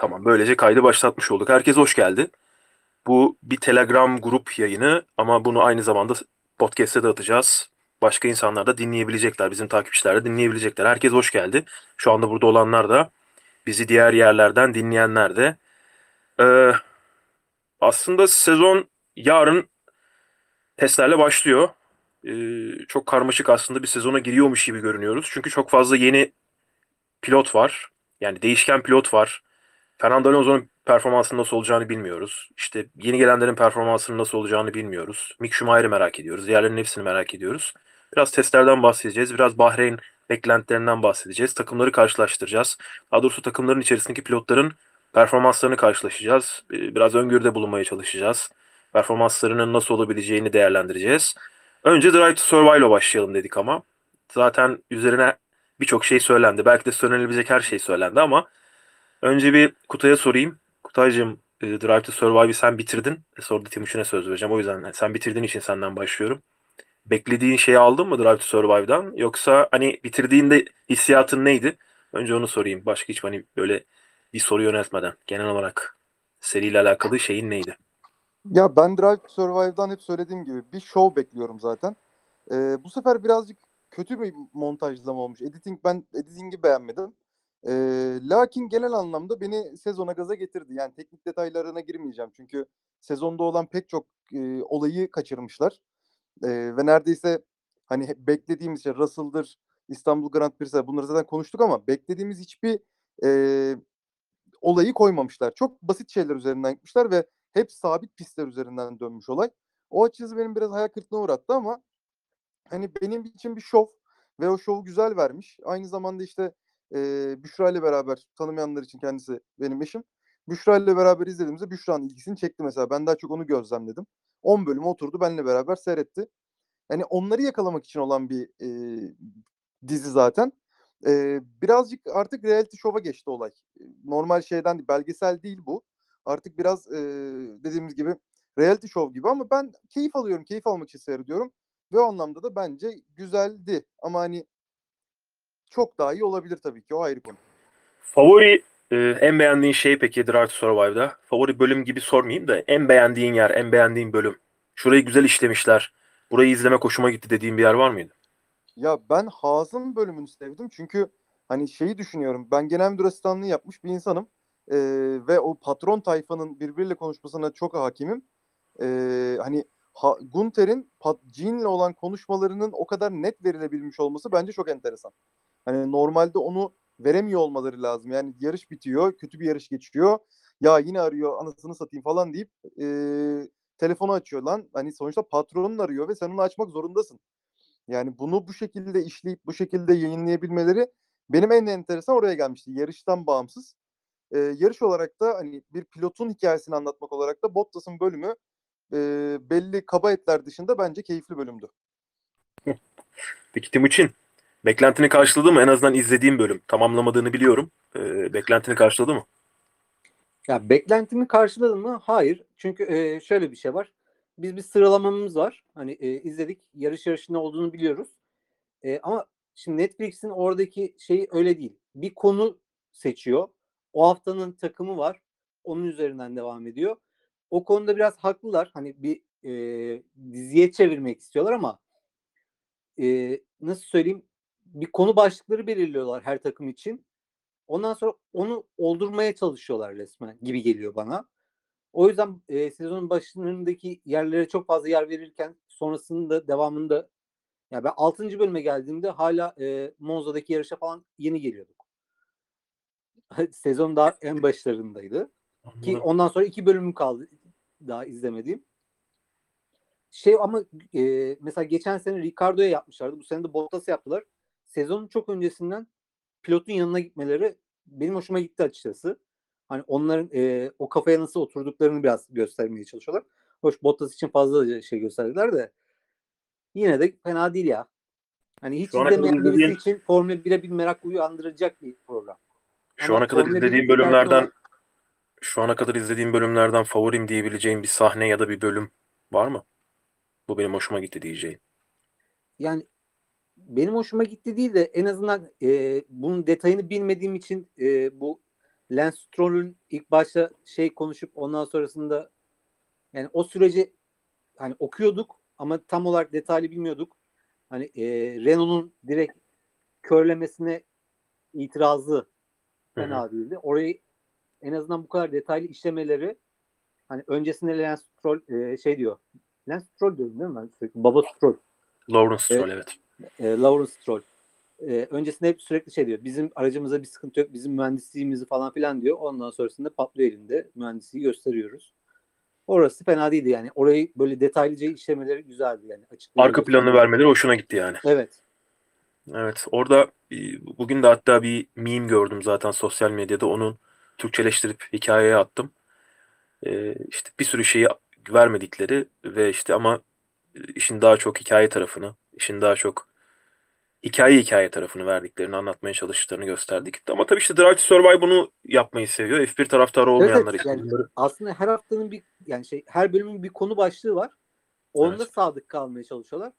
Tamam, böylece kaydı başlatmış olduk. Herkes hoş geldi. Bu bir Telegram grup yayını ama bunu aynı zamanda podcast'e de atacağız. Başka insanlar da dinleyebilecekler, bizim takipçiler de dinleyebilecekler. Herkes hoş geldi. Şu anda burada olanlar da, bizi diğer yerlerden dinleyenler de. Ee, aslında sezon yarın testlerle başlıyor. Ee, çok karmaşık aslında bir sezona giriyormuş gibi görünüyoruz. Çünkü çok fazla yeni pilot var. Yani değişken pilot var. Fernando Alonso'nun performansının nasıl olacağını bilmiyoruz. İşte yeni gelenlerin performansının nasıl olacağını bilmiyoruz. Mick Schumacher'ı merak ediyoruz. Diğerlerinin hepsini merak ediyoruz. Biraz testlerden bahsedeceğiz. Biraz Bahreyn beklentilerinden bahsedeceğiz. Takımları karşılaştıracağız. Daha doğrusu takımların içerisindeki pilotların performanslarını karşılaşacağız. Ee, Biraz öngörüde bulunmaya çalışacağız. Performanslarının nasıl olabileceğini değerlendireceğiz. Önce Drive to Survive'la başlayalım dedik ama. Zaten üzerine birçok şey söylendi. Belki de söylenebilecek her şey söylendi ama önce bir Kutay'a sorayım. Kutaycığım e, Drive to Survive'ı sen bitirdin. E, Sonra da Timuçin'e söz vereceğim. O yüzden sen bitirdiğin için senden başlıyorum. Beklediğin şeyi aldın mı Drive to Survive'dan? Yoksa hani bitirdiğinde hissiyatın neydi? Önce onu sorayım. Başka hiç hani böyle bir soru yöneltmeden. Genel olarak seriyle alakalı şeyin neydi? Ya ben Drive to Survive'dan hep söylediğim gibi bir show bekliyorum zaten. Ee, bu sefer birazcık kötü bir montajlama olmuş. Editing ben editing'i beğenmedim. Ee, lakin genel anlamda beni sezona gaza getirdi. Yani teknik detaylarına girmeyeceğim çünkü sezonda olan pek çok e, olayı kaçırmışlar. Ee, ve neredeyse hani hep beklediğimiz şey Russell'dır, İstanbul Grand Prix'si bunları zaten konuştuk ama beklediğimiz hiçbir e, olayı koymamışlar. Çok basit şeyler üzerinden gitmişler ve hep sabit pistler üzerinden dönmüş olay. O açısı benim biraz hayal kırıklığına uğrattı ama hani benim için bir şov ve o şovu güzel vermiş. Aynı zamanda işte e, Büşra ile beraber tanımayanlar için kendisi benim eşim. Büşra ile beraber izlediğimizde Büşra'nın ilgisini çekti mesela. Ben daha çok onu gözlemledim. 10 bölüm oturdu benimle beraber seyretti. Yani onları yakalamak için olan bir e, dizi zaten. E, birazcık artık reality show'a geçti olay. Normal şeyden belgesel değil bu. Artık biraz e, dediğimiz gibi reality show gibi ama ben keyif alıyorum, keyif almak için seyrediyorum. Ve o anlamda da bence güzeldi. Ama hani çok daha iyi olabilir tabii ki o ayrı konu. Favori e, en beğendiğin şey peki Drive to Survive'da? Favori bölüm gibi sormayayım da en beğendiğin yer, en beğendiğin bölüm. Şurayı güzel işlemişler. Burayı izlemek hoşuma gitti dediğin bir yer var mıydı? Ya ben Hazım bölümünü sevdim çünkü hani şeyi düşünüyorum. Ben genel müdür asistanlığı yapmış bir insanım. Ee, ve o patron tayfanın birbiriyle konuşmasına çok hakimim. Ee, hani ha, Gunter'in Jean'le olan konuşmalarının o kadar net verilebilmiş olması bence çok enteresan. Hani normalde onu veremiyor olmaları lazım. Yani yarış bitiyor, kötü bir yarış geçiyor. Ya yine arıyor, anasını satayım falan deyip e, telefonu açıyor lan. Hani sonuçta patronun arıyor ve sen onu açmak zorundasın. Yani bunu bu şekilde işleyip bu şekilde yayınlayabilmeleri benim en enteresan oraya gelmişti. Yarıştan bağımsız. Ee, yarış olarak da hani bir pilotun hikayesini anlatmak olarak da Bottas'ın bölümü e, belli kaba etler dışında bence keyifli bölümdü. Peki Timuçin, beklentini karşıladı mı? En azından izlediğim bölüm. Tamamlamadığını biliyorum. E, beklentini karşıladı mı? Ya beklentimi karşıladı mı? Hayır. Çünkü e, şöyle bir şey var. Biz bir sıralamamız var. Hani e, izledik. Yarış yarışında olduğunu biliyoruz. E, ama şimdi Netflix'in oradaki şeyi öyle değil. Bir konu seçiyor. O haftanın takımı var. Onun üzerinden devam ediyor. O konuda biraz haklılar. Hani bir e, diziye çevirmek istiyorlar ama e, nasıl söyleyeyim? Bir konu başlıkları belirliyorlar her takım için. Ondan sonra onu oldurmaya çalışıyorlar resmen gibi geliyor bana. O yüzden e, sezonun başlarındaki yerlere çok fazla yer verirken sonrasında devamında ya ben 6. bölüme geldiğimde hala e, Monza'daki yarışa falan yeni geliyorduk. Sezon daha en başlarındaydı. Ki ondan sonra iki bölümüm kaldı daha izlemediğim. Şey ama e, mesela geçen sene Ricardo'ya yapmışlardı. Bu sene de Bottas'a yaptılar. Sezonun çok öncesinden pilotun yanına gitmeleri benim hoşuma gitti açıkçası. Hani onların e, o kafaya nasıl oturduklarını biraz göstermeye çalışıyorlar. Hoş Bottas için fazla şey gösterdiler de yine de fena değil ya. Hani hiç izlemeyen birisi için Formula 1'e bir merak uyandıracak bir program. Şu ana kadar izlediğim 1'in bölümlerden şu ana kadar izlediğim bölümlerden favorim diyebileceğim bir sahne ya da bir bölüm var mı? Bu benim hoşuma gitti diyeceğim. yani benim hoşuma gitti değil de en azından e, bunun detayını bilmediğim için e, bu Lance Stroll'ün ilk başta şey konuşup ondan sonrasında yani o süreci hani okuyorduk ama tam olarak detaylı bilmiyorduk. Hani e, Renault'un direkt körlemesine itirazı fena değildi. Orayı en azından bu kadar detaylı işlemeleri hani öncesinde Lance Stroll e, şey diyor. Lance Stroll diyorum değil mi ben sürekli? Baba Stroll. Lawrence Stroll evet. E, Lawrence Stroll. E, öncesinde hep sürekli şey diyor. Bizim aracımıza bir sıkıntı yok. Bizim mühendisliğimizi falan filan diyor. Ondan sonrasında patlıyor elinde. Mühendisliği gösteriyoruz. Orası fena değildi yani. Orayı böyle detaylıca işlemeleri güzeldi yani. Arka planını vermeleri hoşuna gitti yani. Evet. Evet. Orada bugün de hatta bir meme gördüm zaten sosyal medyada. Onun Türkçeleştirip hikayeye attım. E, işte bir sürü şeyi vermedikleri ve işte ama e, işin daha çok hikaye tarafını, işin daha çok hikaye hikaye tarafını verdiklerini anlatmaya çalıştıklarını gösterdik. Ama tabii işte Drive to Survive bunu yapmayı seviyor. F1 taraftarı olmayanlar evet, için yani- Aslında her haftanın bir yani şey her bölümün bir konu başlığı var. Onda Evet. sadık kalmaya çalışıyorlar.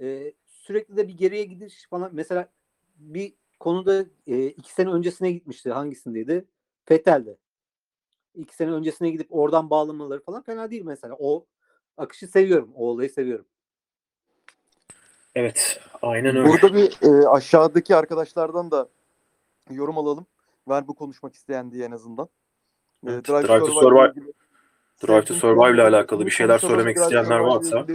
E, sürekli de bir geriye gidiş falan. Mesela bir konuda e, iki sene öncesine gitmişti. Hangisindeydi? Fettel'de. İki sene öncesine gidip oradan bağlamaları falan fena değil mesela. O akışı seviyorum. O olayı seviyorum. Evet, aynen öyle. Burada bir e, aşağıdaki arkadaşlardan da yorum alalım. Ver bu konuşmak isteyen diye en azından. E, Evet, Drive, Drive to Survive- ilgili Drive to Survive ile alakalı bir şeyler söylemek isteyenler varsa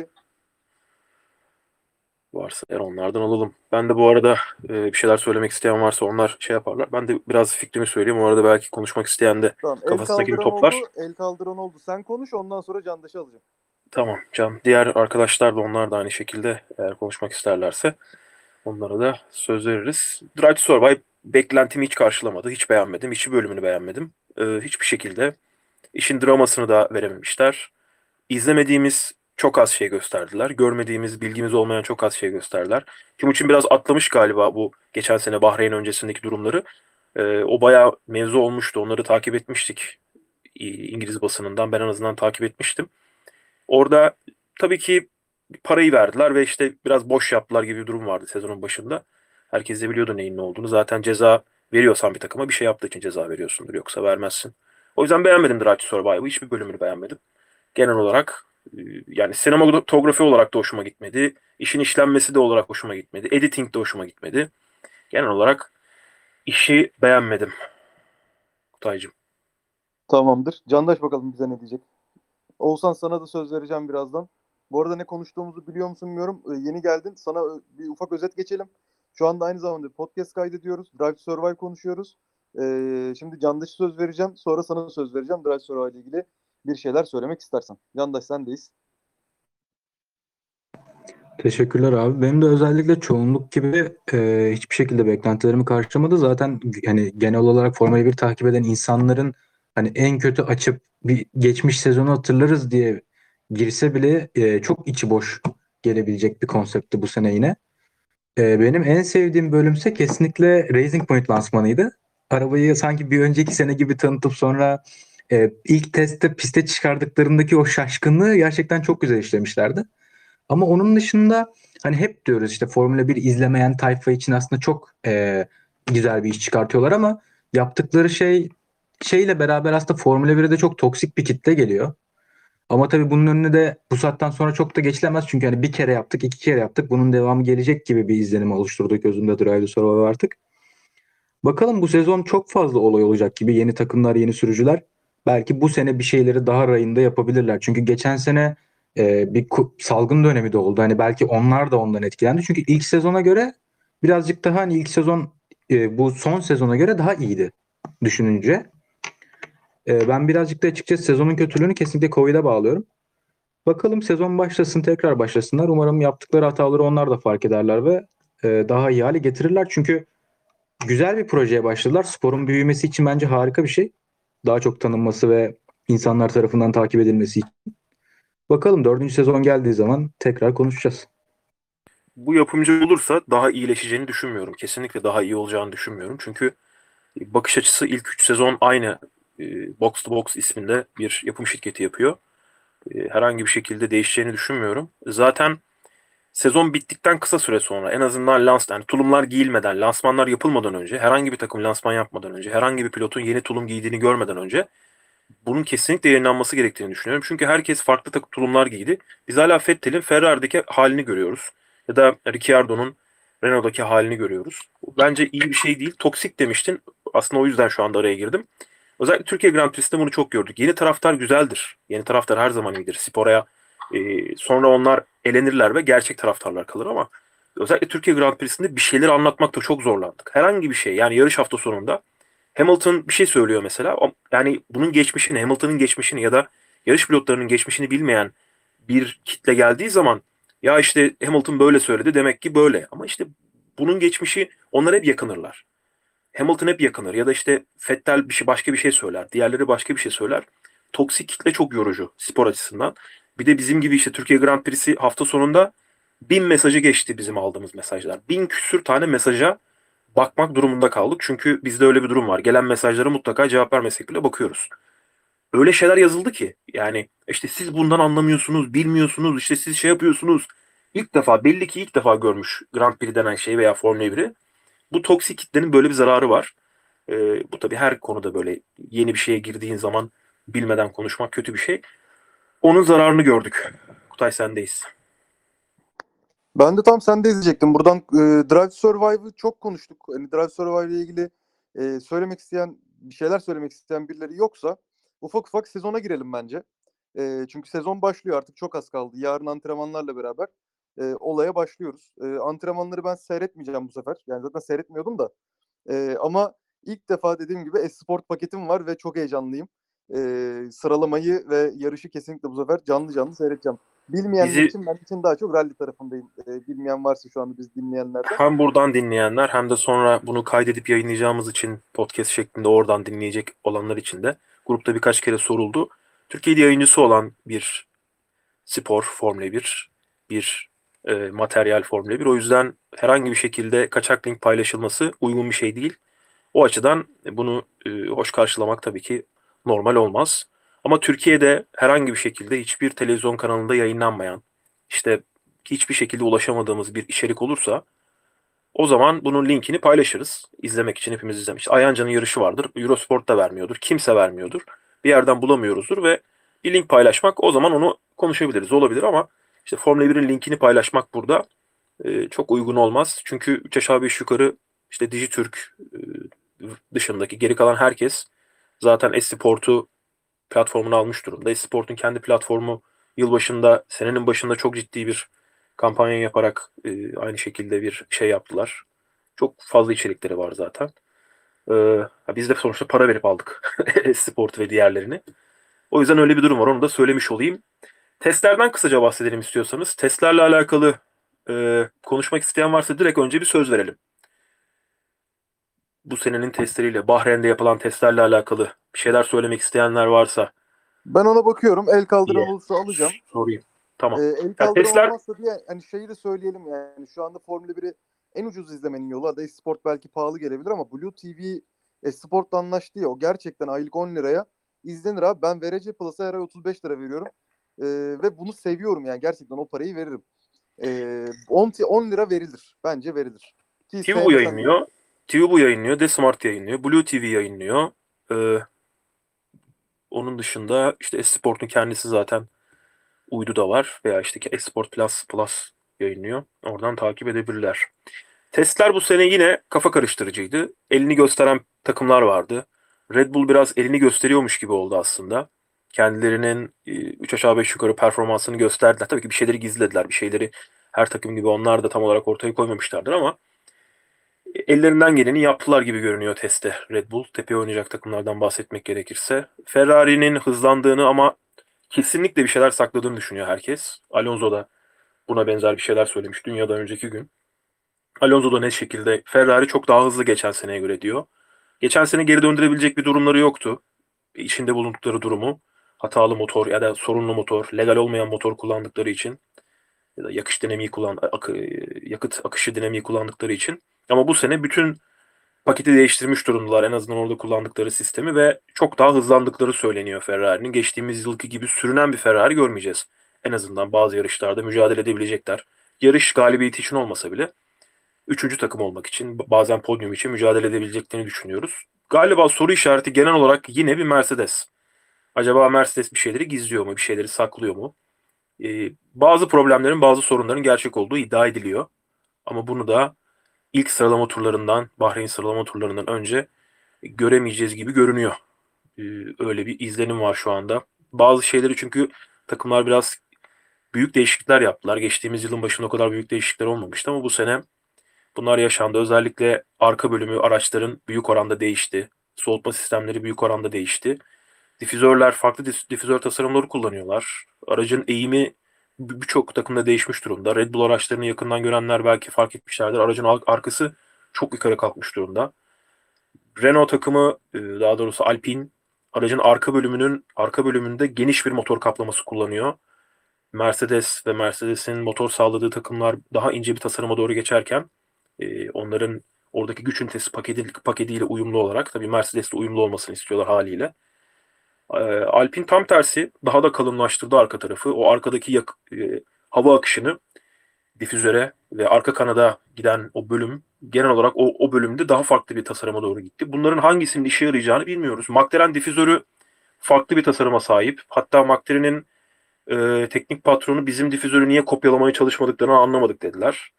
varsa eğer onlardan alalım. Ben de bu arada e, bir şeyler söylemek isteyen varsa onlar şey yaparlar. Ben de biraz fikrimi söyleyeyim. O arada belki konuşmak isteyen de Tamam, Kafasındakini toplar. oldu, el kaldıran oldu. Sen konuş ondan sonra Candaş'ı alacağım. Tamam Can. Diğer arkadaşlar da onlar da aynı şekilde eğer konuşmak isterlerse onlara da söz veririz. Drive to Survive beklentimi hiç karşılamadı. Hiç beğenmedim. Hiçbir bölümünü beğenmedim. E, hiçbir şekilde işin dramasını da verememişler. İzlemediğimiz çok az şey gösterdiler. Görmediğimiz, bilgimiz olmayan çok az şey gösterdiler. Timuçin biraz atlamış galiba bu geçen sene Bahreyn öncesindeki durumları. Ee, o bayağı mevzu olmuştu. Onları takip etmiştik. İngiliz basınından ben en azından takip etmiştim. Orada tabii ki parayı verdiler ve işte biraz boş yaptılar gibi bir durum vardı sezonun başında. Herkes de biliyordu neyin ne olduğunu. Zaten ceza veriyorsan bir takıma bir şey yaptığı için ceza veriyorsundur. Yoksa vermezsin. O yüzden beğenmedim Drive to Survive'ı. Hiçbir bölümünü beğenmedim. Genel olarak e, yani sinematografi olarak da hoşuma gitmedi. İşin işlenmesi de olarak hoşuma gitmedi. Editing de hoşuma gitmedi. Genel olarak işi beğenmedim. Kutaycığım. Tamamdır. Candaş bakalım bize ne diyecek. Oğuzhan sana da söz vereceğim birazdan. Bu arada ne konuştuğumuzu biliyor musun bilmiyorum. Ee, yeni geldin. Sana ö- bir ufak özet geçelim. Şu anda aynı zamanda podcast kaydediyoruz. Drive to Survive konuşuyoruz. Ee, şimdi Candaş'a söz vereceğim. Sonra sana söz vereceğim. Drive to Survive ile ilgili bir şeyler söylemek istersen. Candaş sendeyiz. Teşekkürler abi. Benim de özellikle çoğunluk gibi e, hiçbir şekilde beklentilerimi karşılamadı. Zaten hani genel olarak Formula 1 takip eden insanların hani en kötü açıp bir geçmiş sezonu hatırlarız diye girse bile e, çok içi boş gelebilecek bir konseptti bu sene yine. E, benim en sevdiğim bölümse kesinlikle Racing Point lansmanıydı. Arabayı sanki bir önceki sene gibi tanıtıp sonra e, ilk testte piste çıkardıklarındaki o şaşkınlığı gerçekten çok güzel işlemişlerdi. Ama onun dışında hani hep diyoruz işte Formula 1 izlemeyen tayfa için aslında çok e, güzel bir iş çıkartıyorlar ama yaptıkları şey şeyle beraber aslında Formula 1'e de çok toksik bir kitle geliyor. Ama tabii bunun önüne de bu saatten sonra çok da geçilemez çünkü hani bir kere yaptık, iki kere yaptık. Bunun devamı gelecek gibi bir izlenim oluşturdu gözümde Drive to Survive artık. Bakalım bu sezon çok fazla olay olacak gibi yeni takımlar, yeni sürücüler. Belki bu sene bir şeyleri daha rayında yapabilirler. Çünkü geçen sene e, bir salgın dönemi de oldu. Hani belki onlar da ondan etkilendi. Çünkü ilk sezona göre birazcık daha hani ilk sezon e, bu son sezona göre daha iyiydi düşününce. E, ben birazcık da açıkçası sezonun kötülüğünü kesinlikle Covid'e bağlıyorum. Bakalım sezon başlasın tekrar başlasınlar. Umarım yaptıkları hataları onlar da fark ederler ve e, daha iyi hale getirirler. Çünkü güzel bir projeye başladılar. Sporun büyümesi için bence harika bir şey. Daha çok tanınması ve insanlar tarafından takip edilmesi için. Bakalım dördüncü sezon geldiği zaman tekrar konuşacağız. Bu yapımcı olursa daha iyileşeceğini düşünmüyorum. Kesinlikle daha iyi olacağını düşünmüyorum. Çünkü bakış açısı ilk 3 sezon aynı e, Box to Box isminde bir yapım şirketi yapıyor. E, Herhangi bir şekilde değişeceğini düşünmüyorum. Zaten sezon bittikten kısa süre sonra en azından lans yani tulumlar giyilmeden, lansmanlar yapılmadan önce, herhangi bir takım lansman yapmadan önce, herhangi bir pilotun yeni tulum giydiğini görmeden önce bunun kesinlikle yayınlanması gerektiğini düşünüyorum. Çünkü herkes farklı takım tulumlar giydi. Biz hala Vettel'in Ferrari'deki halini görüyoruz. Ya da Ricciardo'nun Renault'daki halini görüyoruz. Bence iyi bir şey değil. Toksik demiştin. Aslında o yüzden şu anda araya girdim. Özellikle Türkiye Grand Prix'sinde bunu çok gördük. Yeni taraftar güzeldir. Yeni taraftar her zaman iyidir. Sporaya e, sonra onlar elenirler ve gerçek taraftarlar kalır ama özellikle Türkiye Grand Prix'sinde bir şeyleri anlatmakta çok zorlandık. Herhangi bir şey yani yarış hafta sonunda Hamilton bir şey söylüyor mesela. Yani bunun geçmişini, Hamilton'ın geçmişini ya da yarış pilotlarının geçmişini bilmeyen bir kitle geldiği zaman ya işte Hamilton böyle söyledi demek ki böyle. Ama işte bunun geçmişi onlar hep yakınırlar. Hamilton hep yakınır ya da işte Vettel bir şey başka bir şey söyler. Diğerleri başka bir şey söyler. Toksik kitle çok yorucu spor açısından. Bir de bizim gibi işte Türkiye Grand Prix'si hafta sonunda bin mesajı geçti bizim aldığımız mesajlar. Bin küsür tane mesaja bakmak durumunda kaldık. Çünkü bizde öyle bir durum var. Gelen mesajlara mutlaka cevap vermesek bile bakıyoruz. Öyle şeyler yazıldı ki yani işte siz bundan anlamıyorsunuz, bilmiyorsunuz, işte siz şey yapıyorsunuz. İlk defa belli ki ilk defa görmüş Grand Prix denen şey veya Formula 1'i. Bu toksik kitlenin böyle bir zararı var. Ee, bu tabii her konuda böyle yeni bir şeye girdiğin zaman bilmeden konuşmak kötü bir şey. Onun zararını gördük. Kutay sendeyiz. Ben de tam sen de izleyecektim. Buradan e, Drive Survive'ı çok konuştuk. Hani Drive Survive ile ilgili e, söylemek isteyen, bir şeyler söylemek isteyen birileri yoksa ufak ufak sezona girelim bence. E, çünkü sezon başlıyor artık çok az kaldı. Yarın antrenmanlarla beraber e, olaya başlıyoruz. E, antrenmanları ben seyretmeyeceğim bu sefer. Yani zaten seyretmiyordum da. E, ama ilk defa dediğim gibi Esport paketim var ve çok heyecanlıyım. E, sıralamayı ve yarışı kesinlikle bu sefer canlı canlı seyredeceğim. Bilmeyenler Bizi- için ben için daha çok rally tarafındayım. Ee, bilmeyen varsa şu anda biz dinleyenlerden. Hem buradan dinleyenler hem de sonra bunu kaydedip yayınlayacağımız için podcast şeklinde oradan dinleyecek olanlar için de grupta birkaç kere soruldu. Türkiye'de yayıncısı olan bir spor Formula 1, bir e, materyal Formula 1. O yüzden herhangi bir şekilde kaçak link paylaşılması uygun bir şey değil. O açıdan bunu e, hoş karşılamak tabii ki normal olmaz. Ama Türkiye'de herhangi bir şekilde hiçbir televizyon kanalında yayınlanmayan, işte hiçbir şekilde ulaşamadığımız bir içerik olursa o zaman bunun linkini paylaşırız. İzlemek için hepimiz izlemiş. Ayanca'nın yarışı vardır. Eurosport da vermiyordur. Kimse vermiyordur. Bir yerden bulamıyoruzdur ve bir link paylaşmak o zaman onu konuşabiliriz. Olabilir ama işte Formula 1'in linkini paylaşmak burada e, çok uygun olmaz. Çünkü 3 aşağı 5 yukarı işte Dijitürk e, dışındaki geri kalan herkes zaten Esport'u platformuna almış durumda. Esport'un kendi platformu yılbaşında senenin başında çok ciddi bir kampanya yaparak e, aynı şekilde bir şey yaptılar. Çok fazla içerikleri var zaten. E, ha, biz de sonuçta para verip aldık Sport ve diğerlerini. O yüzden öyle bir durum var. Onu da söylemiş olayım. Testlerden kısaca bahsedelim istiyorsanız. Testlerle alakalı e, konuşmak isteyen varsa direkt önce bir söz verelim. Bu senenin testleriyle, Bahreyn'de yapılan testlerle alakalı bir şeyler söylemek isteyenler varsa Ben ona bakıyorum. El kaldıran olursa alacağım. sorayım. Tamam. Ee, el kaldıran testler- olmazsa diye hani şeyi de söyleyelim yani şu anda Formula 1'i en ucuz izlemenin yolu. Hadi Esport belki pahalı gelebilir ama Blue TV Esport'la anlaştı ya o gerçekten aylık 10 liraya izlenir abi. Ben VRC Plus'a her ay 35 lira veriyorum. Ee, ve bunu seviyorum yani gerçekten o parayı veririm. Ee, 10, ti- 10 lira verilir. Bence verilir. Ki TV bu yayınlıyor. TV bu yayınlıyor. The Smart yayınlıyor. Blue TV yayınlıyor. Ee, onun dışında işte Esport'un kendisi zaten uydu da var. Veya işte Esport Plus Plus yayınlıyor. Oradan takip edebilirler. Testler bu sene yine kafa karıştırıcıydı. Elini gösteren takımlar vardı. Red Bull biraz elini gösteriyormuş gibi oldu aslında. Kendilerinin 3 aşağı 5 yukarı performansını gösterdiler. Tabii ki bir şeyleri gizlediler. Bir şeyleri her takım gibi onlar da tam olarak ortaya koymamışlardır ama ellerinden geleni yaptılar gibi görünüyor testte Red Bull. Tepeye oynayacak takımlardan bahsetmek gerekirse. Ferrari'nin hızlandığını ama kesinlikle bir şeyler sakladığını düşünüyor herkes. Alonso da buna benzer bir şeyler söylemiş dünyadan önceki gün. Alonso da ne şekilde Ferrari çok daha hızlı geçen seneye göre diyor. Geçen sene geri döndürebilecek bir durumları yoktu. İçinde bulundukları durumu hatalı motor ya da sorunlu motor, legal olmayan motor kullandıkları için ya da yakış dinamiği kullan akı, yakıt akışı dinamiği kullandıkları için ama bu sene bütün paketi değiştirmiş durumdalar en azından orada kullandıkları sistemi ve çok daha hızlandıkları söyleniyor Ferrari'nin. Geçtiğimiz yılki gibi sürünen bir Ferrari görmeyeceğiz. En azından bazı yarışlarda mücadele edebilecekler. yarış galibiyeti için olmasa bile üçüncü takım olmak için bazen podyum için mücadele edebileceklerini düşünüyoruz. Galiba soru işareti genel olarak yine bir Mercedes. Acaba Mercedes bir şeyleri gizliyor mu, bir şeyleri saklıyor mu? Ee, bazı problemlerin, bazı sorunların gerçek olduğu iddia ediliyor. Ama bunu da ilk sıralama turlarından, Bahreyn sıralama turlarından önce göremeyeceğiz gibi görünüyor. Ee, öyle bir izlenim var şu anda. Bazı şeyleri çünkü takımlar biraz büyük değişiklikler yaptılar. Geçtiğimiz yılın başında o kadar büyük değişiklikler olmamıştı ama bu sene bunlar yaşandı. Özellikle arka bölümü araçların büyük oranda değişti. Soğutma sistemleri büyük oranda değişti. Difüzörler, farklı dif- difüzör tasarımları kullanıyorlar. Aracın eğimi bir- birçok takımda değişmiş durumda. Red Bull araçlarını yakından görenler belki fark etmişlerdir. Aracın ar- arkası çok yukarı kalkmış durumda. Renault takımı, e, daha doğrusu Alpine aracın arka bölümünün arka bölümünde geniş bir motor kaplaması kullanıyor. Mercedes ve Mercedes'in motor sağladığı takımlar daha ince bir tasarıma doğru geçerken e, onların oradaki güç ünitesi paketi, paketiyle uyumlu olarak tabii Mercedes'le uyumlu olmasını istiyorlar haliyle. E, Alpine tam tersi daha da kalınlaştırdı arka tarafı. O arkadaki yak- e, hava akışını difüzöre ve arka kanada giden o bölüm genel olarak o, o bölümde daha farklı bir tasarıma doğru gitti. Bunların hangisinin işe yarayacağını bilmiyoruz. McLaren difüzörü farklı bir tasarıma sahip. Hatta McLaren'in e, teknik patronu bizim difüzörü niye kopyalamaya çalışmadıklarını anlamadık dediler.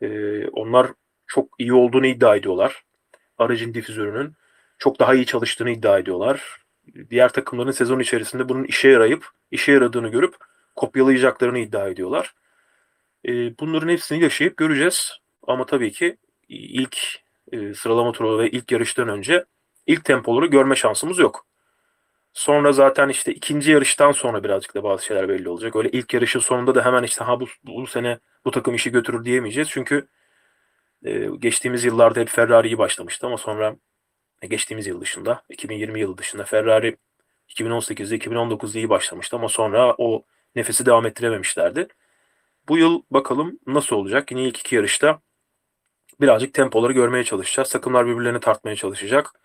E, onlar çok iyi olduğunu iddia ediyorlar. Aracın difüzörünün çok daha iyi çalıştığını iddia ediyorlar. Diğer takımların sezon içerisinde bunun işe yarayıp işe yaradığını görüp kopyalayacaklarını iddia ediyorlar. E, bunların hepsini yaşayıp göreceğiz. Ama tabii ki ilk e, sıralama turu ve ilk yarıştan önce ilk tempoları görme şansımız yok. Sonra zaten işte ikinci yarıştan sonra birazcık da bazı şeyler belli olacak. Öyle ilk yarışın sonunda da hemen işte ha bu, bu sene bu takım işi götürür diyemeyeceğiz. Çünkü e, geçtiğimiz yıllarda hep Ferrari başlamıştı ama sonra geçtiğimiz yıl dışında 2020 yılı dışında Ferrari 2018'de 2019'da iyi başlamıştı ama sonra o nefesi devam ettirememişlerdi. Bu yıl bakalım nasıl olacak? Yine ilk iki yarışta birazcık tempoları görmeye çalışacağız. Takımlar birbirlerini tartmaya çalışacak.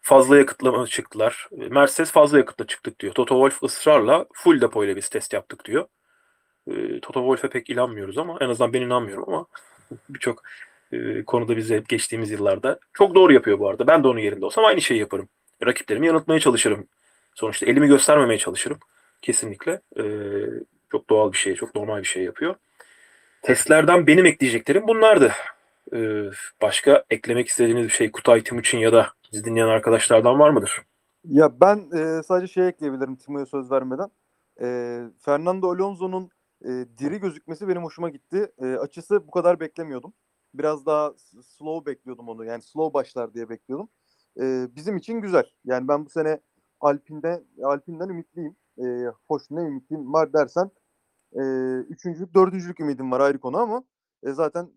Fazla yakıtla çıktılar. Mercedes fazla yakıtla çıktık diyor. Toto Wolff ısrarla full depoyla biz test yaptık diyor. Ee, Toto Wolff'e pek inanmıyoruz ama en azından ben inanmıyorum ama birçok e, konuda bize hep geçtiğimiz yıllarda çok doğru yapıyor bu arada. Ben de onun yerinde olsam aynı şeyi yaparım. Rakiplerimi yanıltmaya çalışırım. Sonuçta elimi göstermemeye çalışırım. Kesinlikle. Ee, çok doğal bir şey, çok normal bir şey yapıyor. Testlerden benim ekleyeceklerim bunlardı. Ee, başka eklemek istediğiniz bir şey Kutay Timuçin ya da bizi dinleyen arkadaşlardan var mıdır? Ya ben e, sadece şey ekleyebilirim Timo'ya söz vermeden. E, Fernando Alonso'nun e, diri gözükmesi benim hoşuma gitti. E, açısı bu kadar beklemiyordum. Biraz daha slow bekliyordum onu. Yani slow başlar diye bekliyordum. E, bizim için güzel. Yani ben bu sene Alpine'de Alpine'den ümitliyim. E, hoş ne ümitliyim var dersen e, üçüncülük, dördüncülük ümidim var ayrı konu ama e, zaten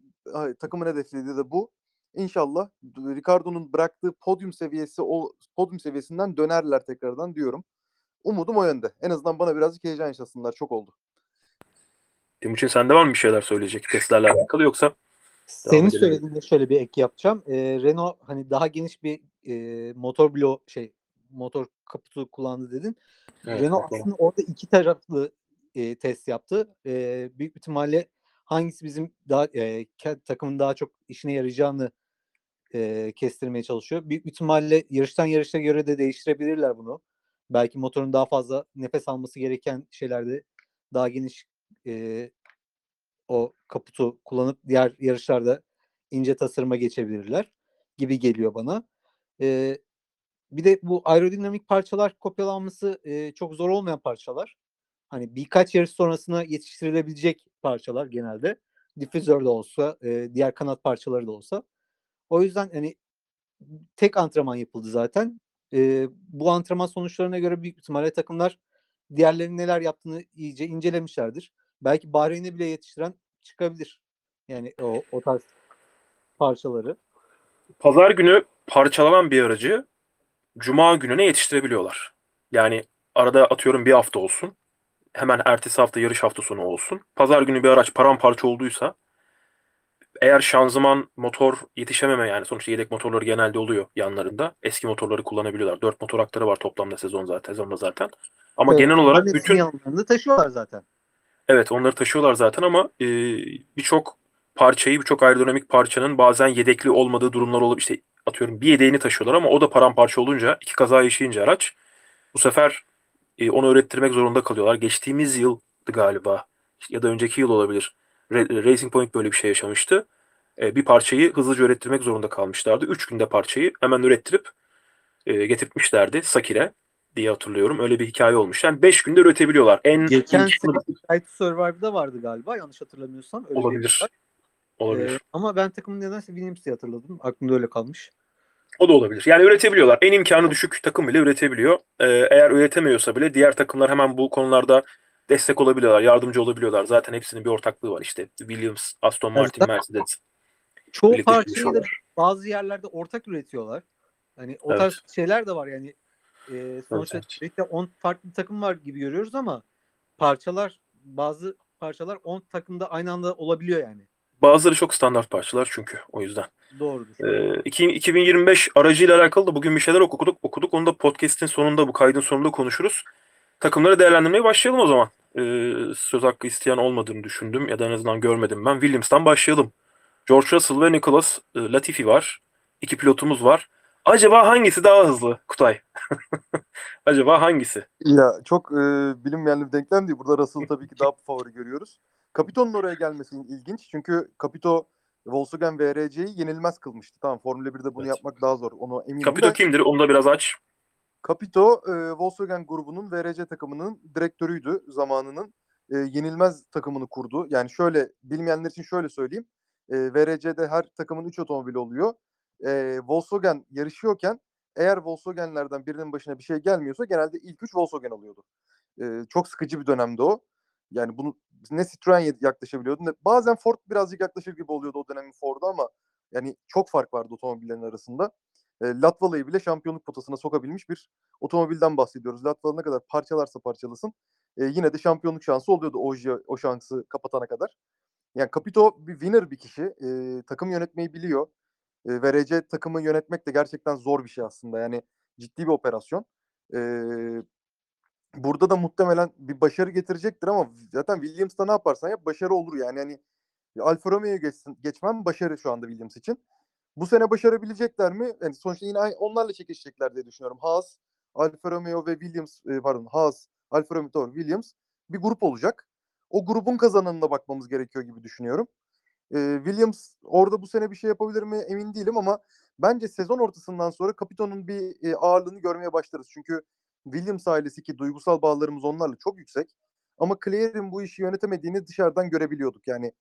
takımın hedeflediği de bu. İnşallah Ricardo'nun bıraktığı podyum seviyesi o podyum seviyesinden dönerler tekrardan diyorum. Umudum o yönde. En azından bana birazcık heyecan yaşasınlar. Çok oldu. Timuçin sende var mı bir şeyler söyleyecek testlerle alakalı yoksa? Senin söylediğinde şöyle bir ek yapacağım. Ee, Renault hani daha geniş bir e, motor bloğu şey motor kaputu kullandı dedin. Evet, Renault bakalım. aslında orada iki taraflı e, test yaptı. E, büyük ihtimalle hangisi bizim daha e, takımın daha çok işine yarayacağını e, kestirmeye çalışıyor. Büyük ihtimalle yarıştan yarışa göre de değiştirebilirler bunu. Belki motorun daha fazla nefes alması gereken şeylerde daha geniş e, o kaputu kullanıp diğer yarışlarda ince tasarıma geçebilirler gibi geliyor bana. E, bir de bu aerodinamik parçalar kopyalanması e, çok zor olmayan parçalar. Hani birkaç yarış sonrasına yetiştirilebilecek parçalar genelde. Difüzör de olsa, e, diğer kanat parçaları da olsa. O yüzden hani tek antrenman yapıldı zaten. E, bu antrenman sonuçlarına göre büyük ihtimalle takımlar diğerlerinin neler yaptığını iyice incelemişlerdir. Belki Bahreyn'e bile yetiştiren çıkabilir. Yani o, o tarz parçaları. Pazar günü parçalanan bir aracı Cuma gününe yetiştirebiliyorlar. Yani arada atıyorum bir hafta olsun. Hemen ertesi hafta yarış hafta sonu olsun. Pazar günü bir araç paramparça olduysa eğer şanzıman motor yetişememe yani sonuçta yedek motorları genelde oluyor yanlarında. Eski motorları kullanabiliyorlar. Dört motor aktarı var toplamda sezon zaten sezonda zaten. Ama Evet, genel olarak bütün yanlarında taşıyorlar zaten. Evet onları taşıyorlar zaten ama e, birçok parçayı, birçok aerodinamik parçanın bazen yedekli olmadığı durumlar olup işte atıyorum bir yedeğini taşıyorlar ama o da paramparça olunca iki kaza yaşayınca araç bu sefer e, onu öğrettirmek zorunda kalıyorlar. Geçtiğimiz yıldı galiba ya da önceki yıl olabilir. Ra- Racing Point böyle bir şey yaşamıştı. E, bir parçayı hızlıca ürettirmek zorunda kalmışlardı. Üç günde parçayı hemen ürettirip e, getirtmişlerdi Sakir'e diye hatırlıyorum. Öyle bir hikaye olmuş. Yani 5 günde üretebiliyorlar. En Geçen sene Right to Survive'da vardı galiba yanlış hatırlamıyorsam. Öyle Olabilir. var. olabilir. Ee, ama ben takımın nedense Williams'ı hatırladım. Aklımda öyle kalmış. O da olabilir. Yani üretebiliyorlar. En imkanı düşük takım bile üretebiliyor. Ee, eğer üretemiyorsa bile diğer takımlar hemen bu konularda destek olabiliyorlar, yardımcı olabiliyorlar. Zaten hepsinin bir ortaklığı var işte. Williams, Aston Martin, zaten- Mercedes. Çoğu parçayı da bazı yerlerde ortak üretiyorlar. Hani o Evet. tarz şeyler de var yani. E, sonuçta Evet. birlikte 10 farklı takım var gibi görüyoruz ama parçalar bazı parçalar 10 takımda aynı anda olabiliyor yani. Bazıları çok standart parçalar çünkü o yüzden. Doğrudur. Ee, iki- 2025 aracıyla alakalı da bugün bir şeyler okuduk. Okuduk. Onu da podcast'in sonunda, bu kaydın sonunda konuşuruz. Takımları değerlendirmeye başlayalım o zaman. Ee, söz hakkı isteyen olmadığını düşündüm ya da en azından görmedim ben. Williams'tan başlayalım. George Russell ve Nicholas e, Latifi var. İki pilotumuz var. Acaba hangisi daha hızlı Kutay? Acaba hangisi? Ya çok e, bilinmeyen bir denklem değil. Burada Russell tabii ki daha favori görüyoruz. Capito'nun oraya gelmesi ilginç. Çünkü Capito Volkswagen VRC'yi yenilmez kılmıştı. Tamam Formula 1'de bunu Evet. yapmak daha zor. Onu eminim Capito de. kimdir? Onu da biraz aç. Capito e, Volkswagen grubunun VRC takımının direktörüydü zamanının. E, yenilmez takımını kurdu. Yani şöyle bilmeyenler için şöyle söyleyeyim. E, VRC'de her takımın 3 otomobili oluyor. E, Volkswagen yarışıyorken eğer Volkswagen'lerden birinin başına bir şey gelmiyorsa genelde ilk 3 Volkswagen oluyordu. E, çok sıkıcı bir dönemdi o. Yani bunu ne Citroen yaklaşabiliyordu ne bazen Ford birazcık yaklaşır gibi oluyordu o dönemin Ford'u ama yani çok fark vardı otomobillerin arasında. E, Latvala'yı bile şampiyonluk potasına sokabilmiş bir otomobilden bahsediyoruz. Latvala ne kadar parçalarsa parçalasın e, yine de şampiyonluk şansı oluyordu o, o şansı kapatana kadar. Yani Capito bir winner bir kişi. E, takım yönetmeyi biliyor. E, VRC takımı yönetmek de gerçekten zor bir şey aslında. Yani ciddi bir operasyon. E, burada da muhtemelen bir başarı getirecektir ama zaten Williams'ta ne yaparsan yap başarı olur yani. yani Alfa Romeo'yu geçmem başarı şu anda Williams için. Bu sene başarabilecekler mi? Yani sonuçta yine onlarla çekişecekler diye düşünüyorum. Haas, Alfa Romeo ve Williams pardon Haas, Alfa Romeo Williams bir grup olacak. O grubun kazananına bakmamız gerekiyor gibi düşünüyorum. E, Williams orada bu sene bir şey yapabilir mi emin değilim ama bence sezon ortasından sonra Capito'nun bir e, ağırlığını görmeye başlarız. Çünkü Williams ailesi ki duygusal bağlarımız onlarla çok yüksek. Ama Claire'in bu işi yönetemediğini dışarıdan görebiliyorduk. Yani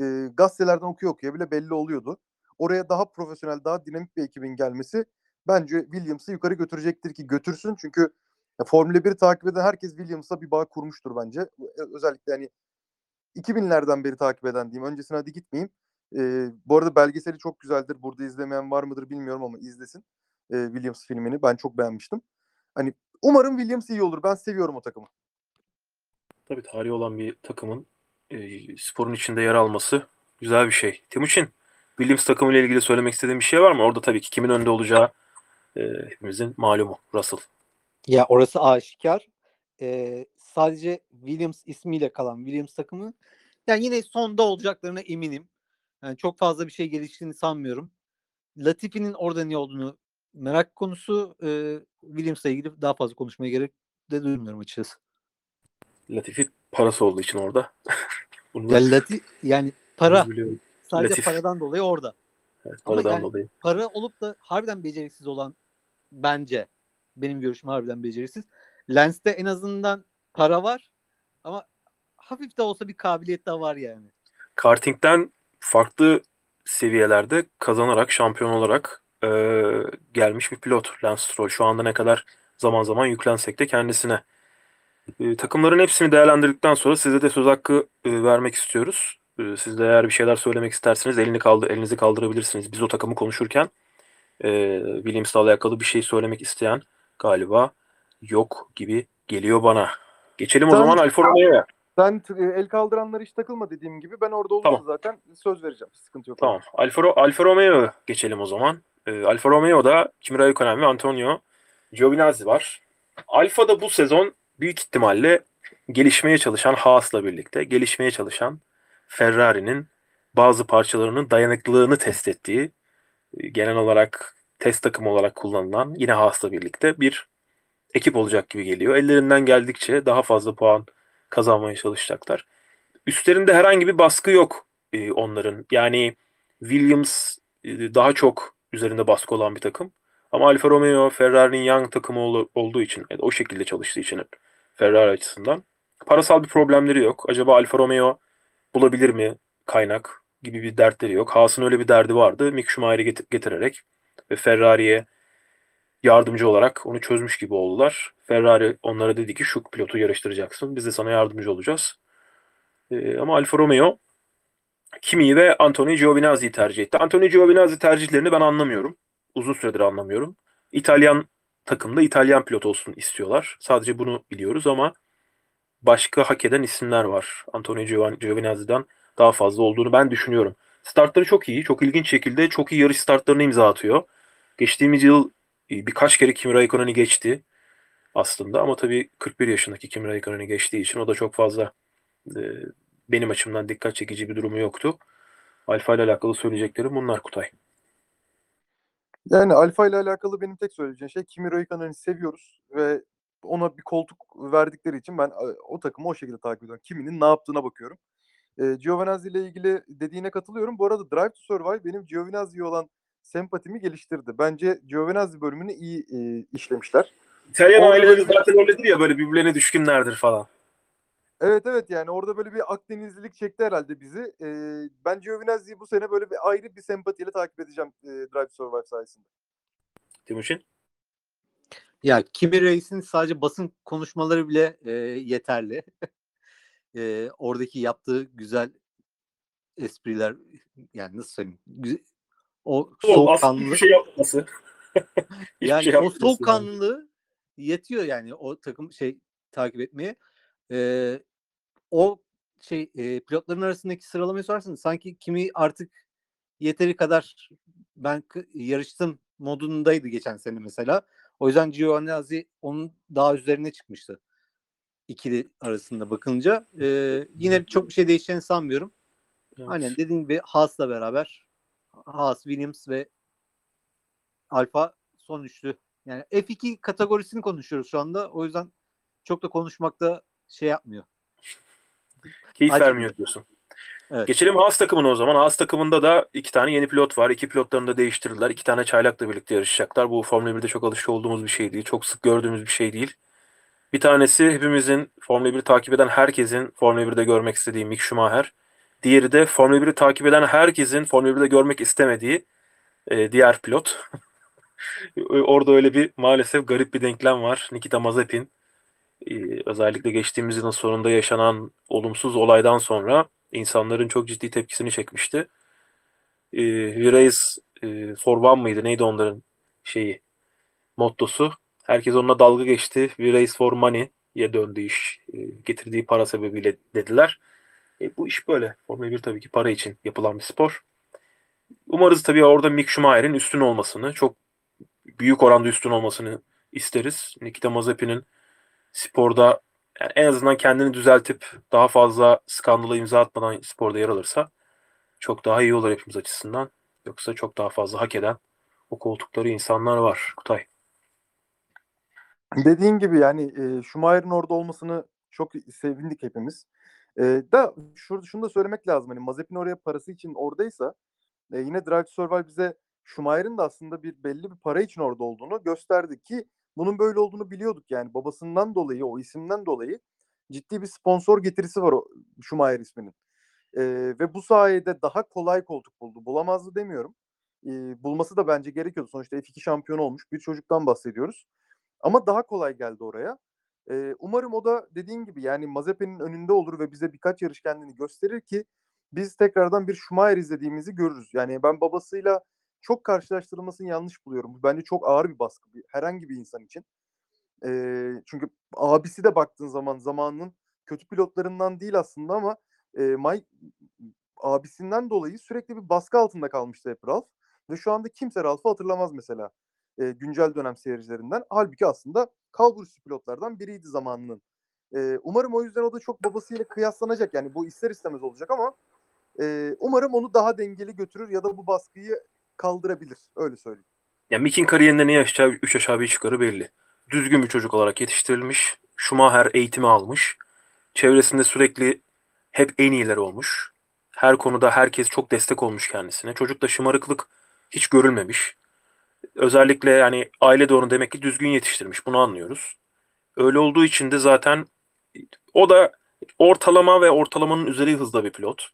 e, gazetelerden okuyor okuya bile belli oluyordu. Oraya daha profesyonel, daha dinamik bir ekibin gelmesi bence Williams'ı yukarı götürecektir ki götürsün. Çünkü Formula 1'i takip eden herkes Williams'a bir bağ kurmuştur bence. E, Özellikle hani 2000'lerden beri takip eden diyeyim. Öncesine hadi gitmeyeyim. E, bu arada belgeseli çok güzeldir. Burada izlemeyen var mıdır bilmiyorum ama izlesin. E, Williams filmini. Ben çok beğenmiştim. Hani umarım Williams iyi olur. Ben seviyorum o takımı. Tabii tarihi olan bir takımın e, sporun içinde yer alması güzel bir şey. Timuçin, Williams takımıyla ilgili söylemek istediğin bir şey var mı? Orada tabii ki kimin önde olacağı e, hepimizin malumu. Russell. Ya orası aşikar. Ee, sadece Williams ismiyle kalan Williams takımı yani yine sonda olacaklarına eminim. Yani çok fazla bir şey geliştiğini sanmıyorum. Latifi'nin orada ne olduğunu merak konusu. E, Williams'la ilgili daha fazla konuşmaya gerek de duymuyorum açıkçası. Latifi parası olduğu için orada. Bunu Ya Lati, yani para sadece Latif. paradan dolayı orada. Evet, Ama paradan yani- dolayı. Para olup da harbiden beceriksiz olan bence benim görüşüm harbiden beceriksiz. Lens'te en azından para var ama hafif de olsa bir kabiliyet de var yani. kartingden farklı seviyelerde kazanarak, şampiyon olarak e, gelmiş bir pilot Lance Stroll. Şu anda ne kadar zaman zaman yüklensek de kendisine. E, takımların hepsini değerlendirdikten sonra size de söz hakkı e, vermek istiyoruz. E, siz de eğer bir şeyler söylemek isterseniz elini kaldı, elinizi kaldırabilirsiniz. Biz o takımı konuşurken e, Williams'la alakalı bir şey söylemek isteyen galiba yok gibi geliyor bana. Geçelim o Sen- zaman Alfa Romeo'ya. Sen e, el kaldıranlar hiç takılma dediğim gibi ben orada olursa Tamam. zaten söz vereceğim. Sıkıntı yok. Tamam. Alfa, Alfa Romeo geçelim o zaman. Ee, Alfa Romeo'da Kimi Raikkonen ve Antonio Giovinazzi var. Alfa'da bu sezon büyük ihtimalle gelişmeye çalışan Haas'la birlikte gelişmeye çalışan Ferrari'nin bazı parçalarının dayanıklılığını test ettiği e, genel olarak test takımı olarak kullanılan yine Haas'la birlikte bir ekip olacak gibi geliyor. Ellerinden geldikçe daha fazla puan kazanmaya çalışacaklar. Üstlerinde herhangi bir baskı yok e, onların. Yani Williams e, daha çok üzerinde baskı olan bir takım. Ama Alfa Romeo Ferrari'nin young takımı ol- olduğu için yani o şekilde çalıştığı için Ferrari açısından parasal bir problemleri yok. Acaba Alfa Romeo bulabilir mi kaynak gibi bir dertleri yok. Haas'ın öyle bir derdi vardı. Mick Schumacher'i get- getirerek ve Ferrari'ye yardımcı olarak onu çözmüş gibi oldular. Ferrari onlara dedi ki şu pilotu yarıştıracaksın. Biz de sana yardımcı olacağız. Ee, ama Alfa Romeo Kimi ve Antonio Giovinazzi'yi tercih etti. Antonio Giovinazzi tercihlerini ben anlamıyorum. Uzun süredir anlamıyorum. İtalyan takımda İtalyan pilot olsun istiyorlar. Sadece bunu biliyoruz ama başka hak eden isimler var. Antonio Giovinazzi'den daha fazla olduğunu ben düşünüyorum. Startları çok iyi. Çok ilginç şekilde çok iyi yarış startlarını imza atıyor. Geçtiğimiz yıl e, birkaç kere Kimi Raikkonen'i geçti aslında ama tabii 41 yaşındaki Kimi Raikkonen'i geçtiği için o da çok fazla e, benim açımdan dikkat çekici bir durumu yoktu. Alfa ile alakalı söyleyeceklerim bunlar Kutay. Yani Alfa ile alakalı benim tek söyleyeceğim şey Kimi Räikkönen'i seviyoruz ve ona bir koltuk verdikleri için ben e, o takımı o şekilde takip ediyorum. Kimi'nin ne yaptığına bakıyorum. E, Giovinazzi ile ilgili dediğine katılıyorum. Bu arada Drive to Survive benim Giovinazzi'ye olan sempatimi geliştirdi. Bence Giovinazzi bölümünü iyi e, işlemişler. İtalyan Orada aileleri böyle- zaten öyledir ya böyle birbirlerine düşkünlerdir falan. Evet evet yani orada böyle bir Akdenizlilik çekti herhalde bizi. E, ben Giovinazzi'yi bu sene böyle bir ayrı bir sempatiyle takip edeceğim e, Drive to Survive sayesinde. Timuçin? Ya Kimi Reis'in sadece basın konuşmaları bile e, yeterli. e, oradaki yaptığı güzel espriler yani nasıl söyleyeyim gü- o soğukkanlılık hiçbir şey yapması. Yani şey o soğukkanlılığı yetiyor yani o takım şey takip etmeye. Ee, o şey e, pilotların arasındaki sıralamayı sorarsanız sanki kimi artık yeteri kadar ben yarıştım modundaydı geçen sene mesela. O yüzden Giovinazzi onun daha üzerine çıkmıştı. İkili arasında bakınca. Ee, yine çok bir şey değişeceğini sanmıyorum. Evet. Aynen dediğim gibi Haas'la beraber Haas, Williams ve Alfa son üçlü. Yani F2 kategorisini konuşuyoruz şu anda. O yüzden çok da konuşmakta şey yapmıyor. Keyif Acı- vermiyor diyorsun. Evet. Geçelim Haas takımına o zaman. Haas takımında da iki tane yeni pilot var. İki pilotlarını da değiştirdiler. İki tane çaylakla birlikte yarışacaklar. Bu Formula 1'de çok alışık olduğumuz bir şey değil. Çok sık gördüğümüz bir şey değil. Bir tanesi hepimizin Formula 1'i takip eden herkesin Formula 1'de görmek istediği Mick Schumacher. Diğeri de Formula 1'i takip eden herkesin Formula 1'de görmek istemediği e, diğer pilot. Orada öyle bir maalesef garip bir denklem var. Nikita Mazepin e, özellikle geçtiğimiz yılın sonunda yaşanan olumsuz olaydan sonra insanların çok ciddi tepkisini çekmişti. E, Race e, One mıydı? Neydi onların şeyi? Mottosu. Herkes onunla dalga geçti. Race for Money'ye döndü iş. E, getirdiği para sebebiyle dediler. E, bu iş böyle. Formula 1 tabii ki para için yapılan bir spor. Umarız tabii orada Mick Schumacher'in üstün olmasını, çok büyük oranda üstün olmasını isteriz. Nikita Mazepin'in sporda yani en azından kendini düzeltip daha fazla skandala imza atmadan sporda yer alırsa çok daha iyi olur hepimiz açısından. Yoksa çok daha fazla hak eden o koltukları insanlar var. Kutay. Dediğin gibi yani e, Schumacher'in orada olmasını çok sevindik hepimiz. E, da şurada şunu da söylemek lazım. Hani Mazepin oraya parası için oradaysa e, yine Drive to Survive bize Schumacher'in de aslında bir belli bir para için orada olduğunu gösterdi ki bunun böyle olduğunu biliyorduk yani babasından dolayı o isimden dolayı ciddi bir sponsor getirisi var o Schumacher isminin. E, ve bu sayede daha kolay koltuk buldu. Bulamazdı demiyorum. E, bulması da bence gerekiyordu. Sonuçta F2 şampiyonu olmuş bir çocuktan bahsediyoruz. Ama daha kolay geldi oraya. Ee, umarım o da dediğin gibi yani Mazepin'in önünde olur ve bize birkaç yarış kendini gösterir ki biz tekrardan bir Schumacher izlediğimizi görürüz. Yani ben babasıyla çok karşılaştırılmasını yanlış buluyorum. Bu Bence çok ağır bir baskı herhangi bir insan için. Ee, çünkü abisi de baktığın zaman zamanının kötü pilotlarından değil aslında ama e, Mike abisinden dolayı sürekli bir baskı altında kalmıştı hep Ralph. Ve şu anda kimse Ralph'ı hatırlamaz mesela e, güncel dönem seyircilerinden. Halbuki aslında kalburüstü pilotlardan biriydi zamanının E, umarım o yüzden o da çok babasıyla kıyaslanacak. Yani bu ister istemez olacak ama e, umarım onu daha dengeli götürür ya da bu baskıyı kaldırabilir. Öyle söyleyeyim. Ya Mick'in kariyerinde ne yaşayacağı 3 aşağı 5 yukarı belli. Düzgün bir çocuk olarak yetiştirilmiş. Schumacher eğitimi almış. Çevresinde sürekli hep en iyiler olmuş. Her konuda herkes çok destek olmuş kendisine. Çocukta şımarıklık hiç görülmemiş. Özellikle yani aile de demek ki düzgün yetiştirmiş. Bunu anlıyoruz. Öyle olduğu için de zaten o da ortalama ve ortalamanın üzeri hızda bir pilot.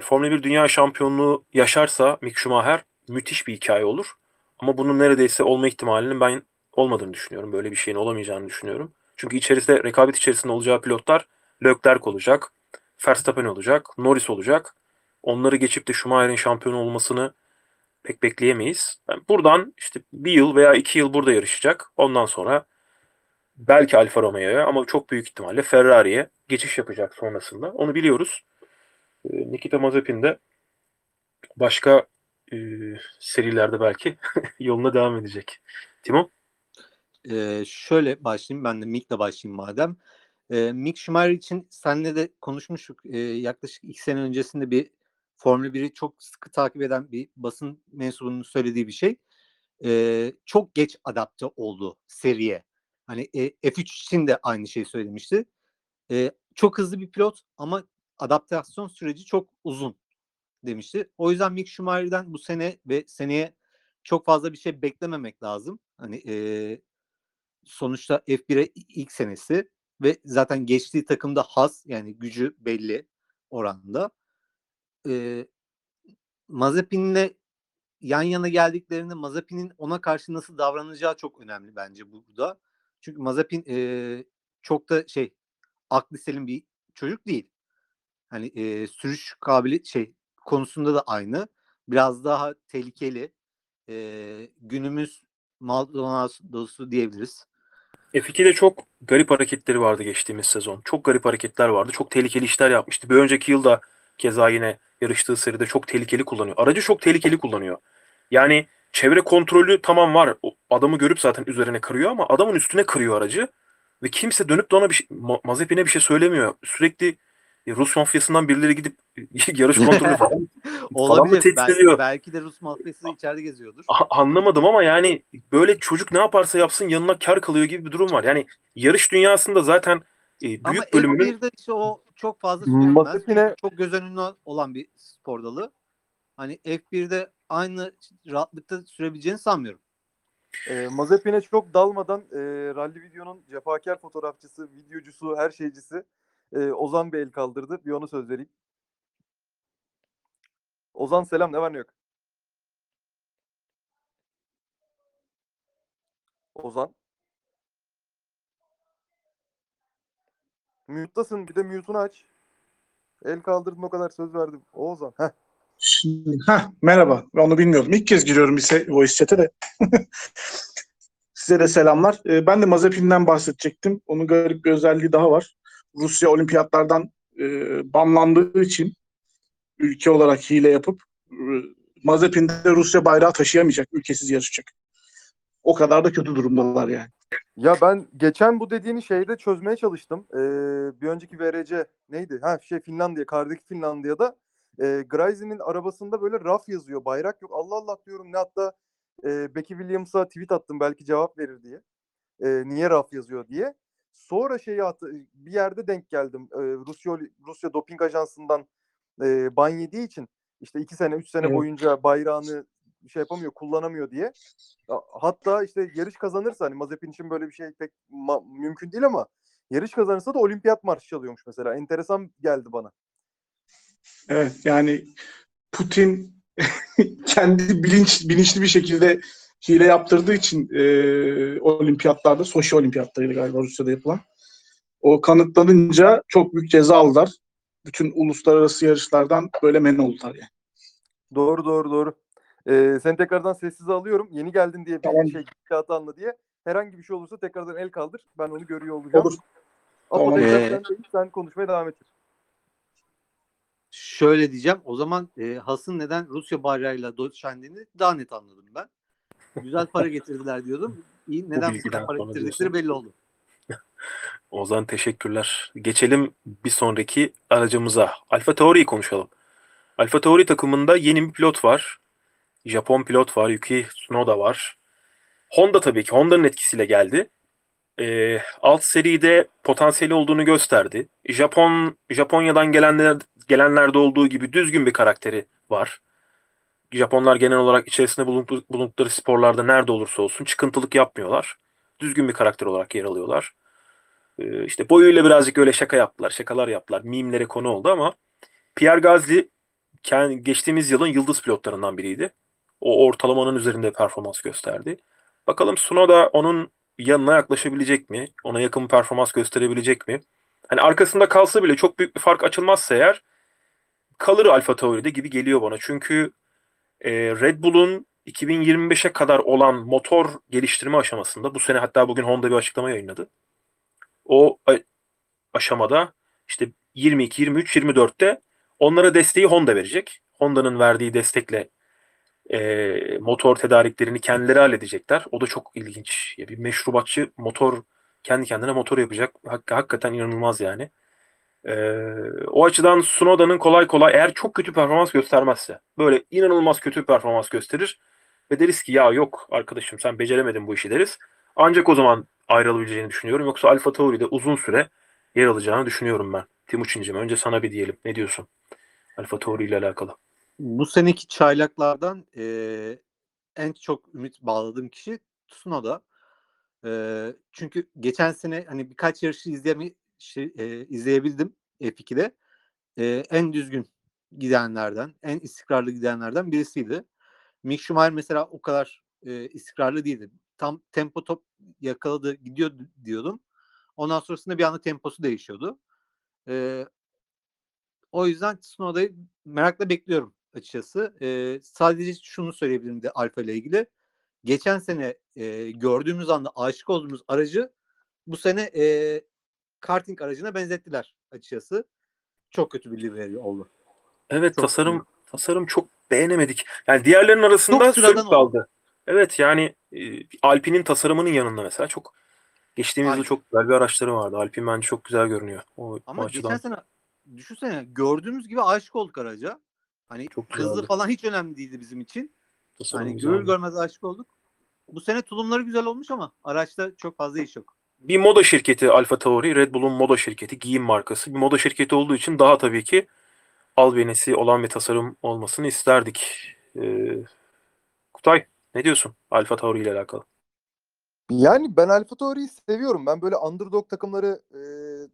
Formula 1 dünya şampiyonluğu yaşarsa Mick Schumacher müthiş bir hikaye olur. Ama bunun neredeyse olma ihtimalinin ben olmadığını düşünüyorum. Böyle bir şeyin olamayacağını düşünüyorum. Çünkü içerisinde rekabet içerisinde olacağı pilotlar Leclerc olacak, Verstappen olacak, Norris olacak. Onları geçip de Schumacher'in şampiyon olmasını pek bekleyemeyiz. Yani buradan işte bir yıl veya iki yıl burada yarışacak. Ondan sonra belki Alfa Romeo'ya ama çok büyük ihtimalle Ferrari'ye geçiş yapacak sonrasında. Onu biliyoruz. Ee, Nikita Mazepin de başka e, serilerde belki yoluna devam edecek. Timo? Ee, şöyle başlayayım ben de Mick'le başlayayım madem. Ee, Mick Schumacher için seninle de konuşmuştuk. Ee, yaklaşık iki sene öncesinde bir Formula 1'i çok sıkı takip eden bir basın mensubunun söylediği bir şey. Ee, çok geç adapte oldu seriye. Hani e, F3 için de aynı şeyi söylemişti. Ee, çok hızlı bir pilot ama adaptasyon süreci çok uzun demişti. O yüzden Mick Schumacher'den bu sene ve seneye çok fazla bir şey beklememek lazım. Hani e, sonuçta F1'e ilk senesi ve zaten geçtiği takımda has yani gücü belli oranda. E, Mazepin'le yan yana geldiklerinde Mazepin'in ona karşı nasıl davranacağı çok önemli bence burada. Çünkü Mazepin e, çok da şey aklı selim bir çocuk değil. Hani e, sürüş kabili şey konusunda da aynı. Biraz daha tehlikeli. E, günümüz Maldonado'su diyebiliriz. F2'de çok garip hareketleri vardı geçtiğimiz sezon. Çok garip hareketler vardı. Çok tehlikeli işler yapmıştı. Bir önceki yılda keza yine yarıştığı seride çok tehlikeli kullanıyor. Aracı çok tehlikeli kullanıyor. Yani çevre kontrolü tamam var. O adamı görüp zaten üzerine kırıyor ama adamın üstüne kırıyor aracı. Ve kimse dönüp de ona bir şey, Ma- Mazepin'e bir şey söylemiyor. Sürekli e, Rus mafyasından birileri gidip yarış kontrolü falan falan mı tehdit Belki, ediyor? belki de Rus mafyası içeride geziyordur. A- anlamadım ama yani böyle çocuk ne yaparsa yapsın yanına kar kalıyor gibi bir durum var. Yani yarış dünyasında zaten e, büyük Ama bölümünün F1'de işte o çok fazla sürülmez. Mazepin'e Çok göz önünde olan bir spor dalı. Hani F1'de aynı rahatlıkta sürebileceğini sanmıyorum. E, Mazepin'e çok dalmadan e, rally videonun cefakar fotoğrafçısı, videocusu, her şeycisi e, Ozan bir el kaldırdı. Bir onu söz vereyim. Ozan selam ne var ne yok? Ozan. Mute'dasın bir de mute'unu aç. El kaldırdın o kadar söz verdim. O Ozan. Heh. Şimdi, heh, merhaba. Ben onu bilmiyordum. İlk kez giriyorum bir voice chat'e de. Size de selamlar. Ee, ben de Mazepin'den bahsedecektim. Onun garip bir özelliği daha var. Rusya olimpiyatlardan e, banlandığı için ülke olarak hile yapıp e, Mazepin'de Rusya bayrağı taşıyamayacak. Ülkesiz yarışacak. O kadar da kötü durumdalar yani. Ya ben geçen bu dediğini şeyde çözmeye çalıştım. Ee, bir önceki VRC neydi? Ha şey Finlandiya, kardaki Finlandiya'da e, Greisen'in arabasında böyle raf yazıyor. Bayrak yok. Allah Allah diyorum ne hatta e, Becky Williams'a tweet attım belki cevap verir diye. E, niye raf yazıyor diye. Sonra şeyi at- bir yerde denk geldim. E, Rusya Rusya doping ajansından e, ban yediği için işte iki sene, üç sene Evet. boyunca bayrağını şey yapamıyor, kullanamıyor diye. Hatta işte yarış kazanırsa hani Mazepin için böyle bir şey pek mümkün değil ama yarış kazanırsa da olimpiyat marşı çalıyormuş mesela. Enteresan geldi bana. Evet yani Putin kendi bilinç bilinçli bir şekilde hile yaptırdığı için e, olimpiyatlarda, Soşi olimpiyatlarıydı galiba Rusya'da yapılan. O kanıtlanınca çok büyük ceza aldılar. Bütün uluslararası yarışlardan böyle men oldular yani. Doğru doğru doğru. Ee, seni tekrardan sessize alıyorum. Yeni geldin diye bir Tamam. şey kağıt anla diye. Herhangi bir şey olursa tekrardan el kaldır. Ben onu görüyor olacağım. Olur. Apo Tamam. tekrar Ee, sen, konuşmaya devam et. Şöyle diyeceğim. O zaman e, Has'ın neden Rusya bayrağıyla doşendiğini daha net anladım ben. Güzel para getirdiler diyordum. İyi, neden kadar para getirdikleri belli oldu. Ozan teşekkürler. Geçelim bir sonraki aracımıza. Alfa Tauri'yi konuşalım. Alfa Tauri takımında yeni bir pilot var. Japon pilot var. Yuki Tsunoda var. Honda tabii ki. Honda'nın etkisiyle geldi. Ee, alt seride potansiyeli olduğunu gösterdi. Japon Japonya'dan gelenler gelenlerde olduğu gibi düzgün bir karakteri var. Japonlar genel olarak içerisinde bulundukları, sporlarda nerede olursa olsun çıkıntılık yapmıyorlar. Düzgün bir karakter olarak yer alıyorlar. Ee, işte boyuyla birazcık öyle şaka yaptılar, şakalar yaptılar. Mimlere konu oldu ama Pierre Gasly geçtiğimiz yılın yıldız pilotlarından biriydi. O ortalamanın üzerinde performans gösterdi. Bakalım Tsunoda onun yanına yaklaşabilecek mi? Ona yakın performans gösterebilecek mi? Hani arkasında kalsa bile çok büyük bir fark açılmazsa eğer kalır Alfa Tauri'de gibi geliyor bana. Çünkü e, Red Bull'un 2025'e kadar olan motor geliştirme aşamasında bu sene hatta bugün Honda bir açıklama yayınladı. O aşamada işte 22, 23, 24'te onlara desteği Honda verecek. Honda'nın verdiği destekle e, motor tedariklerini kendileri halledecekler. O da çok ilginç. Ya bir meşrubatçı motor kendi kendine motor yapacak. Hak- hakikaten inanılmaz yani. E, o açıdan Tsunoda'nın kolay kolay eğer çok kötü performans göstermezse böyle inanılmaz kötü performans gösterir ve deriz ki ya yok arkadaşım sen beceremedin bu işi deriz. Ancak o zaman ayrılabileceğini düşünüyorum. Yoksa Alfa Tauri'de uzun süre yer alacağını düşünüyorum ben. Timuçin'cim önce sana bir diyelim. Ne diyorsun? Alfa Tauri ile alakalı. Bu seneki çaylaklardan eee, en çok ümit bağladığım kişi Tsunoda. Eee, çünkü geçen sene hani birkaç yarışı izleme, şey, eee, izleyebildim F2'de. Eee, en düzgün gidenlerden, en istikrarlı gidenlerden birisiydi. Mick Schumacher mesela o kadar eee, istikrarlı değildi. Tam tempo top yakaladı, gidiyor diyordum. Ondan sonrasında bir anda temposu değişiyordu. Eee, o yüzden Tsunoda'yı merakla bekliyorum açıkçası. Eee, sadece şunu söyleyebilirim de Alfa ile ilgili. Geçen sene eee, gördüğümüz anda aşık olduğumuz aracı bu sene eee karting aracına benzettiler açıkçası. Çok kötü bir livery oldu. Evet Çok tasarım tasarım çok beğenemedik. Yani diğerlerinin arasında sönük kaldı. Evet yani e, Alpine'in tasarımının yanında mesela çok geçtiğimiz yıl çok güzel bir araçları vardı. Alpine bence çok güzel görünüyor. O, Ama o açıdan geçen sene düşünsene gördüğümüz gibi aşık olduk araca. Hani Çok hızlı güzeldi. falan hiç önemli değildi bizim için. tasarım Hani güzeldi. görür görmez aşık olduk. Bu sene tulumları güzel olmuş ama araçta çok fazla iş yok. bir moda şirketi Alfa Tauri, Red Bull'un moda şirketi, giyim markası. Bir moda şirketi olduğu için daha tabii ki albenisi olan bir tasarım olmasını isterdik. Ee, Kutay ne diyorsun Alfa Tauri ile alakalı? Yani ben Alfa Tauri'yi seviyorum. Ben böyle underdog takımları e,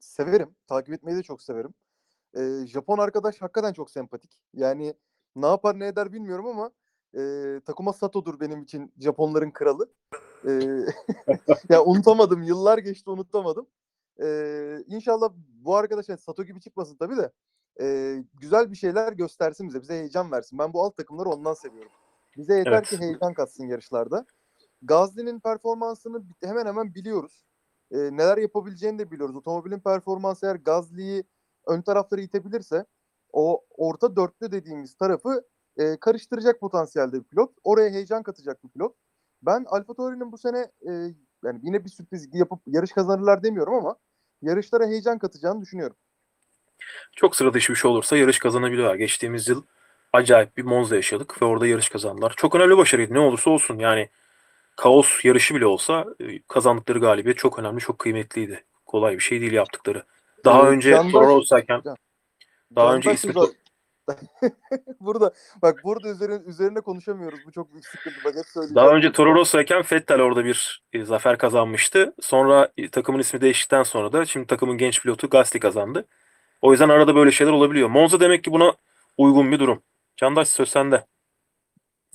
severim. Takip etmeyi de çok severim. E, Japon arkadaş hakikaten çok sempatik. Yani ne yapar ne eder bilmiyorum ama e, Takuma Sato'dur benim için Japonların kralı. E, ya unutamadım. Yıllar geçti unutamadım. E, inşallah bu arkadaş yani Sato gibi çıkmasın tabii de e, güzel bir şeyler göstersin bize. Bize heyecan versin. Ben bu alt takımları ondan seviyorum. Bize yeter Evet. ki heyecan katsın yarışlarda. Gazli'nin performansını hemen hemen biliyoruz. Ee, neler yapabileceğini de biliyoruz. Otomobilin performansı eğer Gazli'yi ön tarafları itebilirse o orta dörtlü dediğimiz tarafı e, karıştıracak potansiyelde bir pilot. Oraya heyecan katacak bir pilot. Ben Alfa Tauri'nin bu sene e, yani yine bir sürpriz yapıp yarış kazanırlar demiyorum ama yarışlara heyecan katacağını düşünüyorum. Çok sıra dışı bir şey olursa yarış kazanabiliyorlar. Geçtiğimiz yıl acayip bir Monza yaşadık ve orada yarış kazandılar. Çok önemli başarıydı ne olursa olsun yani kaos yarışı bile olsa e, kazandıkları galibiyet çok önemli, çok kıymetliydi. Kolay bir şey değil yaptıkları. Daha Ee, önce Candaş- daha önce ismi Uzak- burada bak burada üzerine, üzerine konuşamıyoruz. Bu çok büyük sıkıntı. Bak hep söyleyeceğim. Daha önce Toro Rosso'yken Vettel orada bir e, zafer kazanmıştı. Sonra e, takımın ismi değiştikten sonra da şimdi takımın genç pilotu Gasly kazandı. O yüzden arada böyle şeyler olabiliyor. Monza demek ki buna uygun bir durum. Candaş söz sende.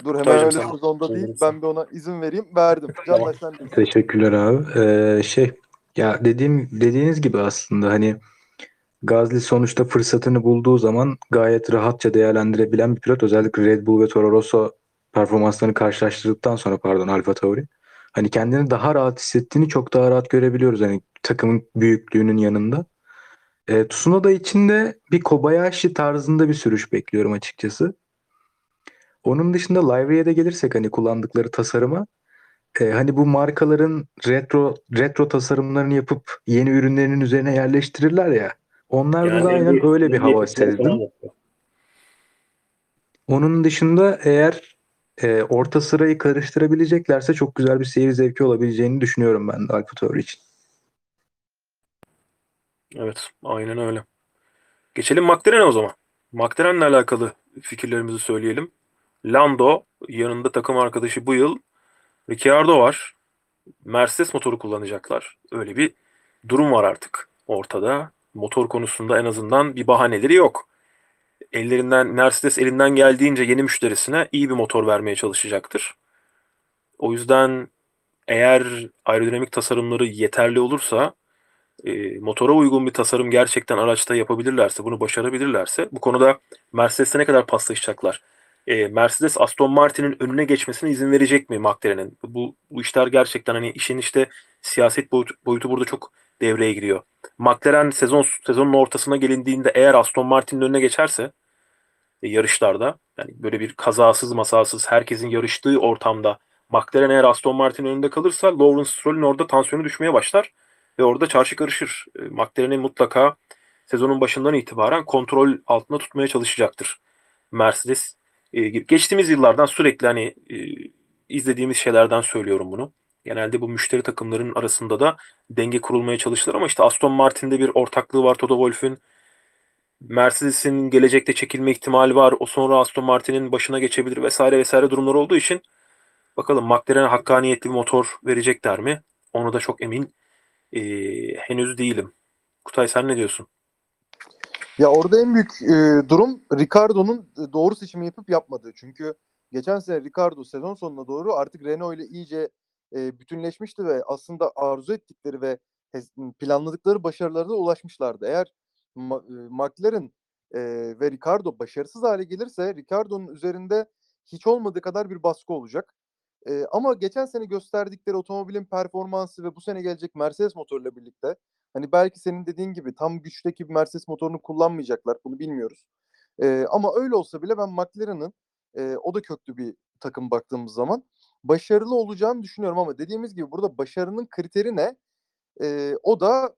Dur hemen Kutaycığım öyle sen- sezonda sen değil. Ben bir ona izin vereyim. Verdim. Candaş sen de. Teşekkürler abi. Ee, şey ya dediğim dediğiniz gibi aslında hani Gazli sonuçta fırsatını bulduğu zaman gayet rahatça değerlendirebilen bir pilot. Özellikle Red Bull ve Toro Rosso performanslarını karşılaştırdıktan sonra pardon Alfa Tauri. Hani kendini daha rahat hissettiğini çok daha rahat görebiliyoruz hani takımın büyüklüğünün yanında. E, Tsunoda için de bir Kobayashi tarzında bir sürüş bekliyorum açıkçası. Onun dışında Livery'e de gelirsek hani kullandıkları tasarıma e, hani bu markaların retro retro tasarımlarını yapıp yeni ürünlerinin üzerine yerleştirirler ya. Onlarda da aynen öyle bir hava sezdim. Onun dışında eğer e, orta sırayı karıştırabileceklerse çok güzel bir seyir zevki olabileceğini düşünüyorum ben de Alfa için. Evet, aynen öyle. Geçelim McLaren'e o zaman. McLaren'le alakalı fikirlerimizi söyleyelim. Lando, yanında takım arkadaşı bu yıl Ricciardo var. Mercedes motoru kullanacaklar. Öyle bir durum var artık ortada. Motor konusunda en azından bir bahaneleri yok. Ellerinden Mercedes elinden geldiğince yeni müşterisine iyi bir motor vermeye çalışacaktır. O yüzden eğer aerodinamik tasarımları yeterli olursa e, motora uygun bir tasarım gerçekten araçta yapabilirlerse, bunu başarabilirlerse bu konuda Mercedes'e ne kadar paslaşacaklar? E, Mercedes Aston Martin'in önüne geçmesine izin verecek mi McLaren'in? Bu, bu işler gerçekten hani işin işte siyaset boyutu, boyutu burada çok devreye giriyor. McLaren sezon sezonun ortasına gelindiğinde eğer Aston Martin'in önüne geçerse e, yarışlarda yani böyle bir kazasız masasız herkesin yarıştığı ortamda McLaren eğer Aston Martin önünde kalırsa Lawrence Stroll'ün orada tansiyonu düşmeye başlar ve orada çarşı karışır. E, McLaren'i mutlaka sezonun başından itibaren kontrol altında tutmaya çalışacaktır. Mercedes e, geçtiğimiz yıllardan sürekli hani e, izlediğimiz şeylerden söylüyorum bunu. Genelde bu müşteri takımların arasında da denge kurulmaya çalışılır ama işte Aston Martin'de bir ortaklığı var Toto Wolff'ün. Mercedes'in gelecekte çekilme ihtimali var. O sonra Aston Martin'in başına geçebilir vesaire vesaire durumlar olduğu için bakalım McLaren'e hakkaniyetli bir motor verecekler mi? Onu da çok emin e, henüz değilim. Kutay sen ne diyorsun? Ya orada en büyük e, durum Ricardo'nun e, doğru seçimi yapıp yapmadığı. Çünkü geçen sene Ricardo sezon sonuna doğru artık Renault ile iyice e, bütünleşmişti ve aslında arzu ettikleri ve planladıkları başarılara ulaşmışlardı. Eğer Ma- e, McLaren e, ve Ricardo başarısız hale gelirse Ricardo'nun üzerinde hiç olmadığı kadar bir baskı olacak. E, ama geçen sene gösterdikleri otomobilin performansı ve bu sene gelecek Mercedes motoruyla birlikte Hani belki senin dediğin gibi tam güçteki bir Mercedes motorunu kullanmayacaklar. Bunu bilmiyoruz. Ee, ama öyle olsa bile ben McLaren'ın e, o da köklü bir takım baktığımız zaman başarılı olacağını düşünüyorum ama dediğimiz gibi burada başarının kriteri ne? Ee, o da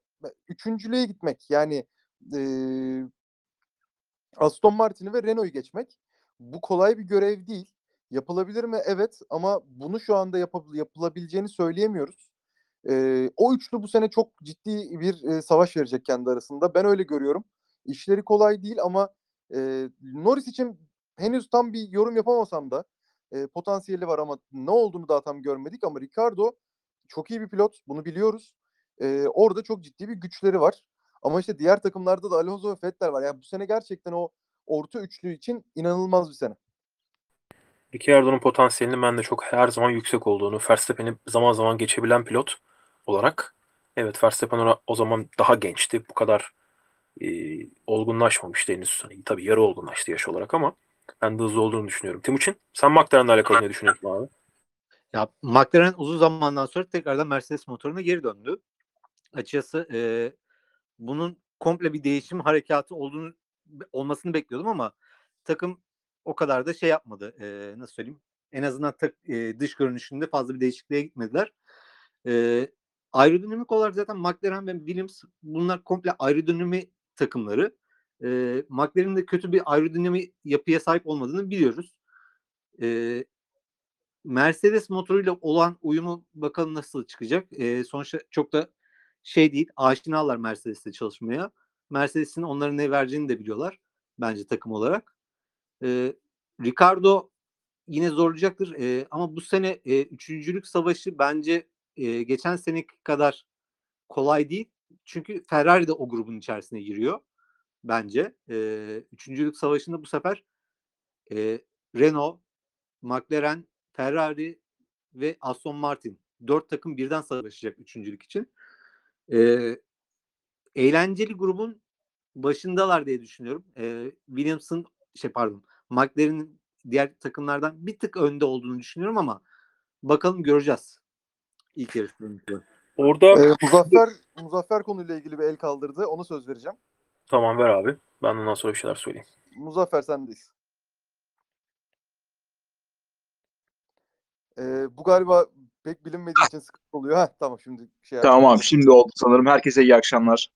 üçüncülüğe gitmek. Yani e, Aston Martin'i ve Renault'u geçmek. Bu kolay bir görev değil. Yapılabilir mi? Evet ama bunu şu anda yapab- yapılabileceğini söyleyemiyoruz. Ee, o üçlü bu sene çok ciddi bir e, savaş verecek kendi arasında. Ben öyle görüyorum. İşleri kolay değil ama e, Norris için henüz tam bir yorum yapamasam da e, potansiyeli var ama ne olduğunu daha tam görmedik ama Ricardo çok iyi bir pilot. Bunu biliyoruz. E, orada çok ciddi bir güçleri var. Ama işte diğer takımlarda da Alonso ve Vettel var. Yani bu sene gerçekten o orta üçlü için inanılmaz bir sene. Ricciardo'nun potansiyelinin ben de çok her zaman yüksek olduğunu, Verstappen'i zaman zaman geçebilen pilot olarak evet Verstappen o- zaman daha gençti. Bu kadar e, olgunlaşmamıştı henüz. Hani, tabii yarı olgunlaştı yaş olarak ama ben de hızlı olduğunu düşünüyorum. Timuçin sen McLaren'le alakalı ne düşünüyorsun abi? Ya McLaren uzun zamandan sonra tekrardan Mercedes motoruna geri döndü. Açıkçası e, bunun komple bir değişim harekatı olduğunu olmasını bekliyordum ama takım o kadar da şey yapmadı. E, nasıl söyleyeyim? En azından tak, e, dış görünüşünde fazla bir değişikliğe gitmediler. E, aerodinamik olarak zaten McLaren ve Williams bunlar komple aerodinami takımları. E, McLaren'in de kötü bir aerodinami yapıya sahip olmadığını biliyoruz. E, Mercedes motoruyla olan uyumu bakalım nasıl çıkacak. E, sonuçta çok da şey değil. Aşinalar Mercedes'te çalışmaya. Mercedes'in onların ne vereceğini de biliyorlar. Bence takım olarak. E, Ricardo yine zorlayacaktır. E, ama bu sene e, üçüncülük savaşı bence e, geçen seneki kadar kolay değil. Çünkü Ferrari de o grubun içerisine giriyor. Bence. E, üçüncülük savaşında bu sefer e, Renault, McLaren, Ferrari ve Aston Martin. Dört takım birden savaşacak üçüncülük için. Ee, eğlenceli grubun başındalar diye düşünüyorum. Ee, Williams'ın şey pardon McLaren'in diğer takımlardan bir tık önde olduğunu düşünüyorum ama bakalım göreceğiz. İlk yarışlarında. Orada Ee, Muzaffer, Muzaffer konuyla ilgili bir el kaldırdı. Ona söz vereceğim. tamam ver abi. Ben ondan sonra bir şeyler söyleyeyim. Muzaffer sendeyiz. Ee, bu galiba pek bilinmediği için sıkıntı oluyor. Ha tamam şimdi şey. Tamam şimdi oldu sanırım. Herkese iyi akşamlar.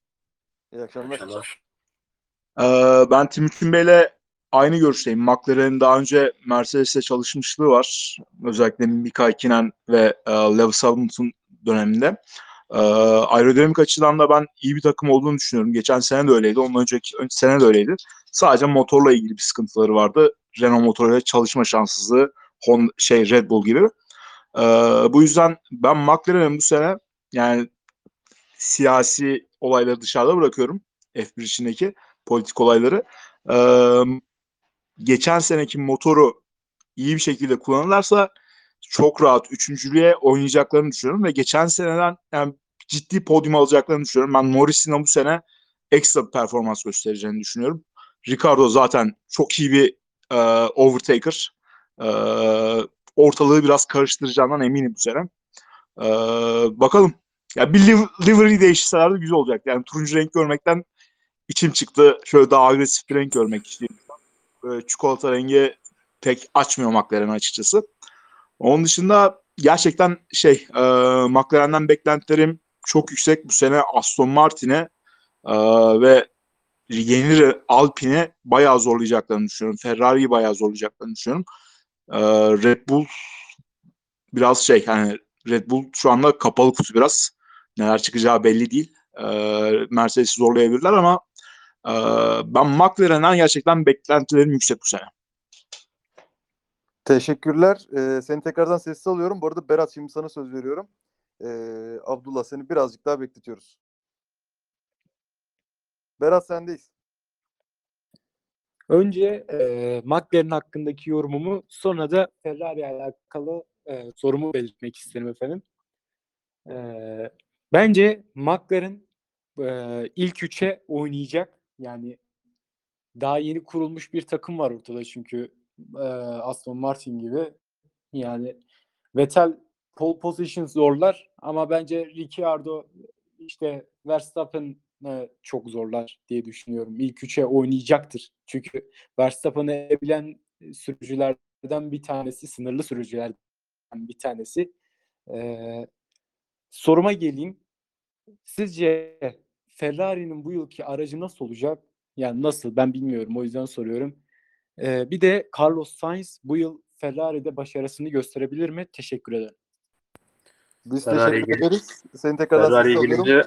İyi akşamlar. Akşamlar. Ee, ben Timuçin Bey'le aynı görüşteyim. McLaren'in daha önce Mercedes'te çalışmışlığı var. Özellikle Mika Hakkinen ve e, Lewis Hamilton döneminde. Ee, aerodinamik açıdan da ben iyi bir takım olduğunu düşünüyorum. Geçen sene de öyleydi. Ondan önceki ön- sene de öyleydi. Sadece motorla ilgili bir sıkıntıları vardı. Renault motoruyla çalışma şanssızlığı Honda, şey Red Bull gibi. Ee, bu yüzden ben McLaren'in bu sene yani siyasi olayları dışarıda bırakıyorum. F1 içindeki politik olayları. Ee, geçen seneki motoru iyi bir şekilde kullanırlarsa çok rahat üçüncülüğe oynayacaklarını düşünüyorum ve geçen seneden yani ciddi podyum alacaklarını düşünüyorum. Ben Norris'in bu sene ekstra bir performans göstereceğini düşünüyorum. Ricardo zaten çok iyi bir e, overtaker. E, ortalığı biraz karıştıracağından eminim bu sene. E, bakalım. Ya bir liv- livery değiştirseler de güzel olacak. Yani turuncu renk görmekten içim çıktı. Şöyle daha agresif bir renk görmek istiyorum. Böyle çikolata rengi pek açmıyor McLaren'ı açıkçası. Onun dışında gerçekten şey e, McLaren'den beklentilerim çok yüksek. Bu sene Aston Martin'e e, ve yeni Alpine'e bayağı zorlayacaklarını düşünüyorum. Ferrari'yi bayağı zorlayacaklarını düşünüyorum. E, Red Bull biraz şey hani Red Bull şu anda kapalı kutu biraz. Neler çıkacağı belli değil. E, Mercedes'i zorlayabilirler ama e, ben McLaren'den gerçekten beklentilerim yüksek bu sene. Teşekkürler. Ee, seni tekrardan sessiz alıyorum. Bu arada Berat şimdi sana söz veriyorum. Ee, Abdullah seni birazcık daha bekletiyoruz. Berat sendeyiz. Önce e, McLaren hakkındaki yorumumu sonra da Ferrari alakalı e, sorumu belirtmek isterim efendim. E, bence McLaren e, ilk üçe oynayacak. Yani daha yeni kurulmuş bir takım var ortada çünkü e, Aston Martin gibi. Yani Vettel pole position zorlar ama bence Ricciardo işte Verstappen e, çok zorlar diye düşünüyorum. İlk üçe oynayacaktır. Çünkü Verstappen'ı bilen sürücülerden bir tanesi, sınırlı sürücülerden bir tanesi. Ee, soruma geleyim. Sizce Ferrari'nin bu yılki aracı nasıl olacak? Yani nasıl ben bilmiyorum o yüzden soruyorum. Ee, bir de Carlos Sainz bu yıl Ferrari'de başarısını gösterebilir mi? Teşekkür ederim. Biz Ferrari'ye teşekkür ederiz. Seni tekrardan Ferrari'ye gelince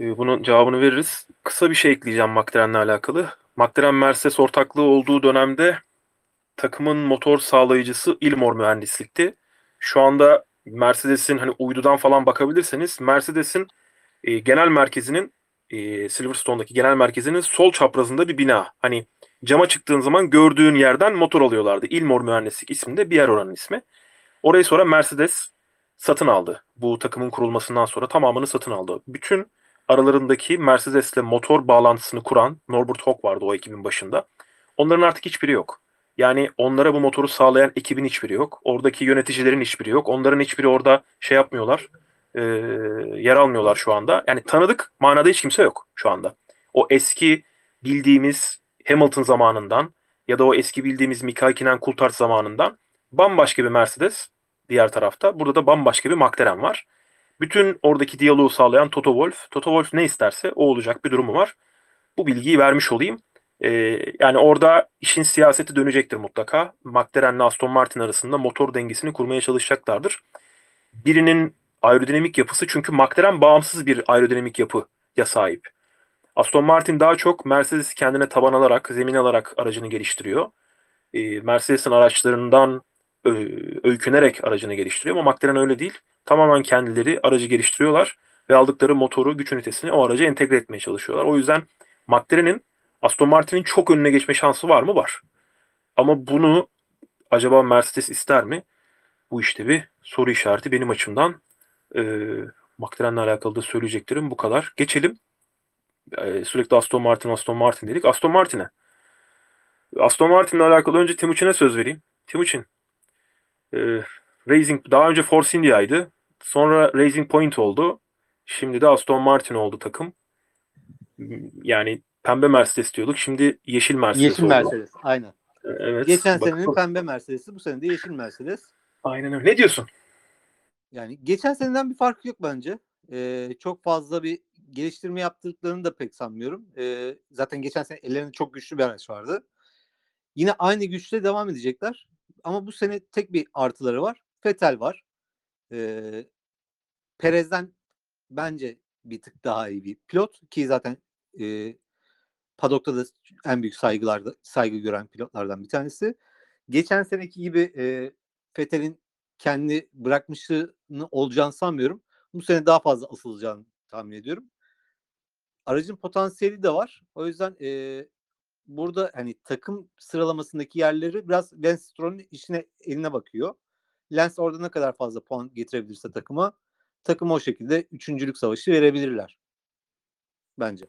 e, bunun cevabını veririz. Kısa bir şey ekleyeceğim McLaren'le alakalı. McLaren Mercedes ortaklığı olduğu dönemde takımın motor sağlayıcısı Ilmor mühendislikti. Şu anda Mercedes'in hani uydudan falan bakabilirseniz Mercedes'in e, genel merkezinin e, Silverstone'daki genel merkezinin sol çaprazında bir bina. Hani cama çıktığın zaman gördüğün yerden motor alıyorlardı. Ilmor Mühendislik isminde bir yer oranın ismi. Orayı sonra Mercedes satın aldı. Bu takımın kurulmasından sonra tamamını satın aldı. Bütün aralarındaki Mercedes'le motor bağlantısını kuran Norbert Hock vardı o ekibin başında. Onların artık hiçbiri yok. Yani onlara bu motoru sağlayan ekibin hiçbiri yok. Oradaki yöneticilerin hiçbiri yok. Onların hiçbiri orada şey yapmıyorlar. E, yer almıyorlar şu anda. Yani tanıdık manada hiç kimse yok şu anda. O eski bildiğimiz Hamilton zamanından ya da o eski bildiğimiz Mika Hakkinen Coulthard zamanından bambaşka bir Mercedes diğer tarafta. Burada da bambaşka bir McLaren var. Bütün oradaki diyaloğu sağlayan Toto Wolff. Toto Wolff ne isterse o olacak bir durumu var. Bu bilgiyi vermiş olayım. Ee, yani orada işin siyaseti dönecektir mutlaka. McLaren ile Aston Martin arasında motor dengesini kurmaya çalışacaklardır. Birinin aerodinamik yapısı çünkü McLaren bağımsız bir aerodinamik yapıya sahip. Aston Martin daha çok Mercedes'i kendine taban alarak, zemin alarak aracını geliştiriyor. Ee, Mercedes'in araçlarından ö- öykünerek aracını geliştiriyor ama McLaren öyle değil. Tamamen kendileri aracı geliştiriyorlar ve aldıkları motoru, güç ünitesini o araca entegre etmeye çalışıyorlar. O yüzden McLaren'in Aston Martin'in çok önüne geçme şansı var mı? Var. Ama bunu acaba Mercedes ister mi? Bu işte bir soru işareti benim açımdan. Ee, McLaren'le alakalı da söyleyeceklerim bu kadar. Geçelim. Ee, sürekli Aston Martin, Aston Martin dedik. Aston Martin'e. Aston Martin'le alakalı önce Timuçin'e söz vereyim. Timuçin. Ee, Racing daha önce Force India'ydı. Sonra Racing Point oldu. Şimdi de Aston Martin oldu takım. Yani pembe Mercedes diyorduk. Şimdi yeşil Mercedes Yeşil oldu. Mercedes. Aynen. Evet. Geçen bakalım. senenin pembe Mercedes'i bu sene de yeşil Mercedes. Aynen öyle. Ne diyorsun? Yani geçen seneden bir farkı yok bence. Ee, çok fazla bir geliştirme yaptıklarını da pek sanmıyorum. Ee, zaten geçen sene ellerinde çok güçlü bir araç vardı. Yine aynı güçle devam edecekler. Ama bu sene tek bir artıları var. Vettel var. Ee, Perez'den bence bir tık daha iyi bir pilot ki zaten e, padokta da en büyük saygılarda saygı gören pilotlardan bir tanesi. Geçen seneki gibi e, Vettel'in kendi bırakmışlığını olacağını sanmıyorum. Bu sene daha fazla asılacağını tahmin ediyorum. Aracın potansiyeli de var. O yüzden e, burada hani takım sıralamasındaki yerleri biraz Lance Stroll'ün işine eline bakıyor. Lance orada ne kadar fazla puan getirebilirse takıma takıma o şekilde üçüncülük savaşı verebilirler. Bence.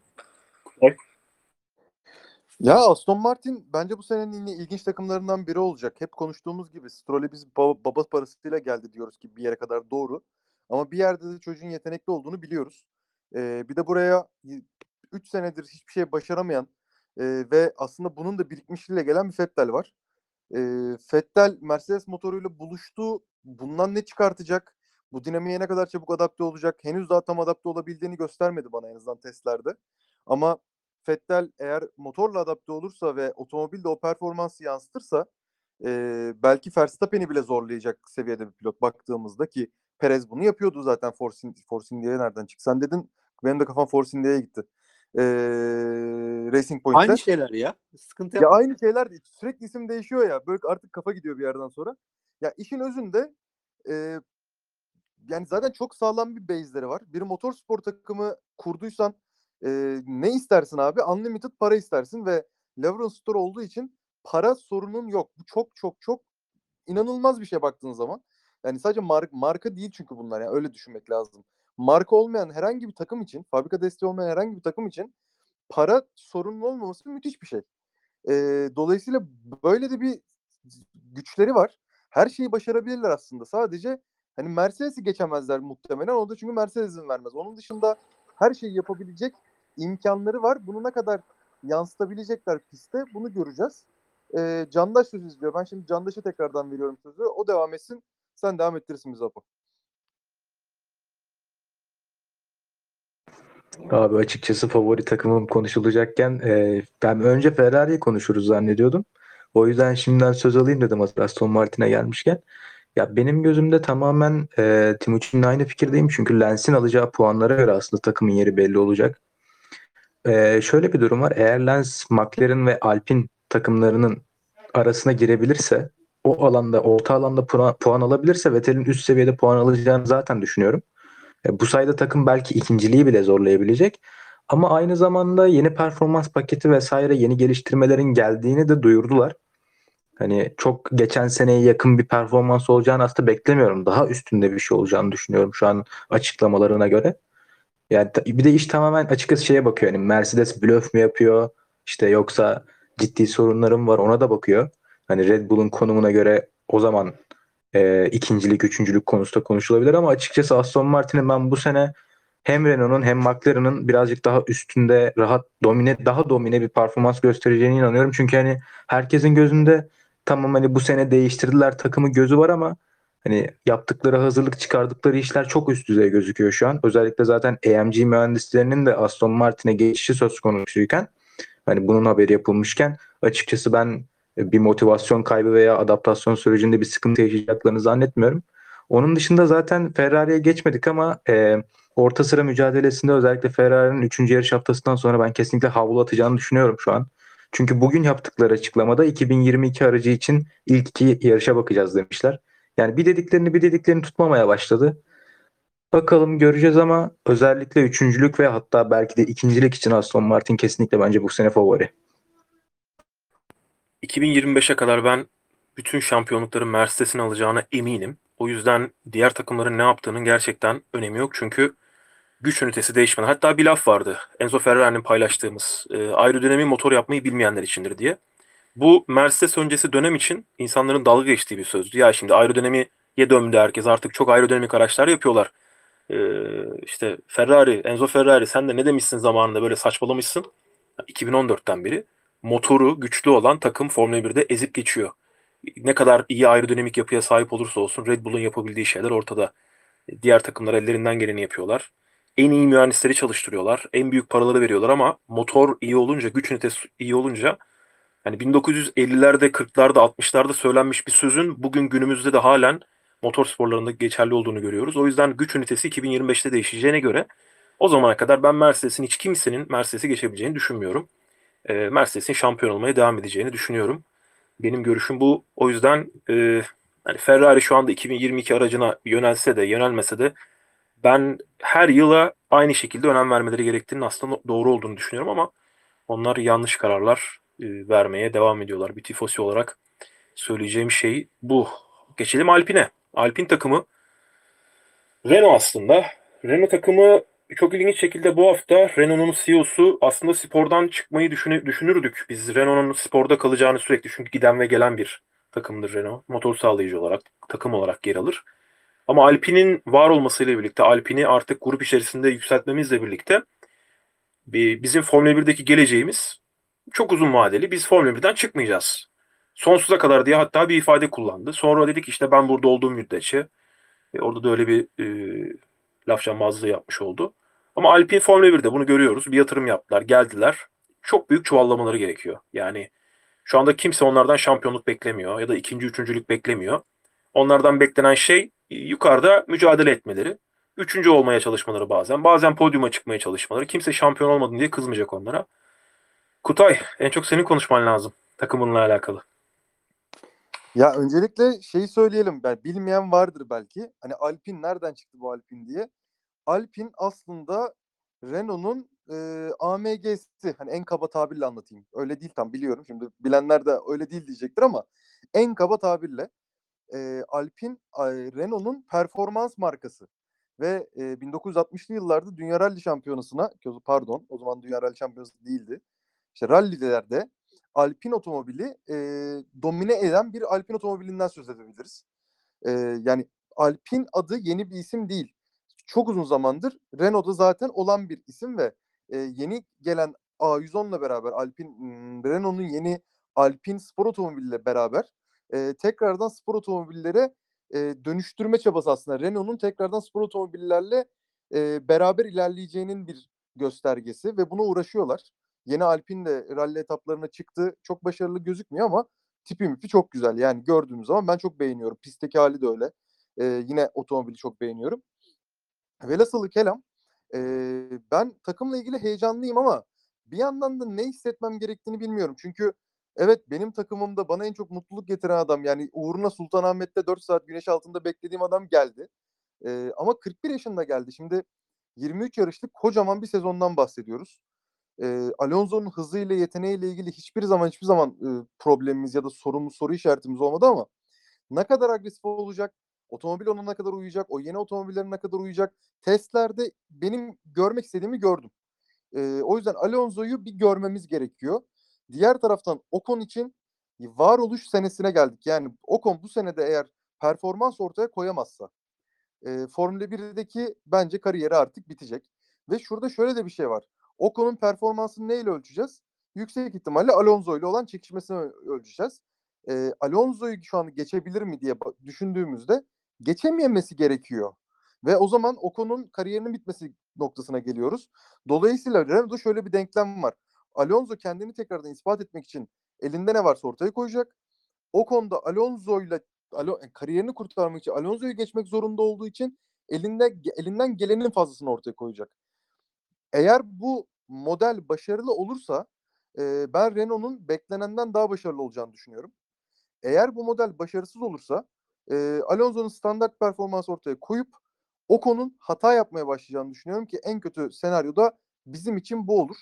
Ya Aston Martin bence bu senenin ilginç takımlarından biri olacak. Hep konuştuğumuz gibi Stroll'e biz baba, baba parasıyla geldi diyoruz ki bir yere kadar doğru. Ama bir yerde de çocuğun yetenekli olduğunu biliyoruz. Ee, bir de buraya 3 senedir hiçbir şey başaramayan e, ve aslında bunun da birikmişliğiyle gelen bir Vettel var. E, Vettel Mercedes motoruyla buluştu. Bundan ne çıkartacak? Bu dinamiğe ne kadar çabuk adapte olacak? Henüz daha tam adapte olabildiğini göstermedi bana en azından testlerde. Ama Vettel eğer motorla adapte olursa ve otomobilde o performansı yansıtırsa e, belki Verstappen'i bile zorlayacak seviyede bir pilot baktığımızda ki Perez bunu yapıyordu zaten Force, Force India'ya nereden çıktı? Sen dedin benim de kafam Force India'ya gitti. E, Racing Point'te. Aynı şeyler ya. Sıkıntı Ya aynı şeyler değil. Sürekli isim değişiyor ya. Böyle artık kafa gidiyor bir yerden sonra. Ya işin özünde e, yani zaten çok sağlam bir base'leri var. Bir motorspor takımı kurduysan e, ne istersin abi? Unlimited para istersin ve Lawrence Store olduğu için para sorunun yok. Bu çok çok çok inanılmaz bir şey baktığın zaman. Yani sadece mar- marka değil çünkü bunlar yani öyle düşünmek lazım. Marka olmayan herhangi bir takım için, fabrika desteği olmayan herhangi bir takım için para sorunun olmaması müthiş bir şey. Ee, dolayısıyla böyle de bir güçleri var. Her şeyi başarabilirler aslında. Sadece hani Mercedes'i geçemezler muhtemelen. O da çünkü Mercedes izin vermez. Onun dışında her şeyi yapabilecek imkanları var. Bunu ne kadar yansıtabilecekler pistte bunu göreceğiz. Ee, Candaş söz izliyor. Ben şimdi Candaş'a tekrardan veriyorum sözü. O devam etsin. Sen devam ettirirsin bizi Apo. Abi açıkçası favori takımım konuşulacakken e, ben önce Ferrari'yi konuşuruz zannediyordum. O yüzden şimdiden söz alayım dedim Aston Martin'e gelmişken. Ya benim gözümde tamamen e, Timuçin'le aynı fikirdeyim. Çünkü Lens'in alacağı puanlara göre aslında takımın yeri belli olacak. E, şöyle bir durum var. Eğer Lens, McLaren ve Alpine takımlarının arasına girebilirse o alanda, orta alanda puan, puan alabilirse Vettel'in üst seviyede puan alacağını zaten düşünüyorum. E, bu sayede takım belki ikinciliği bile zorlayabilecek. Ama aynı zamanda yeni performans paketi vesaire yeni geliştirmelerin geldiğini de duyurdular. Hani çok geçen seneye yakın bir performans olacağını aslında beklemiyorum. Daha üstünde bir şey olacağını düşünüyorum şu an açıklamalarına göre. Yani bir de iş tamamen açıkçası şeye bakıyor. Yani Mercedes blöf mü yapıyor? İşte yoksa ciddi sorunlarım var ona da bakıyor. Hani Red Bull'un konumuna göre o zaman e, ikincilik, üçüncülük konusunda konuşulabilir ama açıkçası Aston Martin'in ben bu sene hem Renault'un hem McLaren'ın birazcık daha üstünde rahat domine daha domine bir performans göstereceğine inanıyorum. Çünkü hani herkesin gözünde tamam hani bu sene değiştirdiler takımı gözü var ama hani yaptıkları hazırlık çıkardıkları işler çok üst düzey gözüküyor şu an. Özellikle zaten AMG mühendislerinin de Aston Martin'e geçişi söz konusuyken hani bunun haberi yapılmışken açıkçası ben bir motivasyon kaybı veya adaptasyon sürecinde bir sıkıntı yaşayacaklarını zannetmiyorum. Onun dışında zaten Ferrari'ye geçmedik ama e, orta sıra mücadelesinde özellikle Ferrari'nin 3. yarış haftasından sonra ben kesinlikle havlu atacağını düşünüyorum şu an. Çünkü bugün yaptıkları açıklamada 2022 aracı için ilk iki yarışa bakacağız demişler. Yani bir dediklerini bir dediklerini tutmamaya başladı. Bakalım göreceğiz ama özellikle üçüncülük ve hatta belki de ikincilik için Aston Martin kesinlikle bence bu sene favori. 2025'e kadar ben bütün şampiyonlukları Mercedes'in alacağına eminim. O yüzden diğer takımların ne yaptığının gerçekten önemi yok. Çünkü güç ünitesi değişmeden. Hatta bir laf vardı. Enzo Ferrari'nin paylaştığımız e, aerodinamik motor yapmayı bilmeyenler içindir diye. Bu Mercedes öncesi dönem için insanların dalga geçtiği bir sözdü. Ya şimdi aerodinamiğe döndü herkes. Artık çok aerodinamik araçlar yapıyorlar. E, işte Ferrari, Enzo Ferrari sen de ne demişsin zamanında böyle saçmalamışsın. 2014'ten beri motoru güçlü olan takım Formula 1'de ezip geçiyor. Ne kadar iyi aerodinamik yapıya sahip olursa olsun Red Bull'un yapabildiği şeyler ortada. Diğer takımlar ellerinden geleni yapıyorlar. En iyi mühendisleri çalıştırıyorlar. En büyük paraları veriyorlar ama motor iyi olunca, güç ünitesi iyi olunca hani 1950'lerde, 40'larda, 60'larda söylenmiş bir sözün bugün günümüzde de halen motor sporlarında geçerli olduğunu görüyoruz. O yüzden güç ünitesi 2025'te değişeceğine göre o zamana kadar ben Mercedes'in hiç kimsenin Mercedes'i geçebileceğini düşünmüyorum. Ee, Mercedes'in şampiyon olmaya devam edeceğini düşünüyorum. Benim görüşüm bu. O yüzden e, yani Ferrari şu anda 2022 aracına yönelse de yönelmese de ben her yıla aynı şekilde önem vermeleri gerektiğini aslında doğru olduğunu düşünüyorum ama onlar yanlış kararlar e, vermeye devam ediyorlar. Bir tifosi olarak söyleyeceğim şey bu. Geçelim Alpine. Alpine takımı Renault aslında. Renault takımı çok ilginç şekilde bu hafta Renault'un CEO'su aslında spordan çıkmayı düşünü- düşünürdük. Biz Renault'un sporda kalacağını sürekli çünkü giden ve gelen bir takımdır Renault. Motor sağlayıcı olarak, takım olarak yer alır. Ama Alpine'in var olmasıyla birlikte, Alpine'i artık grup içerisinde yükseltmemizle birlikte bir- bizim Formula 1'deki geleceğimiz çok uzun vadeli. Biz Formula 1'den çıkmayacağız. Sonsuza kadar diye hatta bir ifade kullandı. Sonra dedik işte ben burada olduğum müddetçe e, orada da öyle bir e, laf cambazlığı yapmış oldu. Ama Alpine Formula 1'de bunu görüyoruz. Bir yatırım yaptılar, geldiler. Çok büyük çuvallamaları gerekiyor. Yani şu anda kimse onlardan şampiyonluk beklemiyor ya da ikinci, üçüncülük beklemiyor. Onlardan beklenen şey yukarıda mücadele etmeleri. Üçüncü olmaya çalışmaları bazen. Bazen podyuma çıkmaya çalışmaları. Kimse şampiyon olmadın diye kızmayacak onlara. Kutay, en çok senin konuşman lazım takımınla alakalı. Ya öncelikle şeyi söyleyelim. Ben bilmeyen vardır belki. Hani Alpine nereden çıktı bu Alpine diye. Alpine aslında Renault'un e, AMG'si. Hani en kaba tabirle anlatayım. Öyle değil tam biliyorum. Şimdi bilenler de öyle değil diyecektir ama en kaba tabirle e, Alpine e, Renault'un performans markası. Ve e, 1960'lı yıllarda Dünya Rally Şampiyonası'na pardon o zaman Dünya Rally Şampiyonası değildi. İşte rallilerde Alpine otomobili e, domine eden bir Alpine otomobilinden söz edebiliriz. E, yani Alpine adı yeni bir isim değil. Çok uzun zamandır Renault'da zaten olan bir isim ve e, yeni gelen A110'la beraber Alpine m, Renault'un yeni Alpine spor otomobiliyle beraber e, tekrardan spor otomobillere e, dönüştürme çabası aslında. Renault'un tekrardan spor otomobillerle e, beraber ilerleyeceğinin bir göstergesi ve buna uğraşıyorlar. Yeni Alpine de rally etaplarına çıktı. Çok başarılı gözükmüyor ama tipi mipi çok güzel. Yani gördüğümüz zaman ben çok beğeniyorum. Pistteki hali de öyle. Ee, yine otomobili çok beğeniyorum. Velhasılı kelam ee, ben takımla ilgili heyecanlıyım ama bir yandan da ne hissetmem gerektiğini bilmiyorum. Çünkü evet benim takımımda bana en çok mutluluk getiren adam yani uğruna Sultanahmet'te 4 saat güneş altında beklediğim adam geldi. Ee, ama 41 yaşında geldi. Şimdi 23 yarışlık kocaman bir sezondan bahsediyoruz e, Alonso'nun hızıyla yeteneğiyle ilgili hiçbir zaman hiçbir zaman e, problemimiz ya da sorumuz soru işaretimiz olmadı ama ne kadar agresif olacak, otomobil ona ne kadar uyacak, o yeni otomobillerin ne kadar uyacak testlerde benim görmek istediğimi gördüm. E, o yüzden Alonso'yu bir görmemiz gerekiyor. Diğer taraftan Ocon için varoluş senesine geldik. Yani Ocon bu senede eğer performans ortaya koyamazsa e, Formula 1'deki bence kariyeri artık bitecek. Ve şurada şöyle de bir şey var. Ocon'un performansını neyle ölçeceğiz? Yüksek ihtimalle Alonso ile olan çekişmesini ölçeceğiz. Ee, Alonso'yu şu an geçebilir mi diye düşündüğümüzde geçememesi gerekiyor. Ve o zaman Ocon'un kariyerinin bitmesi noktasına geliyoruz. Dolayısıyla Renault'da şöyle bir denklem var. Alonso kendini tekrardan ispat etmek için elinde ne varsa ortaya koyacak. Ocon da Alonso ile Alo, kariyerini kurtarmak için Alonso'yu geçmek zorunda olduğu için elinde elinden gelenin fazlasını ortaya koyacak. Eğer bu model başarılı olursa e, ben Renault'un beklenenden daha başarılı olacağını düşünüyorum. Eğer bu model başarısız olursa e, Alonso'nun standart performans ortaya koyup Ocon'un hata yapmaya başlayacağını düşünüyorum ki en kötü senaryoda bizim için bu olur.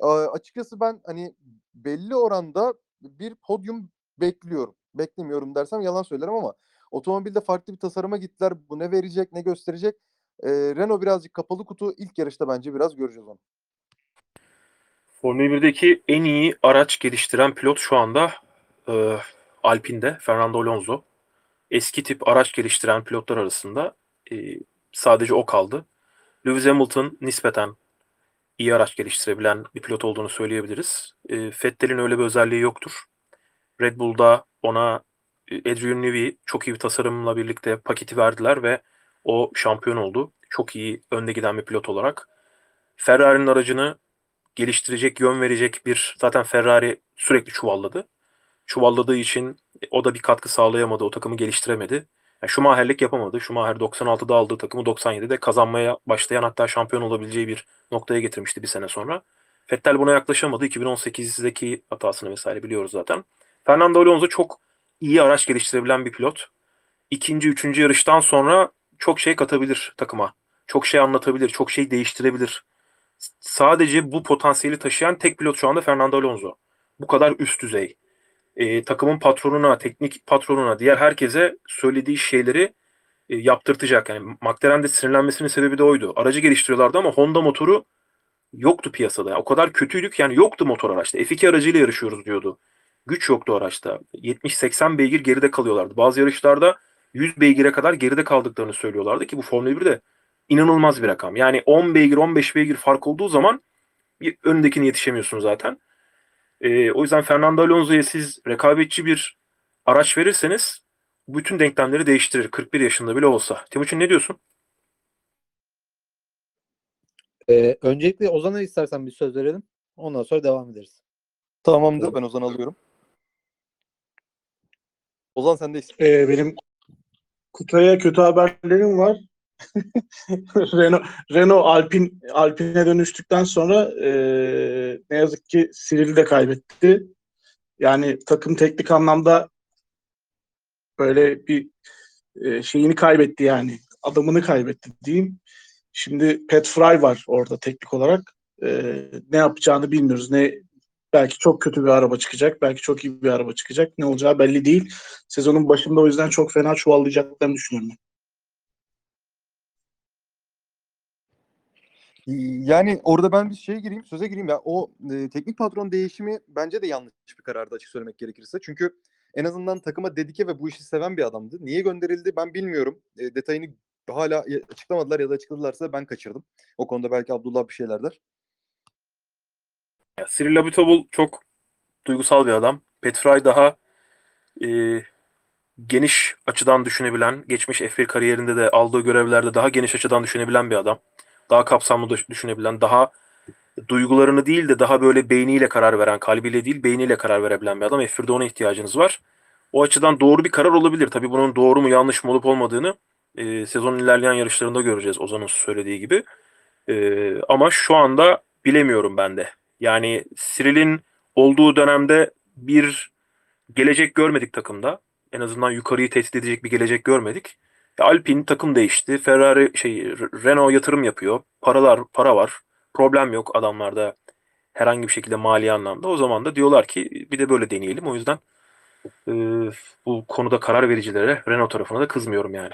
E, açıkçası ben hani belli oranda bir podyum bekliyorum. Beklemiyorum dersem yalan söylerim ama otomobilde farklı bir tasarıma gittiler. Bu ne verecek, ne gösterecek? E, Renault birazcık kapalı kutu. İlk yarışta bence biraz göreceğiz onu. Formula 1'deki en iyi araç geliştiren pilot şu anda e, Alpine'de Fernando Alonso. Eski tip araç geliştiren pilotlar arasında e, sadece o kaldı. Lewis Hamilton nispeten iyi araç geliştirebilen bir pilot olduğunu söyleyebiliriz. E, Vettel'in öyle bir özelliği yoktur. Red Bull'da ona Adrian Newey çok iyi bir tasarımla birlikte paketi verdiler ve O şampiyon oldu. Çok iyi önde giden bir pilot olarak. Ferrari'nin aracını geliştirecek, yön verecek bir zaten Ferrari sürekli çuvalladı. Çuvalladığı için o da bir katkı sağlayamadı. O takımı geliştiremedi. Yani Schumacher'lik yapamadı. Schumacher 96'da aldığı takımı 97'de kazanmaya başlayan hatta şampiyon olabileceği bir noktaya getirmişti bir sene sonra. Vettel buna yaklaşamadı. 2018'deki hatasını vesaire biliyoruz zaten. Fernando Alonso çok iyi araç geliştirebilen bir pilot. İkinci, üçüncü yarıştan sonra çok şey katabilir takıma. Çok şey anlatabilir, çok şey değiştirebilir. Sadece bu potansiyeli taşıyan tek pilot şu anda Fernando Alonso. Bu kadar üst düzey. Ee, takımın patronuna, teknik patronuna, diğer herkese söylediği şeyleri e, yaptırtacak. Yani McLaren'de sinirlenmesinin sebebi de oydu. Aracı geliştiriyorlardı ama Honda motoru yoktu piyasada. Yani o kadar kötüydük yani yoktu motor araçta. F2 aracıyla yarışıyoruz diyordu. Güç yoktu araçta. 70-80 beygir geride kalıyorlardı. Bazı yarışlarda 100 beygire kadar geride kaldıklarını söylüyorlardı ki bu Formula 1'de inanılmaz bir rakam. Yani 10 beygir 15 beygir fark olduğu zaman bir öndekine yetişemiyorsun zaten. Ee, o yüzden Fernando Alonso'ya siz rekabetçi bir araç verirseniz bütün denklemleri değiştirir. 41 yaşında bile olsa. Timuçin ne diyorsun? Ee, öncelikle Ozan'a istersen bir söz verelim. Ondan sonra devam ederiz. Tamamdır ben Ozan alıyorum. Ozan sendeyiz. Ee, benim Kutay'a kötü haberlerim var. Renault, Renault Alpin Alpine dönüştükten sonra eee, ne yazık ki Cyril'i de kaybetti. Yani takım teknik anlamda böyle bir eee, şeyini kaybetti yani. Adamını kaybetti diyeyim. Şimdi Pat Fry var orada teknik olarak. Eee, ne yapacağını bilmiyoruz. Ne belki çok kötü bir araba çıkacak, belki çok iyi bir araba çıkacak. Ne olacağı belli değil. Sezonun başında o yüzden çok fena çuvallayacaklarını düşünüyorum. ben. Yani orada ben bir şeye gireyim, söze gireyim ya. O e, teknik patron değişimi bence de yanlış bir karardı açık söylemek gerekirse. Çünkü en azından takıma dedike ve bu işi seven bir adamdı. Niye gönderildi ben bilmiyorum. E, detayını hala açıklamadılar ya da açıkladılarsa ben kaçırdım. O konuda belki Abdullah bir şeyler der. Ya, Cyril Abiteboul çok duygusal bir adam. Pat Fry daha e, geniş açıdan düşünebilen, geçmiş F1 kariyerinde de aldığı görevlerde daha geniş açıdan düşünebilen bir adam. Daha kapsamlı düş- düşünebilen, daha duygularını değil de daha böyle beyniyle karar veren, kalbiyle değil beyniyle karar verebilen bir adam. F1'de ona ihtiyacınız var. O açıdan doğru bir karar olabilir. Tabii bunun doğru mu yanlış mı olup olmadığını e, sezonun ilerleyen yarışlarında göreceğiz Ozan'ın söylediği gibi. E, ama şu anda bilemiyorum ben de. Yani Cyril'in olduğu dönemde bir gelecek görmedik takımda. En azından yukarıyı tehdit edecek bir gelecek görmedik. E, Alpine takım değişti. Ferrari şey Renault yatırım yapıyor. Paralar para var. Problem yok adamlarda herhangi bir şekilde mali anlamda. O zaman da diyorlar ki bir de böyle deneyelim. O yüzden e, bu konuda karar vericilere Renault tarafına da kızmıyorum yani.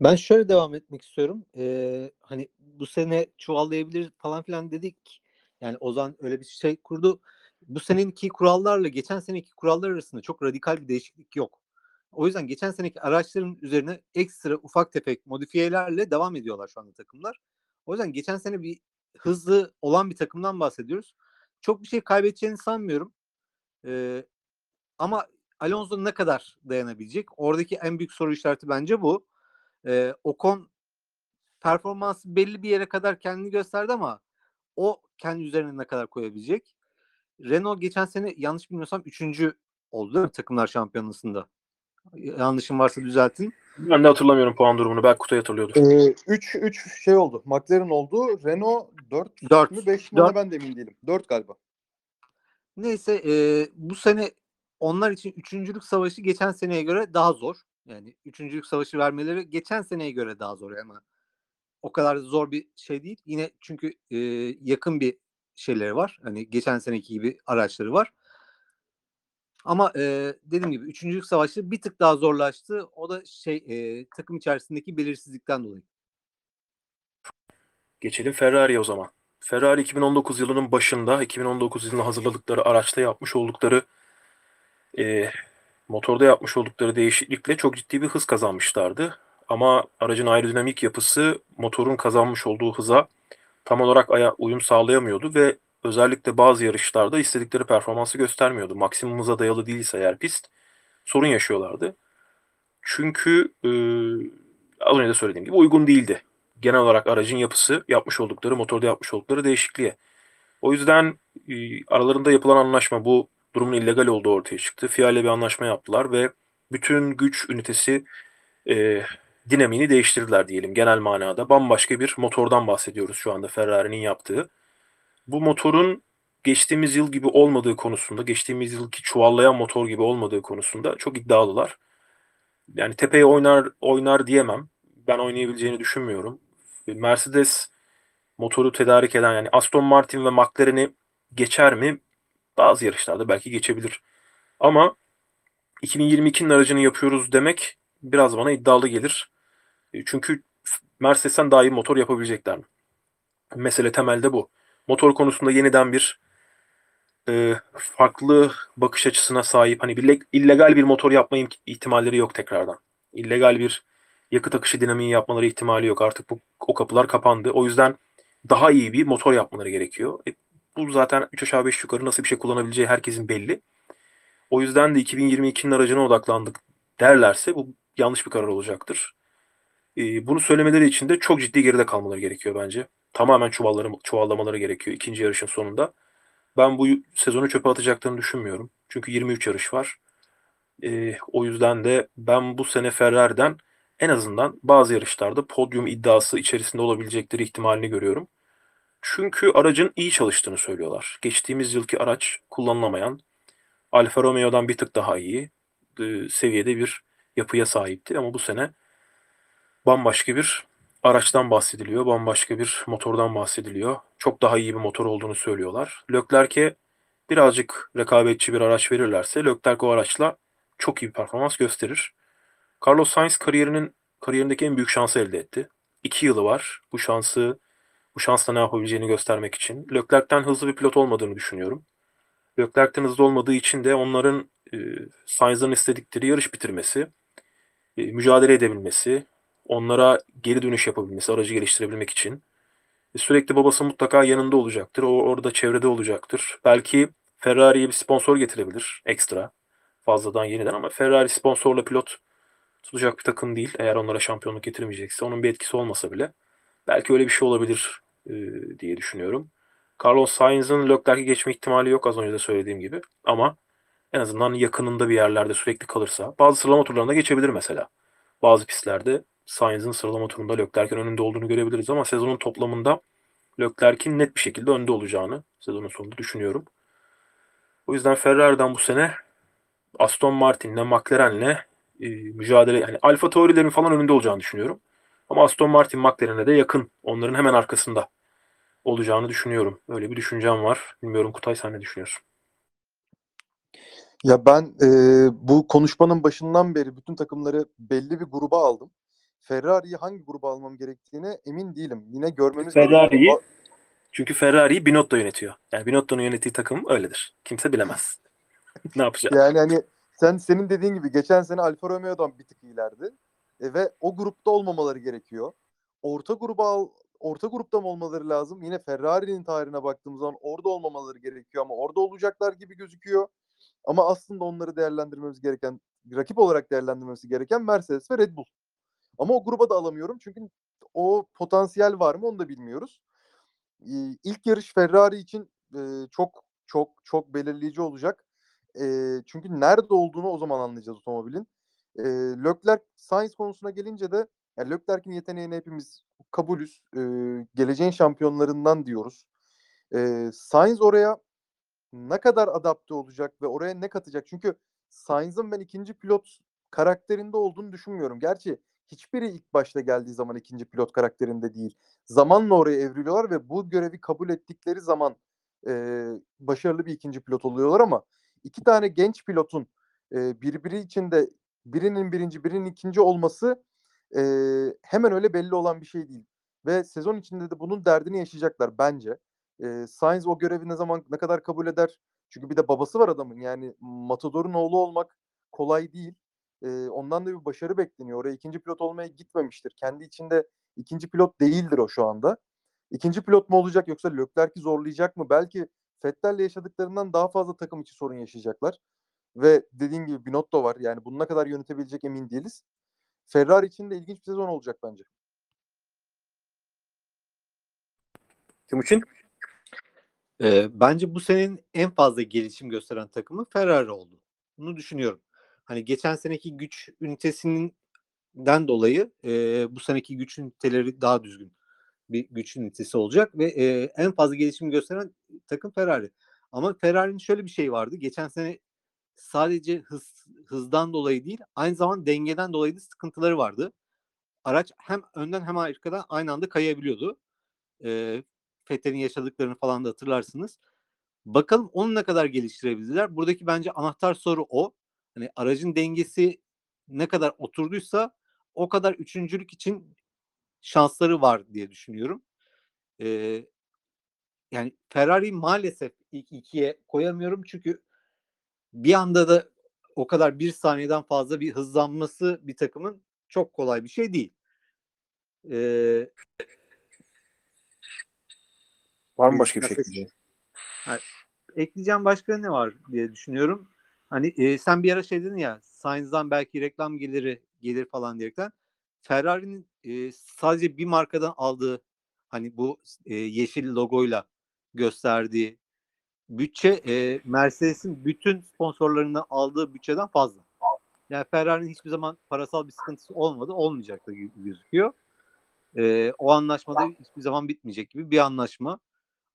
Ben şöyle devam etmek istiyorum. Ee, hani bu sene çuvallayabilir falan filan dedik. Yani Ozan öyle bir şey kurdu. Bu seneki kurallarla geçen seneki kurallar arasında çok radikal bir değişiklik yok. O yüzden geçen seneki araçların üzerine ekstra ufak tefek modifiyelerle devam ediyorlar şu anda takımlar. O yüzden geçen sene bir hızlı olan bir takımdan bahsediyoruz. Çok bir şey kaybedeceğini sanmıyorum. Ee, ama Alonso ne kadar dayanabilecek? Oradaki en büyük soru işareti bence bu. Ee, Ocon performansı belli bir yere kadar kendini gösterdi ama o kendi üzerine ne kadar koyabilecek? Renault geçen sene yanlış bilmiyorsam üçüncü oldu takımlar şampiyonasında? Yanlışım varsa düzeltin. Ben de hatırlamıyorum puan durumunu. Belki Kutay hatırlıyordur. 3 3 şey oldu. McLaren oldu. Renault 4 Dört. mü 5 mi ben de emin değilim. 4 galiba. Neyse e, bu sene onlar için üçüncülük savaşı geçen seneye göre daha zor. Yani üçüncülük savaşı vermeleri geçen seneye göre daha zor ama o kadar da zor bir şey değil. Yine çünkü e, yakın bir şeyleri var. Hani geçen seneki gibi araçları var. Ama e, dediğim gibi üçüncülük savaşı bir tık daha zorlaştı. O da şey e, takım içerisindeki belirsizlikten dolayı. Geçelim Ferrari'ye o zaman. Ferrari 2019 yılının başında, 2019 yılında hazırladıkları araçta yapmış oldukları e, motorda yapmış oldukları değişiklikle çok ciddi bir hız kazanmışlardı. Ama aracın aerodinamik yapısı motorun kazanmış olduğu hıza tam olarak aya uyum sağlayamıyordu ve özellikle bazı yarışlarda istedikleri performansı göstermiyordu. Maksimum hıza dayalı değilse eğer pist sorun yaşıyorlardı. Çünkü e, az önce de söylediğim gibi uygun değildi. Genel olarak aracın yapısı, yapmış oldukları, motorda yapmış oldukları değişikliğe. O yüzden e, aralarında yapılan anlaşma bu durumun illegal olduğu ortaya çıktı. FIA ile bir anlaşma yaptılar ve bütün güç ünitesi e, dinamiğini değiştirdiler diyelim genel manada. Bambaşka bir motordan bahsediyoruz şu anda Ferrari'nin yaptığı. Bu motorun geçtiğimiz yıl gibi olmadığı konusunda, geçtiğimiz yılki çuvallayan motor gibi olmadığı konusunda çok iddialılar. Yani tepeye oynar oynar diyemem. Ben oynayabileceğini düşünmüyorum. Mercedes motoru tedarik eden yani Aston Martin ve McLaren'i geçer mi? Bazı yarışlarda belki geçebilir. Ama 2022'nin aracını yapıyoruz demek biraz bana iddialı gelir. E, Çünkü Mercedes'ten daha iyi motor yapabilecekler mi? Mesele temelde bu. Motor konusunda yeniden bir e, farklı bakış açısına sahip hani bir le- illegal bir motor yapma im- ihtimalleri yok tekrardan. İllegal bir yakıt akışı dinamiği yapmaları ihtimali yok. Artık bu o kapılar kapandı. O yüzden daha iyi bir motor yapmaları gerekiyor. E, bu zaten 3 aşağı 5 yukarı nasıl bir şey kullanabileceği herkesin belli. O yüzden de 2022'nin aracına odaklandık derlerse bu yanlış bir karar olacaktır. E, bunu söylemeleri için de çok ciddi geride kalmaları gerekiyor bence. Tamamen çuvalları, çuvallamaları gerekiyor ikinci yarışın sonunda. Ben bu sezonu çöpe atacaklarını düşünmüyorum. Çünkü 23 yarış var. E, o yüzden de ben bu sene Ferrari'den en azından bazı yarışlarda podyum iddiası içerisinde olabilecekleri ihtimalini görüyorum. Çünkü aracın iyi çalıştığını söylüyorlar. Geçtiğimiz yılki araç kullanılamayan, Alfa Romeo'dan bir tık daha iyi e, seviyede bir yapıya sahipti. Ama bu sene bambaşka bir araçtan bahsediliyor. Bambaşka bir motordan bahsediliyor. Çok daha iyi bir motor olduğunu söylüyorlar. Leclerc'e birazcık rekabetçi bir araç verirlerse Leclerc o araçla çok iyi bir performans gösterir. Carlos Sainz kariyerinin kariyerindeki en büyük şansı elde etti. İki yılı var. Bu şansı bu şansla ne yapabileceğini göstermek için. Leclerc'ten hızlı bir pilot olmadığını düşünüyorum. Leclerc'ten hızlı olmadığı için de onların e, Sainz'ın istedikleri yarış bitirmesi, e, mücadele edebilmesi, onlara geri dönüş yapabilmesi, aracı geliştirebilmek için. E, sürekli babası mutlaka yanında olacaktır. O orada çevrede olacaktır. Belki Ferrari'ye bir sponsor getirebilir ekstra fazladan yeniden ama Ferrari sponsorla pilot tutacak bir takım değil. Eğer onlara şampiyonluk getirmeyecekse onun bir etkisi olmasa bile belki öyle bir şey olabilir e, diye düşünüyorum. Carlos Sainz'ın Leclerc'i geçme ihtimali yok az önce de söylediğim gibi. Ama en azından yakınında bir yerlerde sürekli kalırsa bazı sıralama turlarında geçebilir mesela. Bazı pistlerde Sainz'ın sıralama turunda Leclerc'in önünde olduğunu görebiliriz ama sezonun toplamında Leclerc'in net bir şekilde önde olacağını sezonun sonunda düşünüyorum. O yüzden Ferrari'den bu sene Aston Martin'le, McLaren'le e, mücadele yani Alfa Tauri'lerin falan önünde olacağını düşünüyorum. Ama Aston Martin McLaren'e de yakın. Onların hemen arkasında olacağını düşünüyorum. Öyle bir düşüncem var. Bilmiyorum Kutay sen ne düşünüyorsun? Ya ben e, bu konuşmanın başından beri bütün takımları belli bir gruba aldım. Ferrari'yi hangi gruba almam gerektiğine emin değilim. Yine görmemiz Ferrari'yi gerekiyor. çünkü Ferrari'yi Binotto yönetiyor. Yani Binotto'nun yönettiği takım öyledir. Kimse bilemez. ne yapacak? Yani hani sen senin dediğin gibi geçen sene Alfa Romeo'dan bir tık iyilerdi. E, ve o grupta olmamaları gerekiyor. Orta gruba al, orta grupta mı olmaları lazım? Yine Ferrari'nin tarihine baktığımız zaman orada olmamaları gerekiyor ama orada olacaklar gibi gözüküyor. Ama aslında onları değerlendirmemiz gereken, rakip olarak değerlendirmemiz gereken Mercedes ve Red Bull. Ama o gruba da alamıyorum çünkü o potansiyel var mı onu da bilmiyoruz. Ee, İlk yarış Ferrari için e, çok çok çok belirleyici olacak. E, çünkü nerede olduğunu o zaman anlayacağız otomobilin. E, Leclerc Sainz konusuna gelince de yani Leclerc'in yeteneğini hepimiz kabulüz. E, geleceğin şampiyonlarından diyoruz. E, Sainz oraya ne kadar adapte olacak ve oraya ne katacak? Çünkü Sainz'ın ben ikinci pilot karakterinde olduğunu düşünmüyorum. Gerçi hiçbiri ilk başta geldiği zaman ikinci pilot karakterinde değil. Zamanla oraya evriliyorlar ve bu görevi kabul ettikleri zaman e, başarılı bir ikinci pilot oluyorlar ama iki tane genç pilotun e, birbiri içinde birinin birinci birinin ikinci olması e, hemen öyle belli olan bir şey değil. Ve sezon içinde de bunun derdini yaşayacaklar bence. E, Sainz o görevi ne zaman ne kadar kabul eder? Çünkü bir de babası var adamın. Yani Matador'un oğlu olmak kolay değil. E, ondan da bir başarı bekleniyor. Oraya ikinci pilot olmaya gitmemiştir. Kendi içinde ikinci pilot değildir o şu anda. İkinci pilot mu olacak yoksa Leclerc'i zorlayacak mı? Belki Vettel'le yaşadıklarından daha fazla takım içi sorun yaşayacaklar. ve dediğin gibi Binotto var. Yani bunu ne kadar yönetebilecek emin değiliz. Ferrari için de ilginç bir sezon olacak bence. Timuçin? Ee, bence bu senenin en fazla gelişim gösteren takımı Ferrari oldu. Bunu düşünüyorum. Hani geçen seneki güç ünitesinden dolayı e, bu seneki güç üniteleri daha düzgün bir güç ünitesi olacak ve e, en fazla gelişim gösteren takım Ferrari. Ama Ferrari'nin şöyle bir şey vardı. Geçen sene sadece hız hızdan dolayı değil, aynı zamanda dengeden dolayı da sıkıntıları vardı. Araç hem önden hem arkadan aynı anda kayabiliyordu. E, Fettel'in yaşadıklarını falan da hatırlarsınız. Bakalım onu ne kadar geliştirebildiler. Buradaki bence anahtar soru o. Hani aracın dengesi ne kadar oturduysa o kadar üçüncülük için şansları var diye düşünüyorum. Ee, yani Ferrari maalesef ilk ikiye koyamıyorum çünkü bir anda da o kadar bir saniyeden fazla bir hızlanması bir takımın çok kolay bir şey değil. Ee, Var mı başka bir şey? ekleyeceğin? ekleyeceğim başka ne var diye düşünüyorum. Hani e, sen bir ara şey dedin ya Sainz'dan belki reklam geliri gelir falan diyerekten. Ferrari'nin e, sadece bir markadan aldığı hani bu e, yeşil logoyla gösterdiği bütçe e, Mercedes'in bütün sponsorlarından aldığı bütçeden fazla. Yani Ferrari'nin hiçbir zaman parasal bir sıkıntısı olmadı, olmayacak da gözüküyor. E, o anlaşmada hiçbir zaman bitmeyecek gibi bir anlaşma.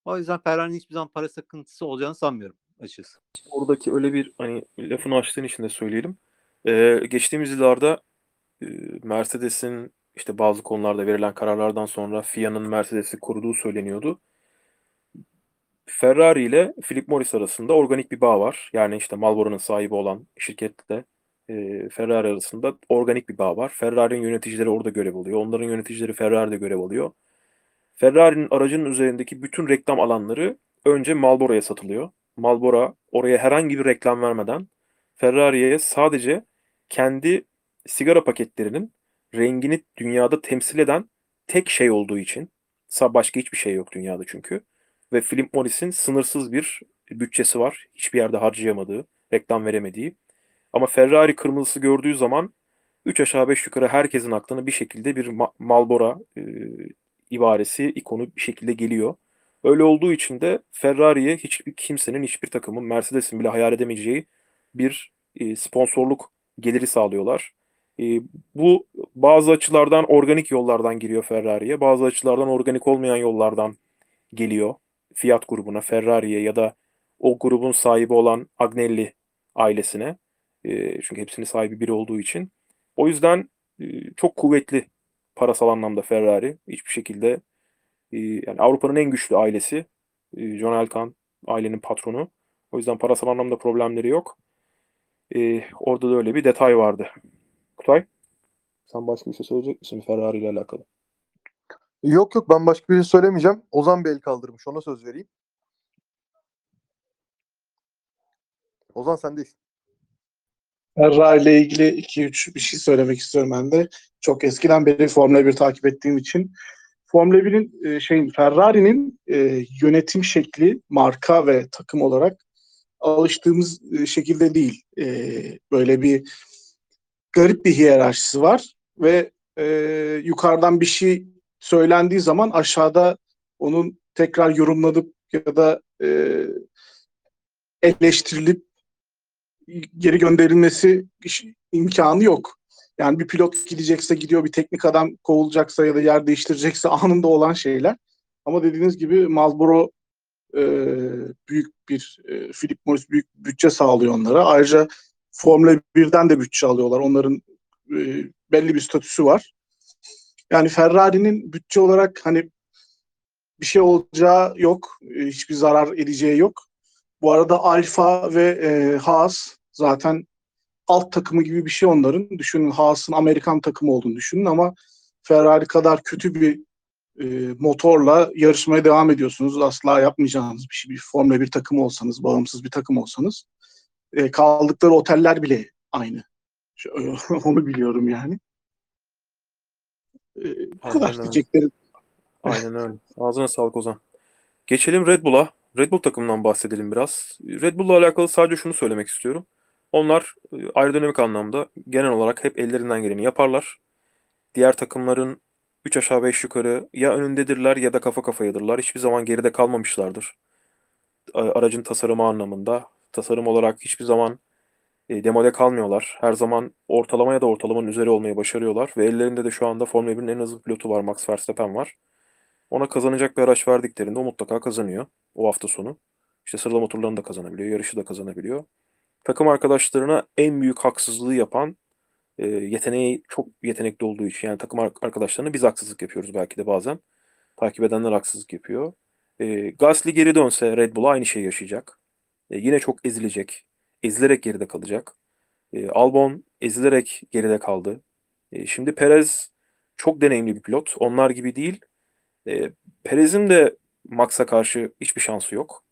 O yüzden Ferrari'nin hiçbir zaman para sıkıntısı olacağını sanmıyorum açıkçası. Oradaki öyle bir hani lafını açtığın için de söyleyelim. Ee, geçtiğimiz yıllarda e, Mercedes'in işte bazı konularda verilen kararlardan sonra FIA'nın Mercedes'i koruduğu söyleniyordu. Ferrari ile Philip Morris arasında organik bir bağ var. Yani işte Marlboro'nun sahibi olan şirketle e, Ferrari arasında organik bir bağ var. Ferrari'nin yöneticileri orada görev alıyor. Onların yöneticileri Ferrari'de görev alıyor. Ferrari'nin aracının üzerindeki bütün reklam alanları önce Marlboro'ya satılıyor. Marlboro oraya herhangi bir reklam vermeden Ferrari'ye sadece kendi sigara paketlerinin rengini dünyada temsil eden tek şey olduğu için başka hiçbir şey yok dünyada çünkü ve Philip Morris'in sınırsız bir bütçesi var. Hiçbir yerde harcayamadığı, reklam veremediği. Ama Ferrari kırmızısı gördüğü zaman 3 aşağı 5 yukarı herkesin aklına bir şekilde bir Ma- Marlboro e, ibaresi, ikonu bir şekilde geliyor. Öyle olduğu için de Ferrari'ye hiçbir kimsenin, hiçbir takımın, Mercedes'in bile hayal edemeyeceği bir e, sponsorluk geliri sağlıyorlar. E, bu bazı açılardan organik yollardan giriyor Ferrari'ye, bazı açılardan organik olmayan yollardan geliyor Fiat grubuna, Ferrari'ye ya da o grubun sahibi olan Agnelli ailesine. E, çünkü hepsinin sahibi biri olduğu için. O yüzden çok kuvvetli parasal anlamda Ferrari. Hiçbir şekilde e, yani Avrupa'nın en güçlü ailesi. E, John Elkann ailenin patronu. O yüzden parasal anlamda problemleri yok. E, orada da öyle bir detay vardı. Kutay, sen başka bir şey söyleyecek misin Ferrari ile alakalı? Yok yok ben başka bir şey söylemeyeceğim. Ozan bir el kaldırmış ona söz vereyim. Ozan sendeyiz. Ferrari ile ilgili 2-3 bir şey söylemek istiyorum ben de. Çok eskiden beri Formula 1 takip ettiğim için. Formula 1'in e, şeyin Ferrari'nin e, yönetim şekli, marka ve takım olarak alıştığımız e, şekilde değil. E, böyle bir garip bir hiyerarşisi var ve e, yukarıdan bir şey söylendiği zaman aşağıda onun tekrar yorumlanıp ya da e, eleştirilip geri gönderilmesi imkanı yok. Yani bir pilot gidecekse gidiyor, bir teknik adam kovulacaksa ya da yer değiştirecekse anında olan şeyler. Ama dediğiniz gibi Marlboro e, büyük bir, e, Philip Morris büyük bütçe sağlıyor onlara. Ayrıca Formula 1'den de bütçe alıyorlar. Onların e, belli bir statüsü var. Yani Ferrari'nin bütçe olarak hani bir şey olacağı yok. E, hiçbir zarar edeceği yok. Bu arada Alfa ve e, Haas zaten alt takımı gibi bir şey onların. Düşünün Haas'ın Amerikan takımı olduğunu düşünün ama Ferrari kadar kötü bir e, motorla yarışmaya devam ediyorsunuz. Asla yapmayacağınız bir şey. Bir Formula 1 takımı olsanız, bağımsız bir takım olsanız. E, kaldıkları oteller bile aynı. Onu biliyorum yani. E, bu kadar diyeceklerim. Aynen öyle. Ağzına sağlık Ozan. Geçelim Red Bull'a. Red Bull takımından bahsedelim biraz. Red Bull'la alakalı sadece şunu söylemek istiyorum. Onlar e, aerodinamik anlamda genel olarak hep ellerinden geleni yaparlar. Diğer takımların 3 aşağı 5 yukarı ya önündedirler ya da kafa kafayadırlar. Hiçbir zaman geride kalmamışlardır. Aracın tasarımı anlamında. Tasarım olarak hiçbir zaman e, demode kalmıyorlar. Her zaman ortalama ya da ortalamanın üzeri olmayı başarıyorlar. Ve ellerinde de şu anda Formula 1'in en hızlı pilotu var. Max Verstappen var. Ona kazanacak bir araç verdiklerinde o mutlaka kazanıyor o hafta sonu. İşte sıralama turlarını da kazanabiliyor, yarışı da kazanabiliyor. Takım arkadaşlarına en büyük haksızlığı yapan e, yeteneği çok yetenekli olduğu için yani takım ar- arkadaşlarına biz haksızlık yapıyoruz belki de bazen. Takip edenler haksızlık yapıyor. E, Gasly geri dönse Red Bull aynı şeyi yaşayacak. E, yine çok ezilecek. Ezilerek geride kalacak. E, Albon ezilerek geride kaldı. E, şimdi Perez çok deneyimli bir pilot. Onlar gibi değil. E, Perez'in de Max'a karşı hiçbir şansı yok.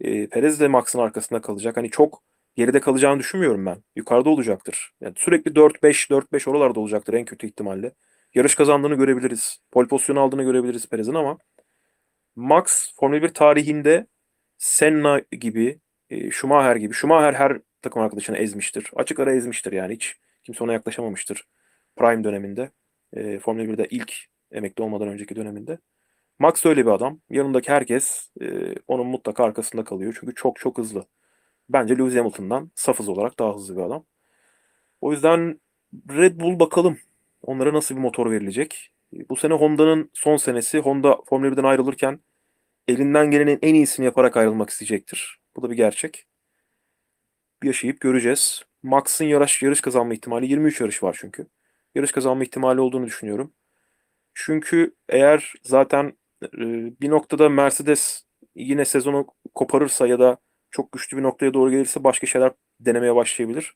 E, Perez de Max'ın arkasında kalacak. Hani çok geride kalacağını düşünmüyorum ben. Yukarıda olacaktır. Yani sürekli 4-5 4-5 oralarda olacaktır en kötü ihtimalle. Yarış kazandığını görebiliriz. Pole pozisyonu aldığını görebiliriz Perez'in ama Max Formula 1 tarihinde Senna gibi, e, Schumacher gibi. Schumacher her takım arkadaşını ezmiştir. Açık ara ezmiştir yani hiç kimse ona yaklaşamamıştır prime döneminde. E, Formula 1'de ilk emekli olmadan önceki döneminde. Max öyle bir adam. Yanındaki herkes e, onun mutlaka arkasında kalıyor. Çünkü çok çok hızlı. Bence Lewis Hamilton'dan saf hız olarak daha hızlı bir adam. O yüzden Red Bull bakalım. Onlara nasıl bir motor verilecek. Bu sene Honda'nın son senesi. Honda Formula 1'den ayrılırken elinden gelenin en iyisini yaparak ayrılmak isteyecektir. Bu da bir gerçek. Yaşayıp göreceğiz. Max'ın yarış, yarış kazanma ihtimali 23 yarış var çünkü. Yarış kazanma ihtimali olduğunu düşünüyorum. Çünkü eğer zaten e, bir noktada Mercedes yine sezonu koparırsa ya da çok güçlü bir noktaya doğru gelirse başka şeyler denemeye başlayabilir.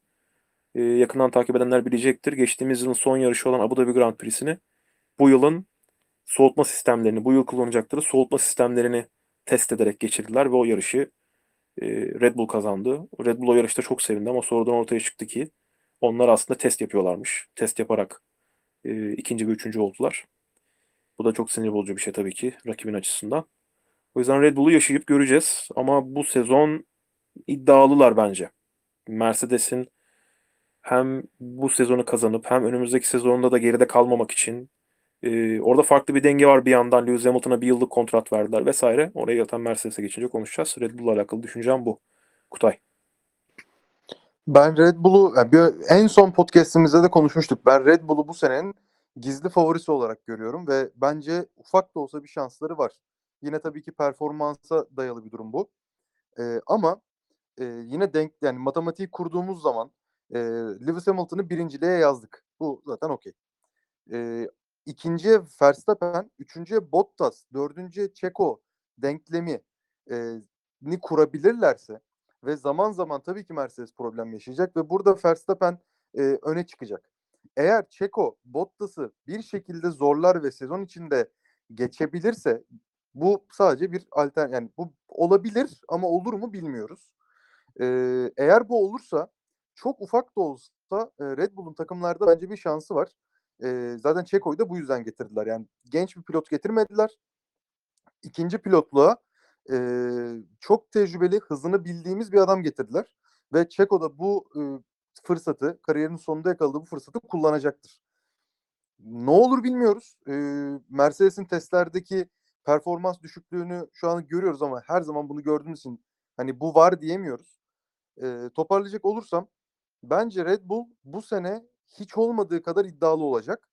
E, yakından takip edenler bilecektir. Geçtiğimiz yılın son yarışı olan Abu Dhabi Grand Prix'sini bu yılın soğutma sistemlerini, bu yıl kullanacakları soğutma sistemlerini test ederek geçirdiler ve o yarışı e, Red Bull kazandı. Red Bull o yarışta çok sevindi ama sonradan ortaya çıktı ki onlar aslında test yapıyorlarmış. Test yaparak e, ikinci ve üçüncü oldular. Bu da çok sinir bozucu bir şey tabii ki rakibin açısından. O yüzden Red Bull'u yaşayıp göreceğiz. Ama bu sezon iddialılar bence. Mercedes'in hem bu sezonu kazanıp hem önümüzdeki sezonda da geride kalmamak için e, orada farklı bir denge var bir yandan. Lewis Hamilton'a bir yıllık kontrat verdiler vesaire. Oraya yatan Mercedes'e geçince konuşacağız. Red Bull'la alakalı düşüncem bu. Kutay. Ben Red Bull'u en son podcast'imizde de konuşmuştuk. Ben Red Bull'u bu senenin gizli favorisi olarak görüyorum ve bence ufak da olsa bir şansları var. Yine tabii ki performansa dayalı bir durum bu. Ee, ama e, yine denk yani matematiği kurduğumuz zaman e, Lewis Hamilton'ı birinciliğe yazdık. Bu zaten okey. E, ikinciye Verstappen, üçüncüye Bottas, dördüncüye Checo denklemi e, ni kurabilirlerse ve zaman zaman tabii ki Mercedes problem yaşayacak ve burada Verstappen e, öne çıkacak. Eğer Checo Bottas'ı bir şekilde zorlar ve sezon içinde geçebilirse bu sadece bir altern yani bu olabilir ama olur mu bilmiyoruz. Ee, eğer bu olursa çok ufak da olsa e, Red Bull'un takımlarda bence bir şansı var. Ee, zaten Checo'yu da bu yüzden getirdiler. Yani genç bir pilot getirmediler. İkinci pilotluğa e, çok tecrübeli, hızını bildiğimiz bir adam getirdiler. Ve Checo da bu e, fırsatı, kariyerinin sonunda yakaladığı bu fırsatı kullanacaktır. Ne olur bilmiyoruz. E, Mercedes'in testlerdeki performans düşüklüğünü şu an görüyoruz ama her zaman bunu gördüğümüz için hani bu var diyemiyoruz. E, toparlayacak olursam bence Red Bull bu sene hiç olmadığı kadar iddialı olacak.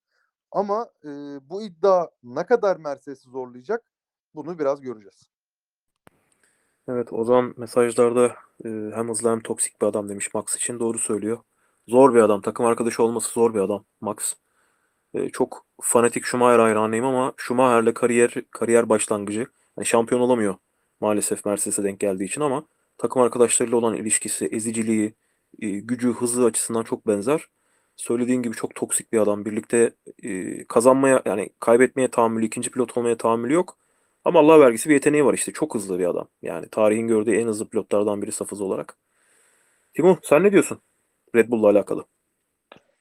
Ama e, bu iddia ne kadar Mercedes'i zorlayacak bunu biraz göreceğiz. Evet Ozan mesajlarda e, hem hızlı hem toksik bir adam demiş Max için doğru söylüyor. Zor bir adam. Takım arkadaşı olması zor bir adam Max. E, çok fanatik Schumacher hayranıyım ama Schumacher'le kariyer kariyer başlangıcı. Yani şampiyon olamıyor maalesef Mercedes'e denk geldiği için ama takım arkadaşlarıyla olan ilişkisi, eziciliği, e, gücü, hızı açısından çok benzer. Söylediğin gibi çok toksik bir adam. Birlikte e, kazanmaya yani kaybetmeye tahammülü, ikinci pilot olmaya tahammülü yok. Ama Allah vergisi bir yeteneği var işte. Çok hızlı bir adam. Yani tarihin gördüğü en hızlı pilotlardan biri saf hız olarak. Timur sen ne diyorsun Red Bull'la alakalı?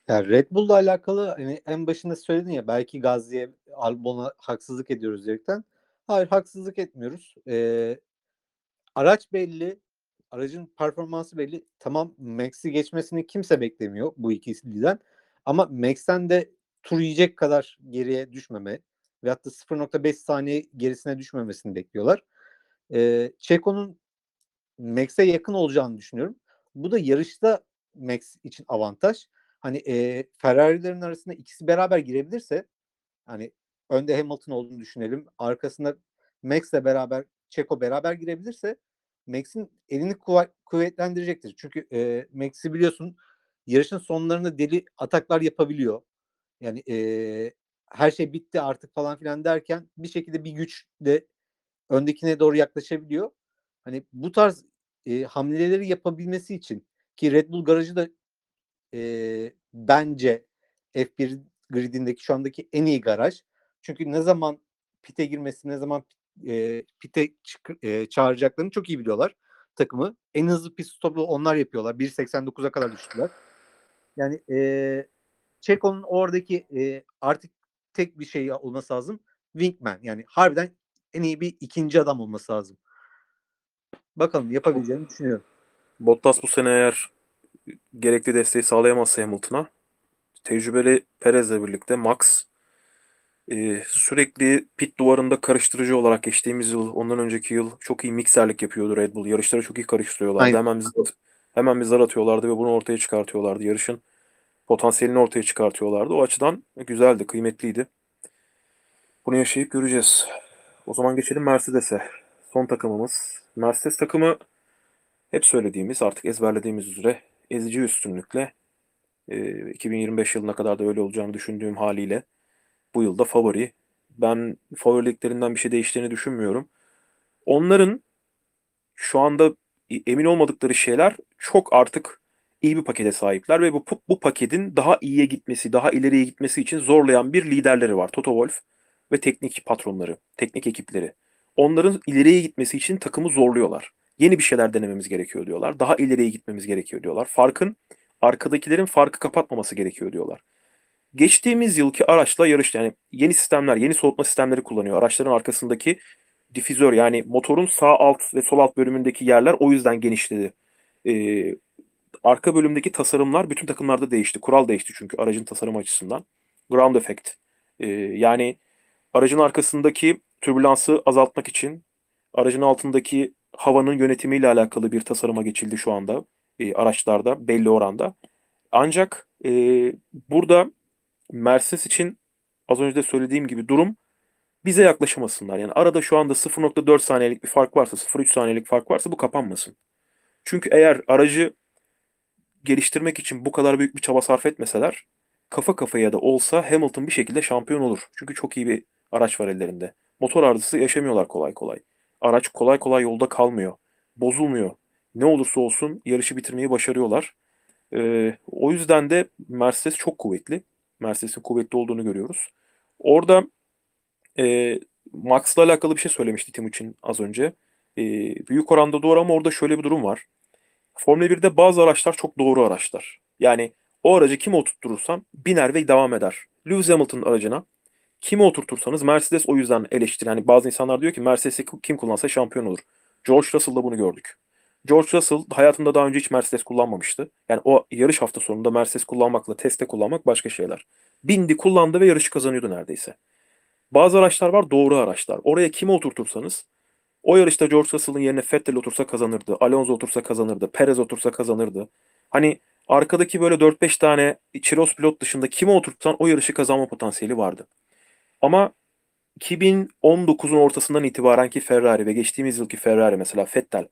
Ya Red Bull'la alakalı hani en başında söyledin ya belki Gazze'ye Albon'a haksızlık ediyoruz diyerekten. Hayır haksızlık etmiyoruz. Ee, araç belli. Aracın performansı belli. Tamam Max'i geçmesini kimse beklemiyor bu ikisinden. Ama Max'ten de tur yiyecek kadar geriye düşmeme veyahut da 0.5 saniye gerisine düşmemesini bekliyorlar. Ee, Checo'nun Max'e yakın olacağını düşünüyorum. Bu da yarışta Max için avantaj. Hani e, Ferrari'lerin arasında ikisi beraber girebilirse hani önde Hamilton olduğunu düşünelim. Arkasında Max'le beraber Checo beraber girebilirse Max'in elini kuvvetlendirecektir. Çünkü e, Max'i biliyorsun yarışın sonlarında deli ataklar yapabiliyor. Yani e, her şey bitti artık falan filan derken bir şekilde bir güçle öndekine doğru yaklaşabiliyor. Hani bu tarz e, hamleleri yapabilmesi için ki Red Bull garajı da e, bence F1 gridindeki şu andaki en iyi garaj. Çünkü ne zaman pite girmesi, ne zaman e, pite e, çağıracaklarını çok iyi biliyorlar takımı. En hızlı pit stopu onlar yapıyorlar. 1.89'a kadar düştüler. Yani e, Checo'nun oradaki e, artık tek bir şey olması lazım. Wingman. Yani harbiden en iyi bir ikinci adam olması lazım. Bakalım yapabileceğini düşünüyorum. Bottas bu sene eğer gerekli desteği sağlayamazsa Hamilton'a tecrübeli Perez'le birlikte Max e, sürekli pit duvarında karıştırıcı olarak geçtiğimiz yıl, ondan önceki yıl çok iyi mikserlik yapıyordu Red Bull. Yarışları çok iyi karıştırıyorlardı. Aynen. Hemen bir zar, hemen bir zar atıyorlardı ve bunu ortaya çıkartıyorlardı. Yarışın potansiyelini ortaya çıkartıyorlardı. O açıdan güzeldi, kıymetliydi. Bunu yaşayıp göreceğiz. O zaman geçelim Mercedes'e. Son takımımız. Mercedes takımı hep söylediğimiz, artık ezberlediğimiz üzere ezici üstünlükle e, 2025 yılına kadar da öyle olacağını düşündüğüm haliyle bu yılda favori. Ben favoriliklerinden bir şey değiştiğini düşünmüyorum. Onların şu anda emin olmadıkları şeyler çok artık iyi bir pakete sahipler ve bu bu paketin daha iyiye gitmesi, daha ileriye gitmesi için zorlayan bir liderleri var. Toto Wolff ve teknik patronları, teknik ekipleri. Onların ileriye gitmesi için takımı zorluyorlar. Yeni bir şeyler denememiz gerekiyor diyorlar. Daha ileriye gitmemiz gerekiyor diyorlar. Farkın arkadakilerin farkı kapatmaması gerekiyor diyorlar. Geçtiğimiz yılki araçla yarış yani yeni sistemler, yeni soğutma sistemleri kullanıyor. Araçların arkasındaki difüzör yani motorun sağ alt ve sol alt bölümündeki yerler o yüzden genişledi. Ee, arka bölümdeki tasarımlar bütün takımlarda değişti. Kural değişti çünkü aracın tasarımı açısından. Ground effect. Ee, yani aracın arkasındaki türbülansı azaltmak için aracın altındaki havanın yönetimiyle alakalı bir tasarıma geçildi şu anda e, araçlarda belli oranda. Ancak e, burada Mercedes için az önce de söylediğim gibi durum bize yaklaşamasınlar. Yani arada şu anda 0.4 saniyelik bir fark varsa, 0.3 saniyelik fark varsa bu kapanmasın. Çünkü eğer aracı geliştirmek için bu kadar büyük bir çaba sarf etmeseler kafa kafaya da olsa Hamilton bir şekilde şampiyon olur. Çünkü çok iyi bir araç var ellerinde. Motor arızası yaşamıyorlar kolay kolay. Araç kolay kolay yolda kalmıyor. Bozulmuyor. Ne olursa olsun yarışı bitirmeyi başarıyorlar. Ee, o yüzden de Mercedes çok kuvvetli. Mercedes'in kuvvetli olduğunu görüyoruz. Orada e, Max'la alakalı bir şey söylemişti Timuçin az önce. E, büyük oranda doğru ama orada şöyle bir durum var. Formula 1'de bazı araçlar çok doğru araçlar. Yani o aracı kime oturturursan biner ve devam eder. Lewis Hamilton aracına kime oturtursanız Mercedes o yüzden eleştiri. Yani bazı insanlar diyor ki Mercedes'i kim kullansa şampiyon olur. George Russell'da bunu gördük. George Russell hayatında daha önce hiç Mercedes kullanmamıştı. Yani o yarış hafta sonunda Mercedes kullanmakla teste kullanmak başka şeyler. Bindi, kullandı ve yarışı kazanıyordu neredeyse. Bazı araçlar var doğru araçlar. Oraya kimi oturtursanız o yarışta George Russell'ın yerine Vettel otursa kazanırdı. Alonso otursa kazanırdı. Perez otursa kazanırdı. Hani arkadaki böyle 4-5 tane Çiros pilot dışında kime oturtsan o yarışı kazanma potansiyeli vardı. Ama 2019'un ortasından itibaren ki Ferrari ve geçtiğimiz yılki Ferrari mesela Vettel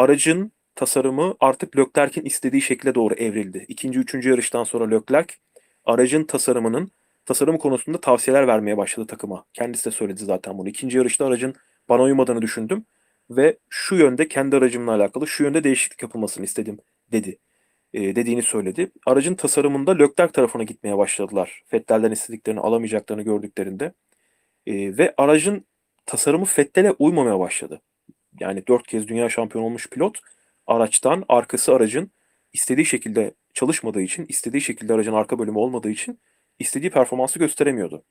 aracın tasarımı artık Leclerc'in istediği şekle doğru evrildi. İkinci, üçüncü yarıştan sonra Leclerc aracın tasarımının tasarım konusunda tavsiyeler vermeye başladı takıma. Kendisi de söyledi zaten bunu. İkinci yarışta aracın bana uymadığını düşündüm ve şu yönde kendi aracımla alakalı şu yönde değişiklik yapılmasını istedim dedi. E, dediğini söyledi. Aracın tasarımında Leclerc tarafına gitmeye başladılar. Vettel'den istediklerini alamayacaklarını gördüklerinde. E, ve aracın tasarımı Vettel'e uymamaya başladı. Yani dört kez dünya şampiyonu olmuş pilot araçtan arkası aracın istediği şekilde çalışmadığı için, istediği şekilde aracın arka bölümü olmadığı için istediği performansı gösteremiyordu.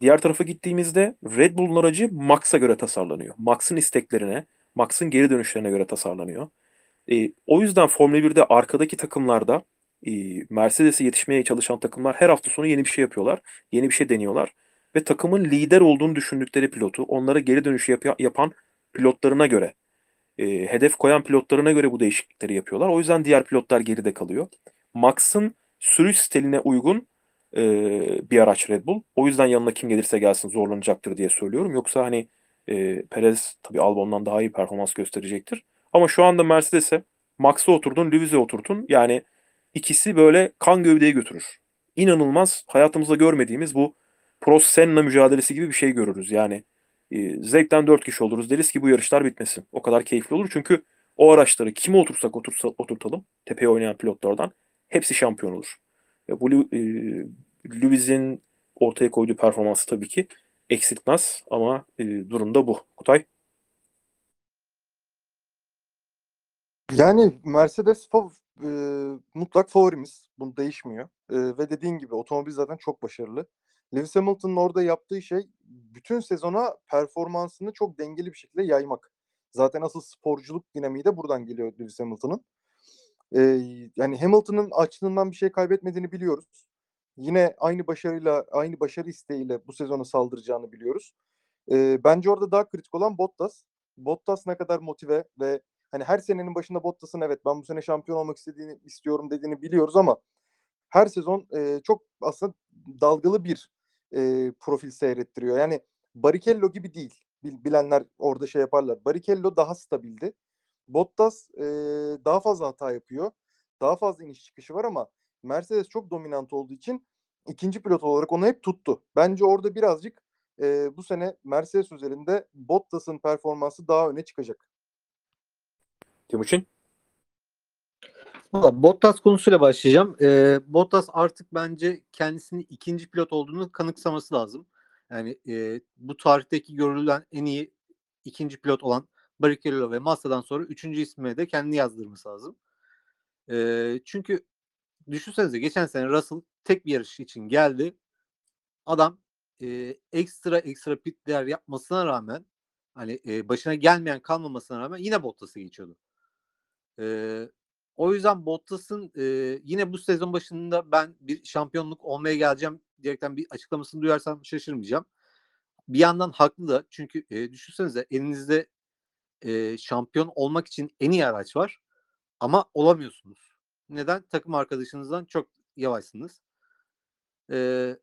Diğer tarafa gittiğimizde Red Bull'un aracı Max'a göre tasarlanıyor. Max'ın isteklerine, Max'ın geri dönüşlerine göre tasarlanıyor. E, o yüzden Formula 1'de arkadaki takımlarda e, Mercedes'e yetişmeye çalışan takımlar her hafta sonu yeni bir şey yapıyorlar. Yeni bir şey deniyorlar. Ve takımın lider olduğunu düşündükleri pilotu onlara geri dönüş yap- yapan pilotlarına göre e, hedef koyan pilotlarına göre bu değişiklikleri yapıyorlar. O yüzden diğer pilotlar geride kalıyor. Max'ın sürüş stiline uygun e, bir araç Red Bull. O yüzden yanına kim gelirse gelsin zorlanacaktır diye söylüyorum. Yoksa hani e, Perez tabii Albon'dan daha iyi performans gösterecektir. Ama şu anda Mercedes'e Max'a oturdun, Lewis'e oturdun. Yani ikisi böyle kan gövdeye götürür. İnanılmaz hayatımızda görmediğimiz bu Prost Senna mücadelesi gibi bir şey görürüz. Yani e, zevkten dört kişi oluruz. Deriz ki bu yarışlar bitmesin. O kadar keyifli olur. Çünkü o araçları kime otursak otursa, oturtalım tepeye oynayan pilotlardan hepsi şampiyon olur. Ve bu e, Lewis'in ortaya koyduğu performansı tabii ki eksiltmez ama e, durum da bu. Kutay? Yani Mercedes e, mutlak favorimiz. Bu değişmiyor. E, ve dediğin gibi otomobil zaten çok başarılı. Lewis Hamilton'ın orada yaptığı şey bütün sezona performansını çok dengeli bir şekilde yaymak. Zaten asıl sporculuk dinamiği de buradan geliyor Lewis Hamilton'ın. E, yani Hamilton'ın açlığından bir şey kaybetmediğini biliyoruz. Yine aynı başarıyla, aynı başarı isteğiyle bu sezona saldıracağını biliyoruz. E, bence orada daha kritik olan Bottas. Bottas ne kadar motive ve hani her senenin başında Bottas'ın evet ben bu sene şampiyon olmak istediğini istiyorum dediğini biliyoruz ama her sezon e, çok aslında dalgalı bir e, profil seyrettiriyor. Yani Barrichello gibi değil. Bil- bilenler orada şey yaparlar. Barrichello daha stabildi. Bottas e, daha fazla hata yapıyor. Daha fazla iniş çıkışı var ama Mercedes çok dominant olduğu için ikinci pilot olarak onu hep tuttu. Bence orada birazcık e, bu sene Mercedes üzerinde Bottas'ın performansı daha öne çıkacak. Timuçin? Valla Bottas konusuyla başlayacağım. Ee, Bottas artık bence kendisinin ikinci pilot olduğunu kanıksaması lazım. Yani e, bu tarihteki görülen en iyi ikinci pilot olan Barrichello ve Massa'dan sonra üçüncü isme de kendini yazdırması lazım. Ee, çünkü düşünsenize geçen sene Russell tek bir yarış için geldi. Adam e, ekstra ekstra pitler yapmasına rağmen hani e, başına gelmeyen kalmamasına rağmen yine Bottas'ı geçiyordu. Ee, o yüzden Bottas'ın e, yine bu sezon başında ben bir şampiyonluk olmaya geleceğim diyerekten bir açıklamasını duyarsam şaşırmayacağım. Bir yandan haklı da çünkü e, düşünsenize elinizde e, şampiyon olmak için en iyi araç var ama olamıyorsunuz. Neden? Takım arkadaşınızdan çok yavaşsınız. E,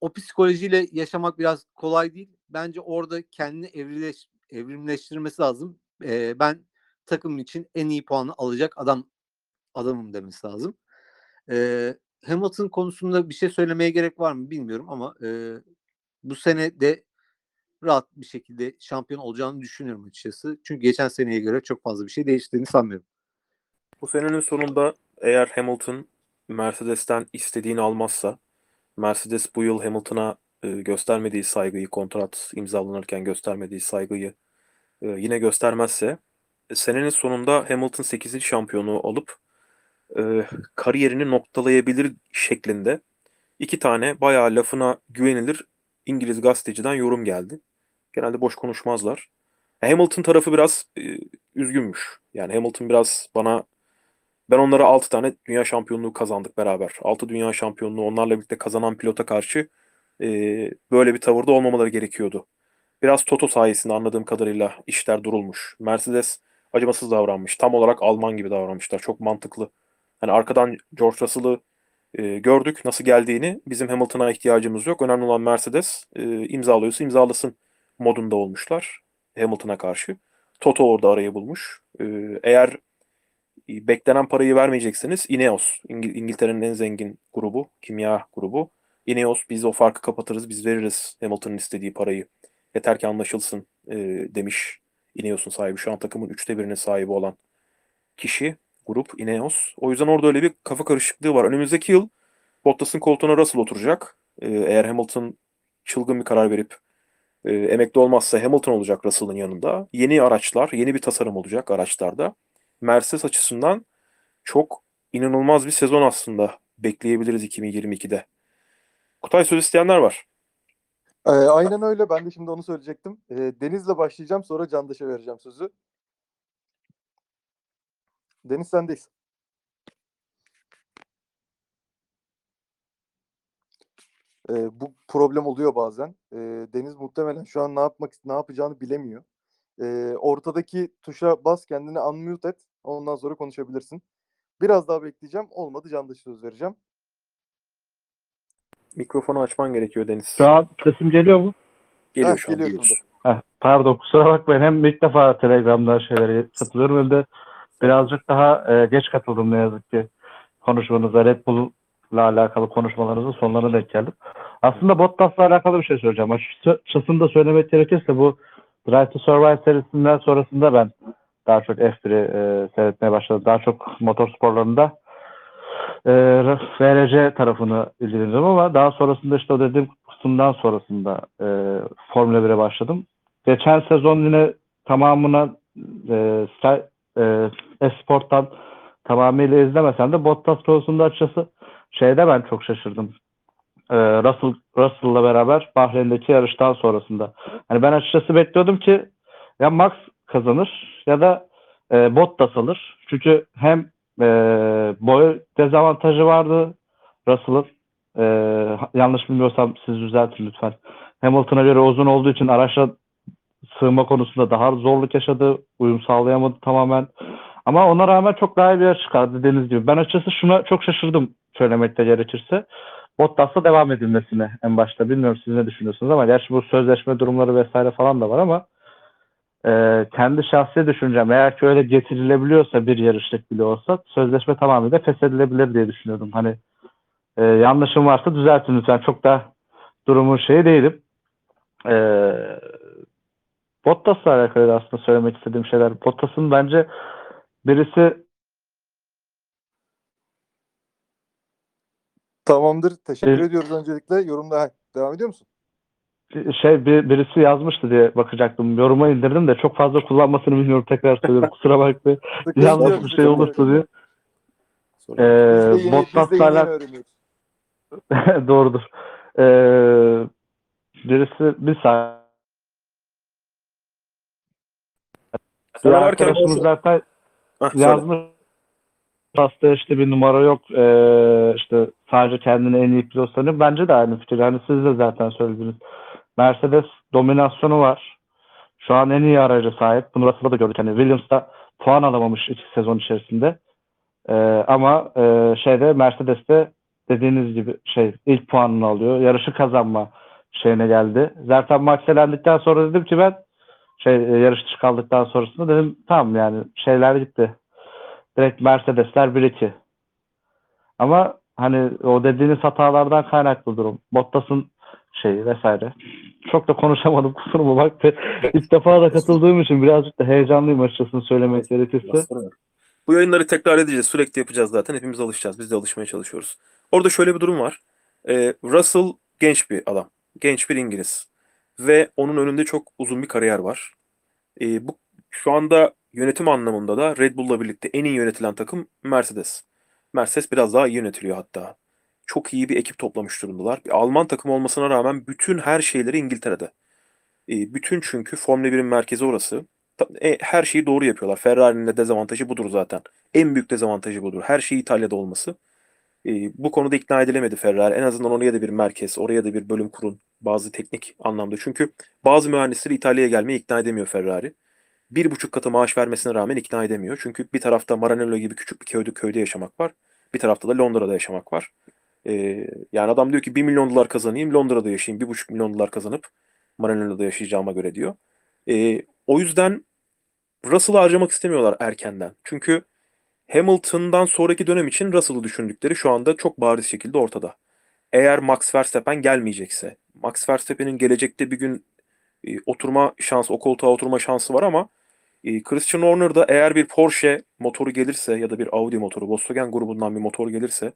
o psikolojiyle yaşamak biraz kolay değil. Bence orada kendini evrileş, evrimleştirmesi lazım. E, ben takım için en iyi puanı alacak adam adamım demesi lazım. Ee, Hamilton konusunda bir şey söylemeye gerek var mı bilmiyorum ama e, bu sene de rahat bir şekilde şampiyon olacağını düşünüyorum açıkçası. Çünkü geçen seneye göre çok fazla bir şey değiştiğini sanmıyorum. Bu senenin sonunda eğer Hamilton Mercedes'ten istediğini almazsa Mercedes bu yıl Hamilton'a e, göstermediği saygıyı, kontrat imzalanırken göstermediği saygıyı e, yine göstermezse e, senenin sonunda Hamilton 8. şampiyonluğu alıp e, kariyerini noktalayabilir şeklinde iki tane bayağı lafına güvenilir İngiliz gazeteciden yorum geldi. Genelde boş konuşmazlar. Hamilton tarafı biraz e, üzgünmüş. Yani Hamilton biraz bana ben onlara 6 tane dünya şampiyonluğu kazandık beraber. 6 dünya şampiyonluğu onlarla birlikte kazanan pilota karşı e, böyle bir tavırda olmamaları gerekiyordu. Biraz Toto sayesinde anladığım kadarıyla işler durulmuş. Mercedes acımasız davranmış. Tam olarak Alman gibi davranmışlar. Çok mantıklı. Hani arkadan George Russell'ı e, gördük nasıl geldiğini. Bizim Hamilton'a ihtiyacımız yok. Önemli olan Mercedes e, imzalıyorsa imzalasın modunda olmuşlar Hamilton'a karşı. Toto orada arayı bulmuş. E, eğer e, beklenen parayı vermeyeceksiniz Ineos. İngil- İngiltere'nin en zengin grubu, kimya grubu. Ineos biz o farkı kapatırız, biz veririz Hamilton'ın istediği parayı. Yeter ki anlaşılsın e, demiş Ineos'un sahibi. Şu an takımın üçte birinin sahibi olan kişi, grup Ineos. O yüzden orada öyle bir kafa karışıklığı var. Önümüzdeki yıl Bottas'ın koltuğuna Russell oturacak. E, eğer Hamilton çılgın bir karar verip e, emekli olmazsa Hamilton olacak Russell'ın yanında. Yeni araçlar, yeni bir tasarım olacak araçlarda. Mercedes açısından çok inanılmaz bir sezon aslında bekleyebiliriz 2022'de. Kutay söz isteyenler var. Ee, aynen öyle. Ben de şimdi onu söyleyecektim. Ee, Deniz'le başlayacağım sonra Candaş'a vereceğim sözü. Deniz sendeyiz. Ee, bu problem oluyor bazen. Ee, Deniz muhtemelen şu an ne yapmak ne yapacağını bilemiyor. Ee, ortadaki tuşa bas kendini unmute et. Ondan sonra konuşabilirsin. Biraz daha bekleyeceğim. Olmadı can dışı söz vereceğim. Mikrofonu açman gerekiyor Deniz. Şu an sesim geliyor mu? Geliyor Heh, şu an. geliyor şimdi. Heh, pardon kusura bakmayın. Hem ilk defa Telegram'da şeylere katılıyorum hem de birazcık daha e, geç katıldım ne yazık ki konuşmanıza. Red Bull'la alakalı konuşmalarınızın sonlarına denk geldim. Aslında Bottas'la alakalı bir şey söyleyeceğim. Açıkçası da söylemek gerekirse bu Drive to Survive serisinden sonrasında ben daha çok F1'i e, seyretmeye başladım. Daha çok motor sporlarında e, VRC tarafını ilgileniyorum ama daha sonrasında işte o dediğim kısımdan sonrasında e, Formula 1'e başladım. Geçen sezon yine tamamına e, e, Esport'tan tamamıyla izlemesem de Bottas konusunda açıkçası şeyde ben çok şaşırdım. E, Russell Russell'la beraber Bahreyn'deki yarıştan sonrasında. Hani ben açıkçası bekliyordum ki ya Max kazanır ya da e, Bottas alır. Çünkü hem e, boy dezavantajı vardı Russell'ın. E, yanlış bilmiyorsam siz düzeltin lütfen. Hamilton'a göre uzun olduğu için araçla sığma konusunda daha zorluk yaşadı. Uyum sağlayamadı tamamen. Ama ona rağmen çok daha iyi bir yer çıkardı dediğiniz gibi. Ben açıkçası şuna çok şaşırdım söylemekte gerekirse. Bottas'la devam edilmesine en başta. Bilmiyorum siz ne düşünüyorsunuz ama gerçi bu sözleşme durumları vesaire falan da var ama e, kendi şahsi düşüncem eğer ki öyle getirilebiliyorsa bir yarışlık bile olsa sözleşme tamamıyla feshedilebilir diye düşünüyordum. Hani e, yanlışım varsa düzeltin lütfen. Çok da durumun şeyi değilim. E, Bottas'la alakalı da aslında söylemek istediğim şeyler. Bottas'ın bence birisi Tamamdır. Teşekkür Evet. ediyoruz öncelikle. Yorumda devam ediyor musun? şey bir, birisi yazmıştı diye bakacaktım. Yoruma indirdim de çok fazla kullanmasını bilmiyorum. Tekrar söylüyorum. Kusura bakmayın. Yanlış bir şey olursa diye. Ee, Biz de yeni, biz doğrudur. Ee, birisi bir saat arkadaşımız boşu- zaten söyle. yazmış pasta işte bir numara yok ee, işte sadece kendini en iyi pilot sanıyor. Bence de aynı fikir. Yani siz de zaten söylediniz. Mercedes dominasyonu var. Şu an en iyi araca sahip. Bunu Russell'da da gördük. Hani Williams'da puan alamamış iki sezon içerisinde. Ee, ama e, şeyde Mercedes'te dediğiniz gibi şey ilk puanını alıyor. Yarışı kazanma şeyine geldi. Zaten Max elendikten sonra dedim ki ben şey e, yarış dışı kaldıktan sonrasında dedim tamam yani şeyler gitti. Direkt Mercedesler 1-2. Ama hani o dediğiniz hatalardan kaynaklı durum. Bottas'ın şeyi vesaire. Çok da konuşamadım kusuruma bakma. İlk defa da katıldığım için birazcık da heyecanlıyım açıkçası söylemek gerekirse. Bu yayınları tekrar edeceğiz. Sürekli yapacağız zaten. Hepimiz alışacağız. Biz de alışmaya çalışıyoruz. Orada şöyle bir durum var. Ee, Russell genç bir adam. Genç bir İngiliz. Ve onun önünde çok uzun bir kariyer var. Ee, bu şu anda yönetim anlamında da Red Bull'la birlikte en iyi yönetilen takım Mercedes. Mercedes biraz daha iyi yönetiliyor hatta. Çok iyi bir ekip toplamış durumdalar. Bir Alman takım olmasına rağmen bütün her şeyleri İngiltere'de. Ee, bütün çünkü Formula 1'in merkezi orası. E, her şeyi doğru yapıyorlar. Ferrari'nin de dezavantajı budur zaten. En büyük dezavantajı budur. Her şey İtalya'da olması. Ee, bu konuda ikna edilemedi Ferrari. En azından oraya da bir merkez, oraya da bir bölüm kurun. Bazı teknik anlamda. Çünkü bazı mühendisleri İtalya'ya gelmeye ikna edemiyor Ferrari. Bir buçuk katı maaş vermesine rağmen ikna edemiyor. Çünkü bir tarafta Maranello gibi küçük bir köyde, köyde yaşamak var. Bir tarafta da Londra'da yaşamak var. Ee, yani adam diyor ki 1 milyon dolar kazanayım Londra'da yaşayayım. 1,5 milyon dolar kazanıp Maranello'da yaşayacağıma göre diyor. Ee, o yüzden Russell'ı harcamak istemiyorlar erkenden. Çünkü Hamilton'dan sonraki dönem için Russell'ı düşündükleri şu anda çok bariz şekilde ortada. Eğer Max Verstappen gelmeyecekse, Max Verstappen'in gelecekte bir gün e, oturma şansı, o koltuğa oturma şansı var ama e, Christian Horner'da eğer bir Porsche motoru gelirse ya da bir Audi motoru, Volkswagen grubundan bir motor gelirse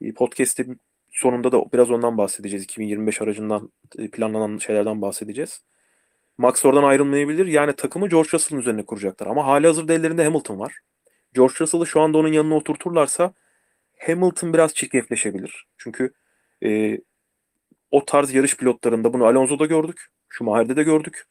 e, podcast'in sonunda da biraz ondan bahsedeceğiz. 2025 aracından e, planlanan şeylerden bahsedeceğiz. Max oradan ayrılmayabilir. Yani takımı George Russell'ın üzerine kuracaklar. Ama hali hazırda ellerinde Hamilton var. George Russell'ı şu anda onun yanına oturturlarsa Hamilton biraz çirkefleşebilir. Çünkü e, o tarz yarış pilotlarında bunu Alonso'da gördük. Schumacher'de de gördük.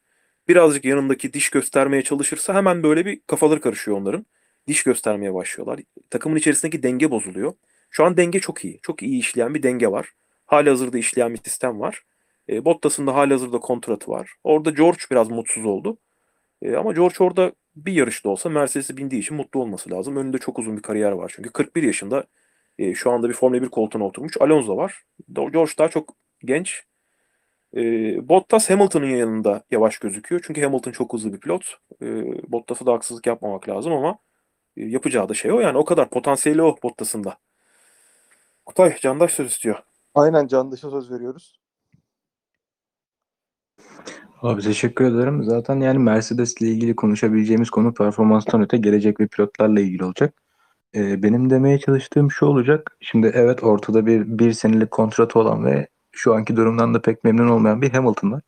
Birazcık yanındaki diş göstermeye çalışırsa hemen böyle bir kafaları karışıyor onların. diş göstermeye başlıyorlar. Takımın içerisindeki denge bozuluyor. Şu an denge çok iyi. Çok iyi işleyen bir denge var. Hali hazırda işleyen bir sistem var. E, Bottas'ın da hali hazırda kontratı var. Orada George biraz mutsuz oldu. E, ama George orada bir yarışta olsa Mercedes'e bindiği için mutlu olması lazım. Önünde çok uzun bir kariyer var çünkü. 41 yaşında e, şu anda bir Formula 1 koltuğuna oturmuş. Alonso var. George daha çok genç. E, Bottas Hamilton'ın yanında yavaş gözüküyor. Çünkü Hamilton çok hızlı bir pilot. E, Bottas'a da haksızlık yapmamak lazım ama e, yapacağı da şey o. Yani o kadar potansiyeli o Bottas'ın da. Kutay Candaş söz istiyor. Aynen Candaş'a söz veriyoruz. Abi teşekkür ederim. Zaten yani Mercedes ile ilgili konuşabileceğimiz konu performanstan öte gelecek ve pilotlarla ilgili olacak. Ee, benim demeye çalıştığım şu olacak. Şimdi evet ortada bir bir senelik kontratı olan ve şu anki durumdan da pek memnun olmayan bir Hamilton var.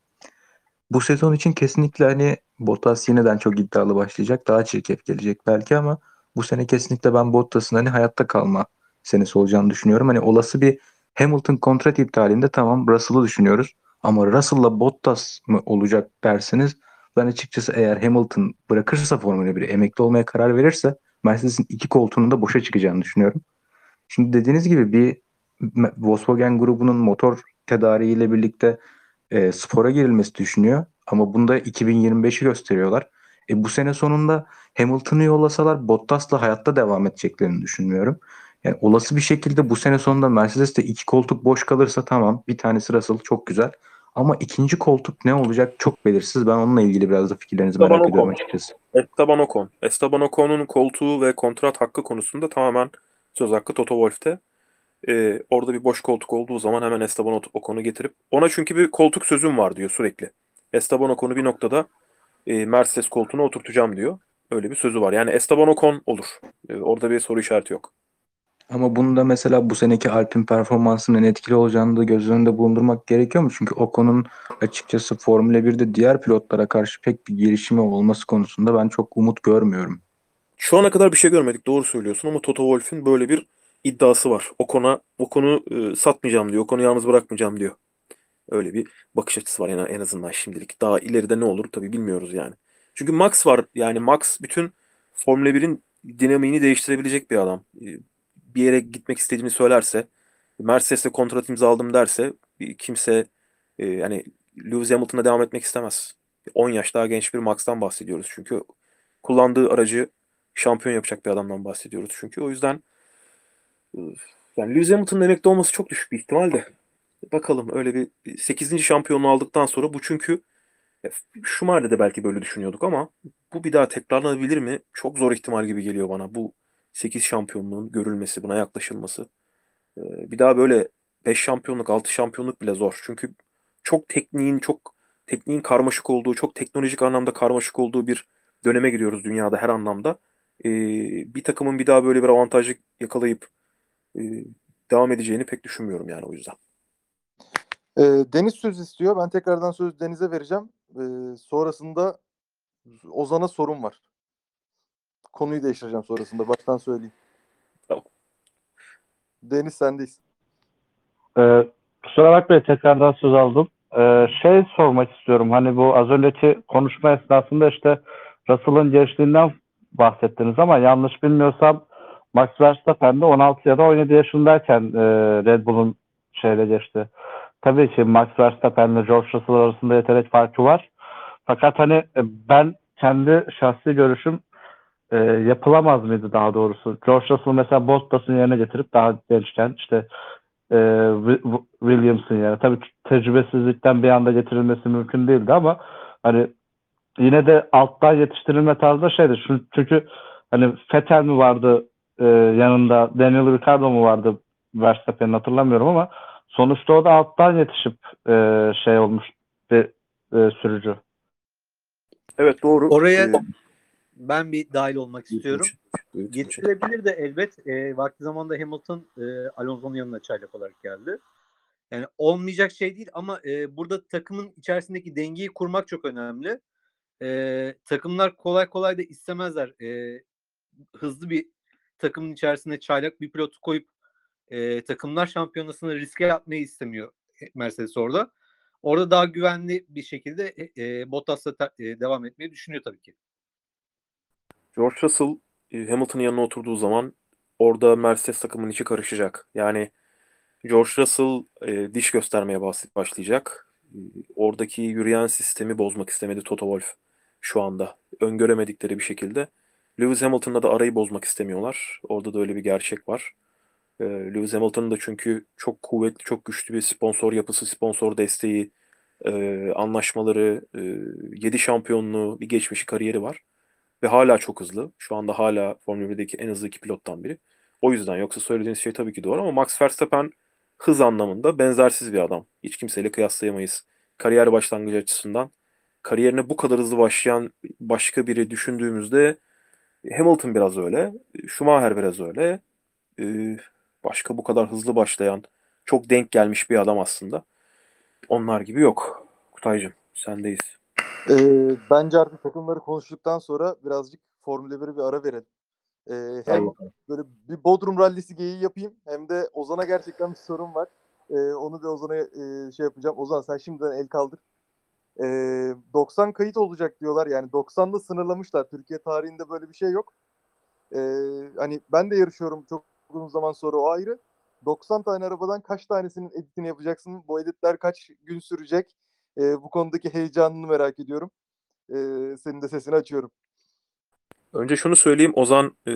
Bu sezon için kesinlikle hani Bottas yeniden çok iddialı başlayacak. Daha çirkef gelecek belki ama bu sene kesinlikle ben Bottas'ın hani hayatta kalma senesi olacağını düşünüyorum. Hani olası bir Hamilton kontrat iptalinde tamam Russell'ı düşünüyoruz. Ama Russell'la Bottas mı olacak derseniz ben açıkçası eğer Hamilton bırakırsa Formula 1'i emekli olmaya karar verirse Mercedes'in iki koltuğunun da boşa çıkacağını düşünüyorum. Şimdi dediğiniz gibi bir Volkswagen grubunun motor tedariğiyle birlikte e, spora girilmesi düşünüyor. Ama bunda 2025'i gösteriyorlar. E, bu sene sonunda Hamilton'ı yollasalar Bottas'la hayatta devam edeceklerini düşünmüyorum. Yani olası bir şekilde bu sene sonunda Mercedes'te iki koltuk boş kalırsa tamam. Bir tanesi Russell çok güzel. Ama ikinci koltuk ne olacak çok belirsiz. Ben onunla ilgili biraz da fikirlerinizi Esteban merak ediyorum Ocon. açıkçası. Esteban Ocon. Esteban Ocon'un koltuğu ve kontrat hakkı konusunda tamamen söz hakkı Toto Wolff'te. Ee, orada bir boş koltuk olduğu zaman hemen Esteban Ocon'u getirip ona çünkü bir koltuk sözüm var diyor sürekli. Esteban Ocon'u bir noktada e, Mercedes koltuğuna oturtacağım diyor. Öyle bir sözü var. Yani Esteban Ocon olur. Ee, orada bir soru işareti yok. Ama bunda mesela bu seneki Alpine performansının etkili olacağını da göz önünde bulundurmak gerekiyor mu? Çünkü Ocon'un açıkçası Formula 1'de diğer pilotlara karşı pek bir gelişimi olması konusunda ben çok umut görmüyorum. Şu ana kadar bir şey görmedik. Doğru söylüyorsun ama Toto Wolff'ün böyle bir iddiası var. Ocon'a Ocon'u e, satmayacağım diyor. Ocon'u yalnız bırakmayacağım diyor. Öyle bir bakış açısı var yani en azından şimdilik. Daha ileride ne olur tabii bilmiyoruz yani. Çünkü Max var. Yani Max bütün Formula 1'in dinamiğini değiştirebilecek bir adam. Bir yere gitmek istediğini söylerse, Mercedes'le kontrat imzaladım derse kimse e, yani Lewis Hamilton'a devam etmek istemez. 10 yaş daha genç bir Max'tan bahsediyoruz. Çünkü kullandığı aracı şampiyon yapacak bir adamdan bahsediyoruz çünkü. O yüzden e, yani Lewis Hamilton'ın emekli olması çok düşük bir ihtimal de. Bakalım öyle bir 8. şampiyonluğu aldıktan sonra bu çünkü e, Schumacher'de de belki böyle düşünüyorduk ama bu bir daha tekrarlanabilir mi? Çok zor ihtimal gibi geliyor bana. Bu 8 şampiyonluğun görülmesi, buna yaklaşılması. Bir daha böyle 5 şampiyonluk, 6 şampiyonluk bile zor. Çünkü çok tekniğin, çok tekniğin karmaşık olduğu, çok teknolojik anlamda karmaşık olduğu bir döneme giriyoruz dünyada her anlamda. Bir takımın bir daha böyle bir avantajı yakalayıp devam edeceğini pek düşünmüyorum yani o yüzden. Deniz söz istiyor. Ben tekrardan söz Deniz'e vereceğim. Sonrasında Ozan'a sorun var. Konuyu değiştireceğim sonrasında. Baştan söyleyeyim. Tamam. Deniz sendeyiz. Ee, kusura bakmayın tekrardan söz aldım. Ee, şey sormak istiyorum. Hani bu az önceki konuşma esnasında işte Russell'ın gençliğinden bahsettiniz ama yanlış bilmiyorsam Max Verstappen de 16 ya da 17 yaşındayken e, Red Bull'un şeyle geçti. Tabii ki Max Verstappen ile George Russell arasında yetenek farkı var. Fakat hani e, ben kendi şahsi görüşüm e, yapılamaz mıydı daha doğrusu? George Russell mesela Bottas'ın yerine getirip daha gençken işte e, Wi- Williams'ın yerine. Tabii tecrübesizlikten bir anda getirilmesi mümkün değildi ama hani yine de alttan yetiştirilme tarzı da şeydi. Çünkü, hani Vettel mi vardı e, yanında Daniel Ricciardo mu vardı Verstappen'in hatırlamıyorum ama sonuçta o da alttan yetişip e, şey olmuş bir e, sürücü. Evet doğru. Oraya Ee, ben bir dahil olmak istiyorum. Getirilebilir de elbet. E, vakti zamanda Hamilton e, Alonso'nun yanına çaylak olarak geldi. Yani olmayacak şey değil ama e, burada takımın içerisindeki dengeyi kurmak çok önemli. E, takımlar kolay kolay da istemezler. E, hızlı bir takımın içerisine çaylak bir pilotu koyup e, takımlar şampiyonasını riske atmayı istemiyor Mercedes orada. Orada daha güvenli bir şekilde e, e, Bottas'la ta- e, devam etmeyi düşünüyor tabii ki. George Russell e, Hamilton'ın yanına oturduğu zaman orada Mercedes takımının içi karışacak. Yani George Russell e, diş göstermeye başlayacak. E, oradaki yürüyen sistemi bozmak istemedi Toto Wolff şu anda. Öngöremedikleri bir şekilde. Lewis Hamilton'la da arayı bozmak istemiyorlar. Orada da öyle bir gerçek var. E, Lewis Hamilton'ın da çünkü çok kuvvetli, çok güçlü bir sponsor yapısı, sponsor desteği, e, anlaşmaları, e, 7 şampiyonluğu, bir geçmişi, kariyeri var. Ve hala çok hızlı. Şu anda hala Formula 1'deki en hızlı iki pilottan biri. O yüzden yoksa söylediğiniz şey tabii ki doğru ama Max Verstappen hız anlamında benzersiz bir adam. Hiç kimseyle kıyaslayamayız. Kariyer başlangıcı açısından. Kariyerine bu kadar hızlı başlayan başka biri düşündüğümüzde Hamilton biraz öyle. Schumacher biraz öyle. Ee, başka bu kadar hızlı başlayan, çok denk gelmiş bir adam aslında. Onlar gibi yok. Kutaycığım sendeyiz. Ee, bence artık takımları konuştuktan sonra birazcık Formula 1'e bir ara verelim. Ee, hem böyle bir Bodrum rallisi geyiği yapayım hem de Ozan'a gerçekten bir sorun var. Ee, onu da Ozan'a e, şey yapacağım. Ozan sen şimdiden el kaldır. Ee, 90 kayıt olacak diyorlar. Yani 90'da sınırlamışlar. Türkiye tarihinde böyle bir şey yok. Ee, hani ben de yarışıyorum çok uzun zaman sonra o ayrı. 90 tane arabadan kaç tanesinin editini yapacaksın? Bu editler kaç gün sürecek? Ee, bu konudaki heyecanını merak ediyorum. Ee, senin de sesini açıyorum. Önce şunu söyleyeyim Ozan e,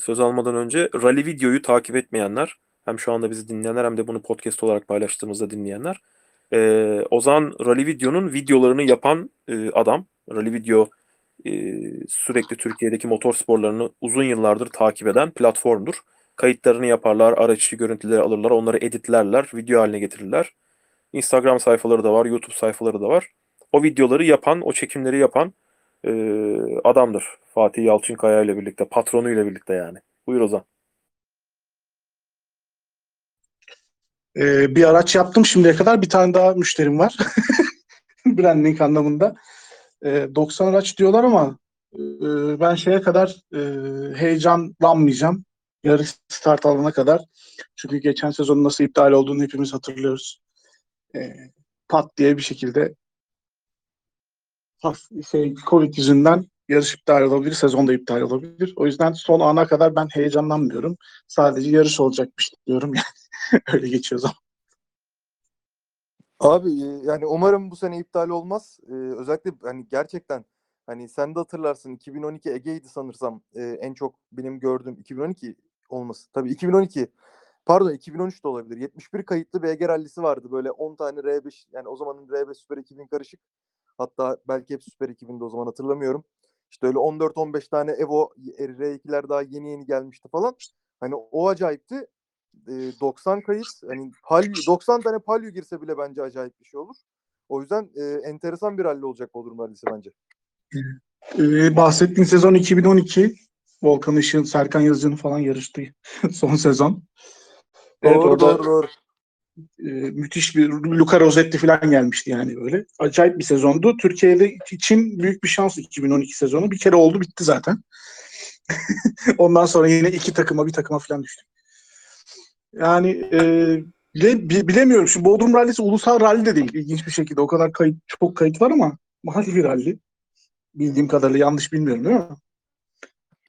söz almadan önce Rally videoyu takip etmeyenler hem şu anda bizi dinleyenler hem de bunu podcast olarak paylaştığımızda dinleyenler e, Ozan Rally videonun videolarını yapan e, adam. Rally video e, sürekli Türkiye'deki motor sporlarını uzun yıllardır takip eden platformdur. Kayıtlarını yaparlar, araç içi görüntüleri alırlar, onları editlerler, video haline getirirler. Instagram sayfaları da var, YouTube sayfaları da var. O videoları yapan, o çekimleri yapan e, adamdır. Fatih Yalçınkaya ile birlikte, patronu ile birlikte yani. Buyur Ozan. Ee, bir araç yaptım şimdiye kadar. Bir tane daha müşterim var. Branding anlamında. Ee, 90 araç diyorlar ama e, ben şeye kadar e, heyecanlanmayacağım. Yarış start alana kadar. Çünkü geçen sezonun nasıl iptal olduğunu hepimiz hatırlıyoruz. Ee, pat diye bir şekilde şey, Covid yüzünden yarış iptal olabilir, sezon da iptal olabilir. O yüzden son ana kadar ben heyecanlanmıyorum. Sadece yarış olacakmış diyorum yani. Öyle geçiyor zaman. Abi e, yani umarım bu sene iptal olmaz. Ee, özellikle hani gerçekten hani sen de hatırlarsın 2012 Ege'ydi sanırsam e, en çok benim gördüğüm 2012 olması. Tabii 2012 pardon 2013 de olabilir. 71 kayıtlı Ege rallisi vardı böyle 10 tane R5 yani o zamanın R5 Süper 2000 karışık. Hatta belki hep Süper 2000'de o zaman hatırlamıyorum. İşte öyle 14-15 tane Evo R2'ler daha yeni yeni gelmişti falan. Hani o acayipti. E, 90 kayıt hani Palio, 90 tane Palio girse bile bence acayip bir şey olur. O yüzden e, enteresan bir rally olacak Bodrum rallisi bence. Ee, bahsettiğin sezon 2012. Volkan Işık'ın, Serkan Yazıcı'nın falan yarıştığı son sezon. Evet, doğru orada doğru doğru. e, müthiş bir Luca Rossetti falan gelmişti yani böyle. Acayip bir sezondu. Türkiye'de için büyük bir şans 2012 sezonu. Bir kere oldu bitti zaten. Ondan sonra yine iki takıma bir takıma falan düştük. Yani e, bile, bi- bilemiyorum. Şimdi Bodrum Rallisi ulusal rally de değil. İlginç bir şekilde. O kadar kayıt, çok kayıt var ama mahalli bir rally. Bildiğim kadarıyla yanlış bilmiyorum değil mi?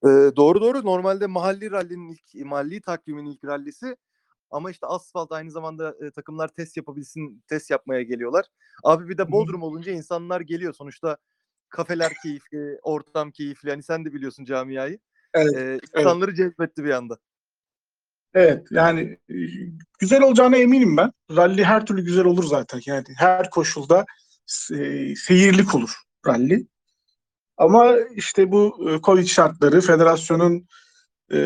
Ee, doğru doğru. Normalde mahalli rallinin ilk mahalli takvimin ilk rallisi ama işte asfalt aynı zamanda e, takımlar test yapabilsin, test yapmaya geliyorlar. Abi bir de Bodrum olunca insanlar geliyor. Sonuçta kafeler keyifli, ortam keyifli. Hani sen de biliyorsun camiayı. Evet, Ee, insanları cezbetti bir anda. Evet yani e, güzel olacağına eminim ben. Rally her türlü güzel olur zaten. Yani her koşulda se- seyirlik olur rally. Ama işte bu e, Covid şartları, federasyonun e,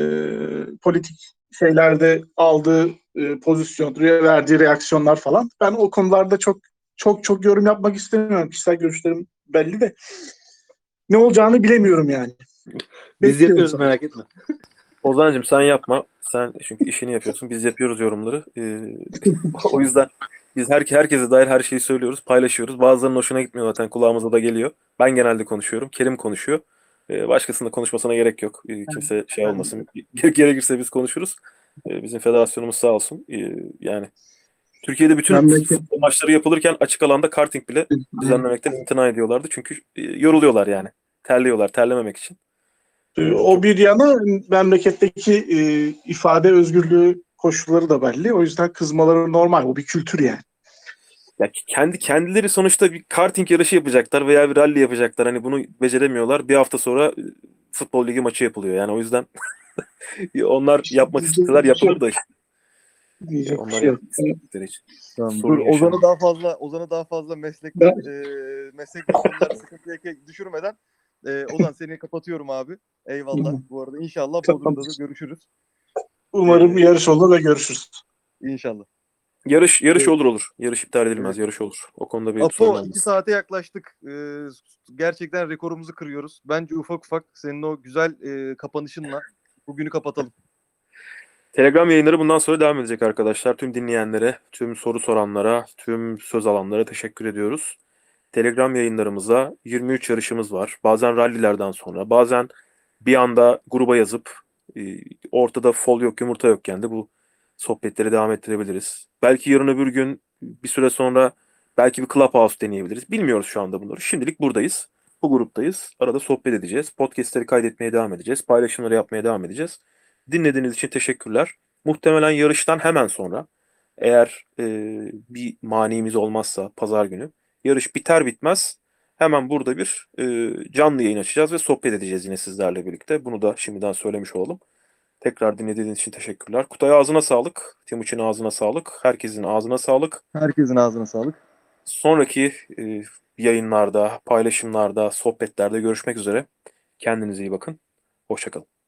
politik şeylerde aldığı e, pozisyon, verdiği reaksiyonlar falan. Ben o konularda çok çok çok yorum yapmak istemiyorum. Kişisel görüşlerim belli de ne olacağını bilemiyorum yani. Biz yapıyoruz merak etme. Ozan'cığım sen yapma. Sen çünkü işini yapıyorsun. Biz yapıyoruz yorumları. Ee, o yüzden biz her, herkese dair her şeyi söylüyoruz, paylaşıyoruz. Bazılarının hoşuna gitmiyor zaten kulağımıza da geliyor. Ben genelde konuşuyorum. Kerim konuşuyor. Ee, başkasının konuşmasına gerek yok. Ee, kimse şey olmasın. Ge- Gerekirse biz konuşuruz. Ee, bizim federasyonumuz sağ olsun. Yani Türkiye'de bütün Memleket- maçları yapılırken açık alanda karting bile düzenlemekten imtina ediyorlardı. Çünkü e, yoruluyorlar yani. Terliyorlar terlememek için. E, o bir yana memleketteki e, ifade özgürlüğü koşulları da belli. O yüzden kızmaları normal. O bir kültür yani. Ya kendi kendileri sonuçta bir karting yarışı yapacaklar veya bir rally yapacaklar. Hani bunu beceremiyorlar. Bir hafta sonra e, futbol ligi maçı yapılıyor. Yani o yüzden onlar yapmak isteseler yapılır da. Diyecek Onlar şey yok. Tamam, dur. Ozan'ı daha fazla Ozan'ı daha fazla meslek Ben- e, meslek sıkıntıya düşürmeden e, Ozan seni kapatıyorum abi. Eyvallah. Bu arada inşallah. Bodrum'da da görüşürüz. Umarım yarış olur ve görüşürüz. İnşallah. Yarış yarış olur olur. Yarış iptal edilmez. Yarış olur. O konuda bir sorun Apo olmaz. 2 saate yaklaştık. Ee, gerçekten rekorumuzu kırıyoruz. Bence ufak ufak senin o güzel e, kapanışınla bugünü kapatalım. Telegram yayınları bundan sonra devam edecek arkadaşlar. Tüm dinleyenlere, tüm soru soranlara, tüm söz alanlara teşekkür ediyoruz. Telegram yayınlarımızda 23 yarışımız var. Bazen rallilerden sonra, bazen bir anda gruba yazıp e, ortada fol yok, yumurta yokken de bu sohbetleri devam ettirebiliriz. Belki yarın öbür gün bir süre sonra belki bir clubhouse deneyebiliriz. Bilmiyoruz şu anda bunları. Şimdilik buradayız. Bu gruptayız. Arada sohbet edeceğiz. Podcast'leri kaydetmeye devam edeceğiz. Paylaşımları yapmaya devam edeceğiz. Dinlediğiniz için teşekkürler. Muhtemelen yarıştan hemen sonra eğer e, bir manimiz olmazsa pazar günü yarış biter bitmez hemen burada bir e, canlı yayın açacağız ve sohbet edeceğiz yine sizlerle birlikte. Bunu da şimdiden söylemiş olalım. Tekrar dinlediğiniz için teşekkürler. Kutay ağzına sağlık. Timuçin ağzına sağlık. Herkesin ağzına sağlık. Herkesin ağzına sağlık. Sonraki e, yayınlarda, paylaşımlarda, sohbetlerde görüşmek üzere. Kendinize iyi bakın. Hoşçakalın.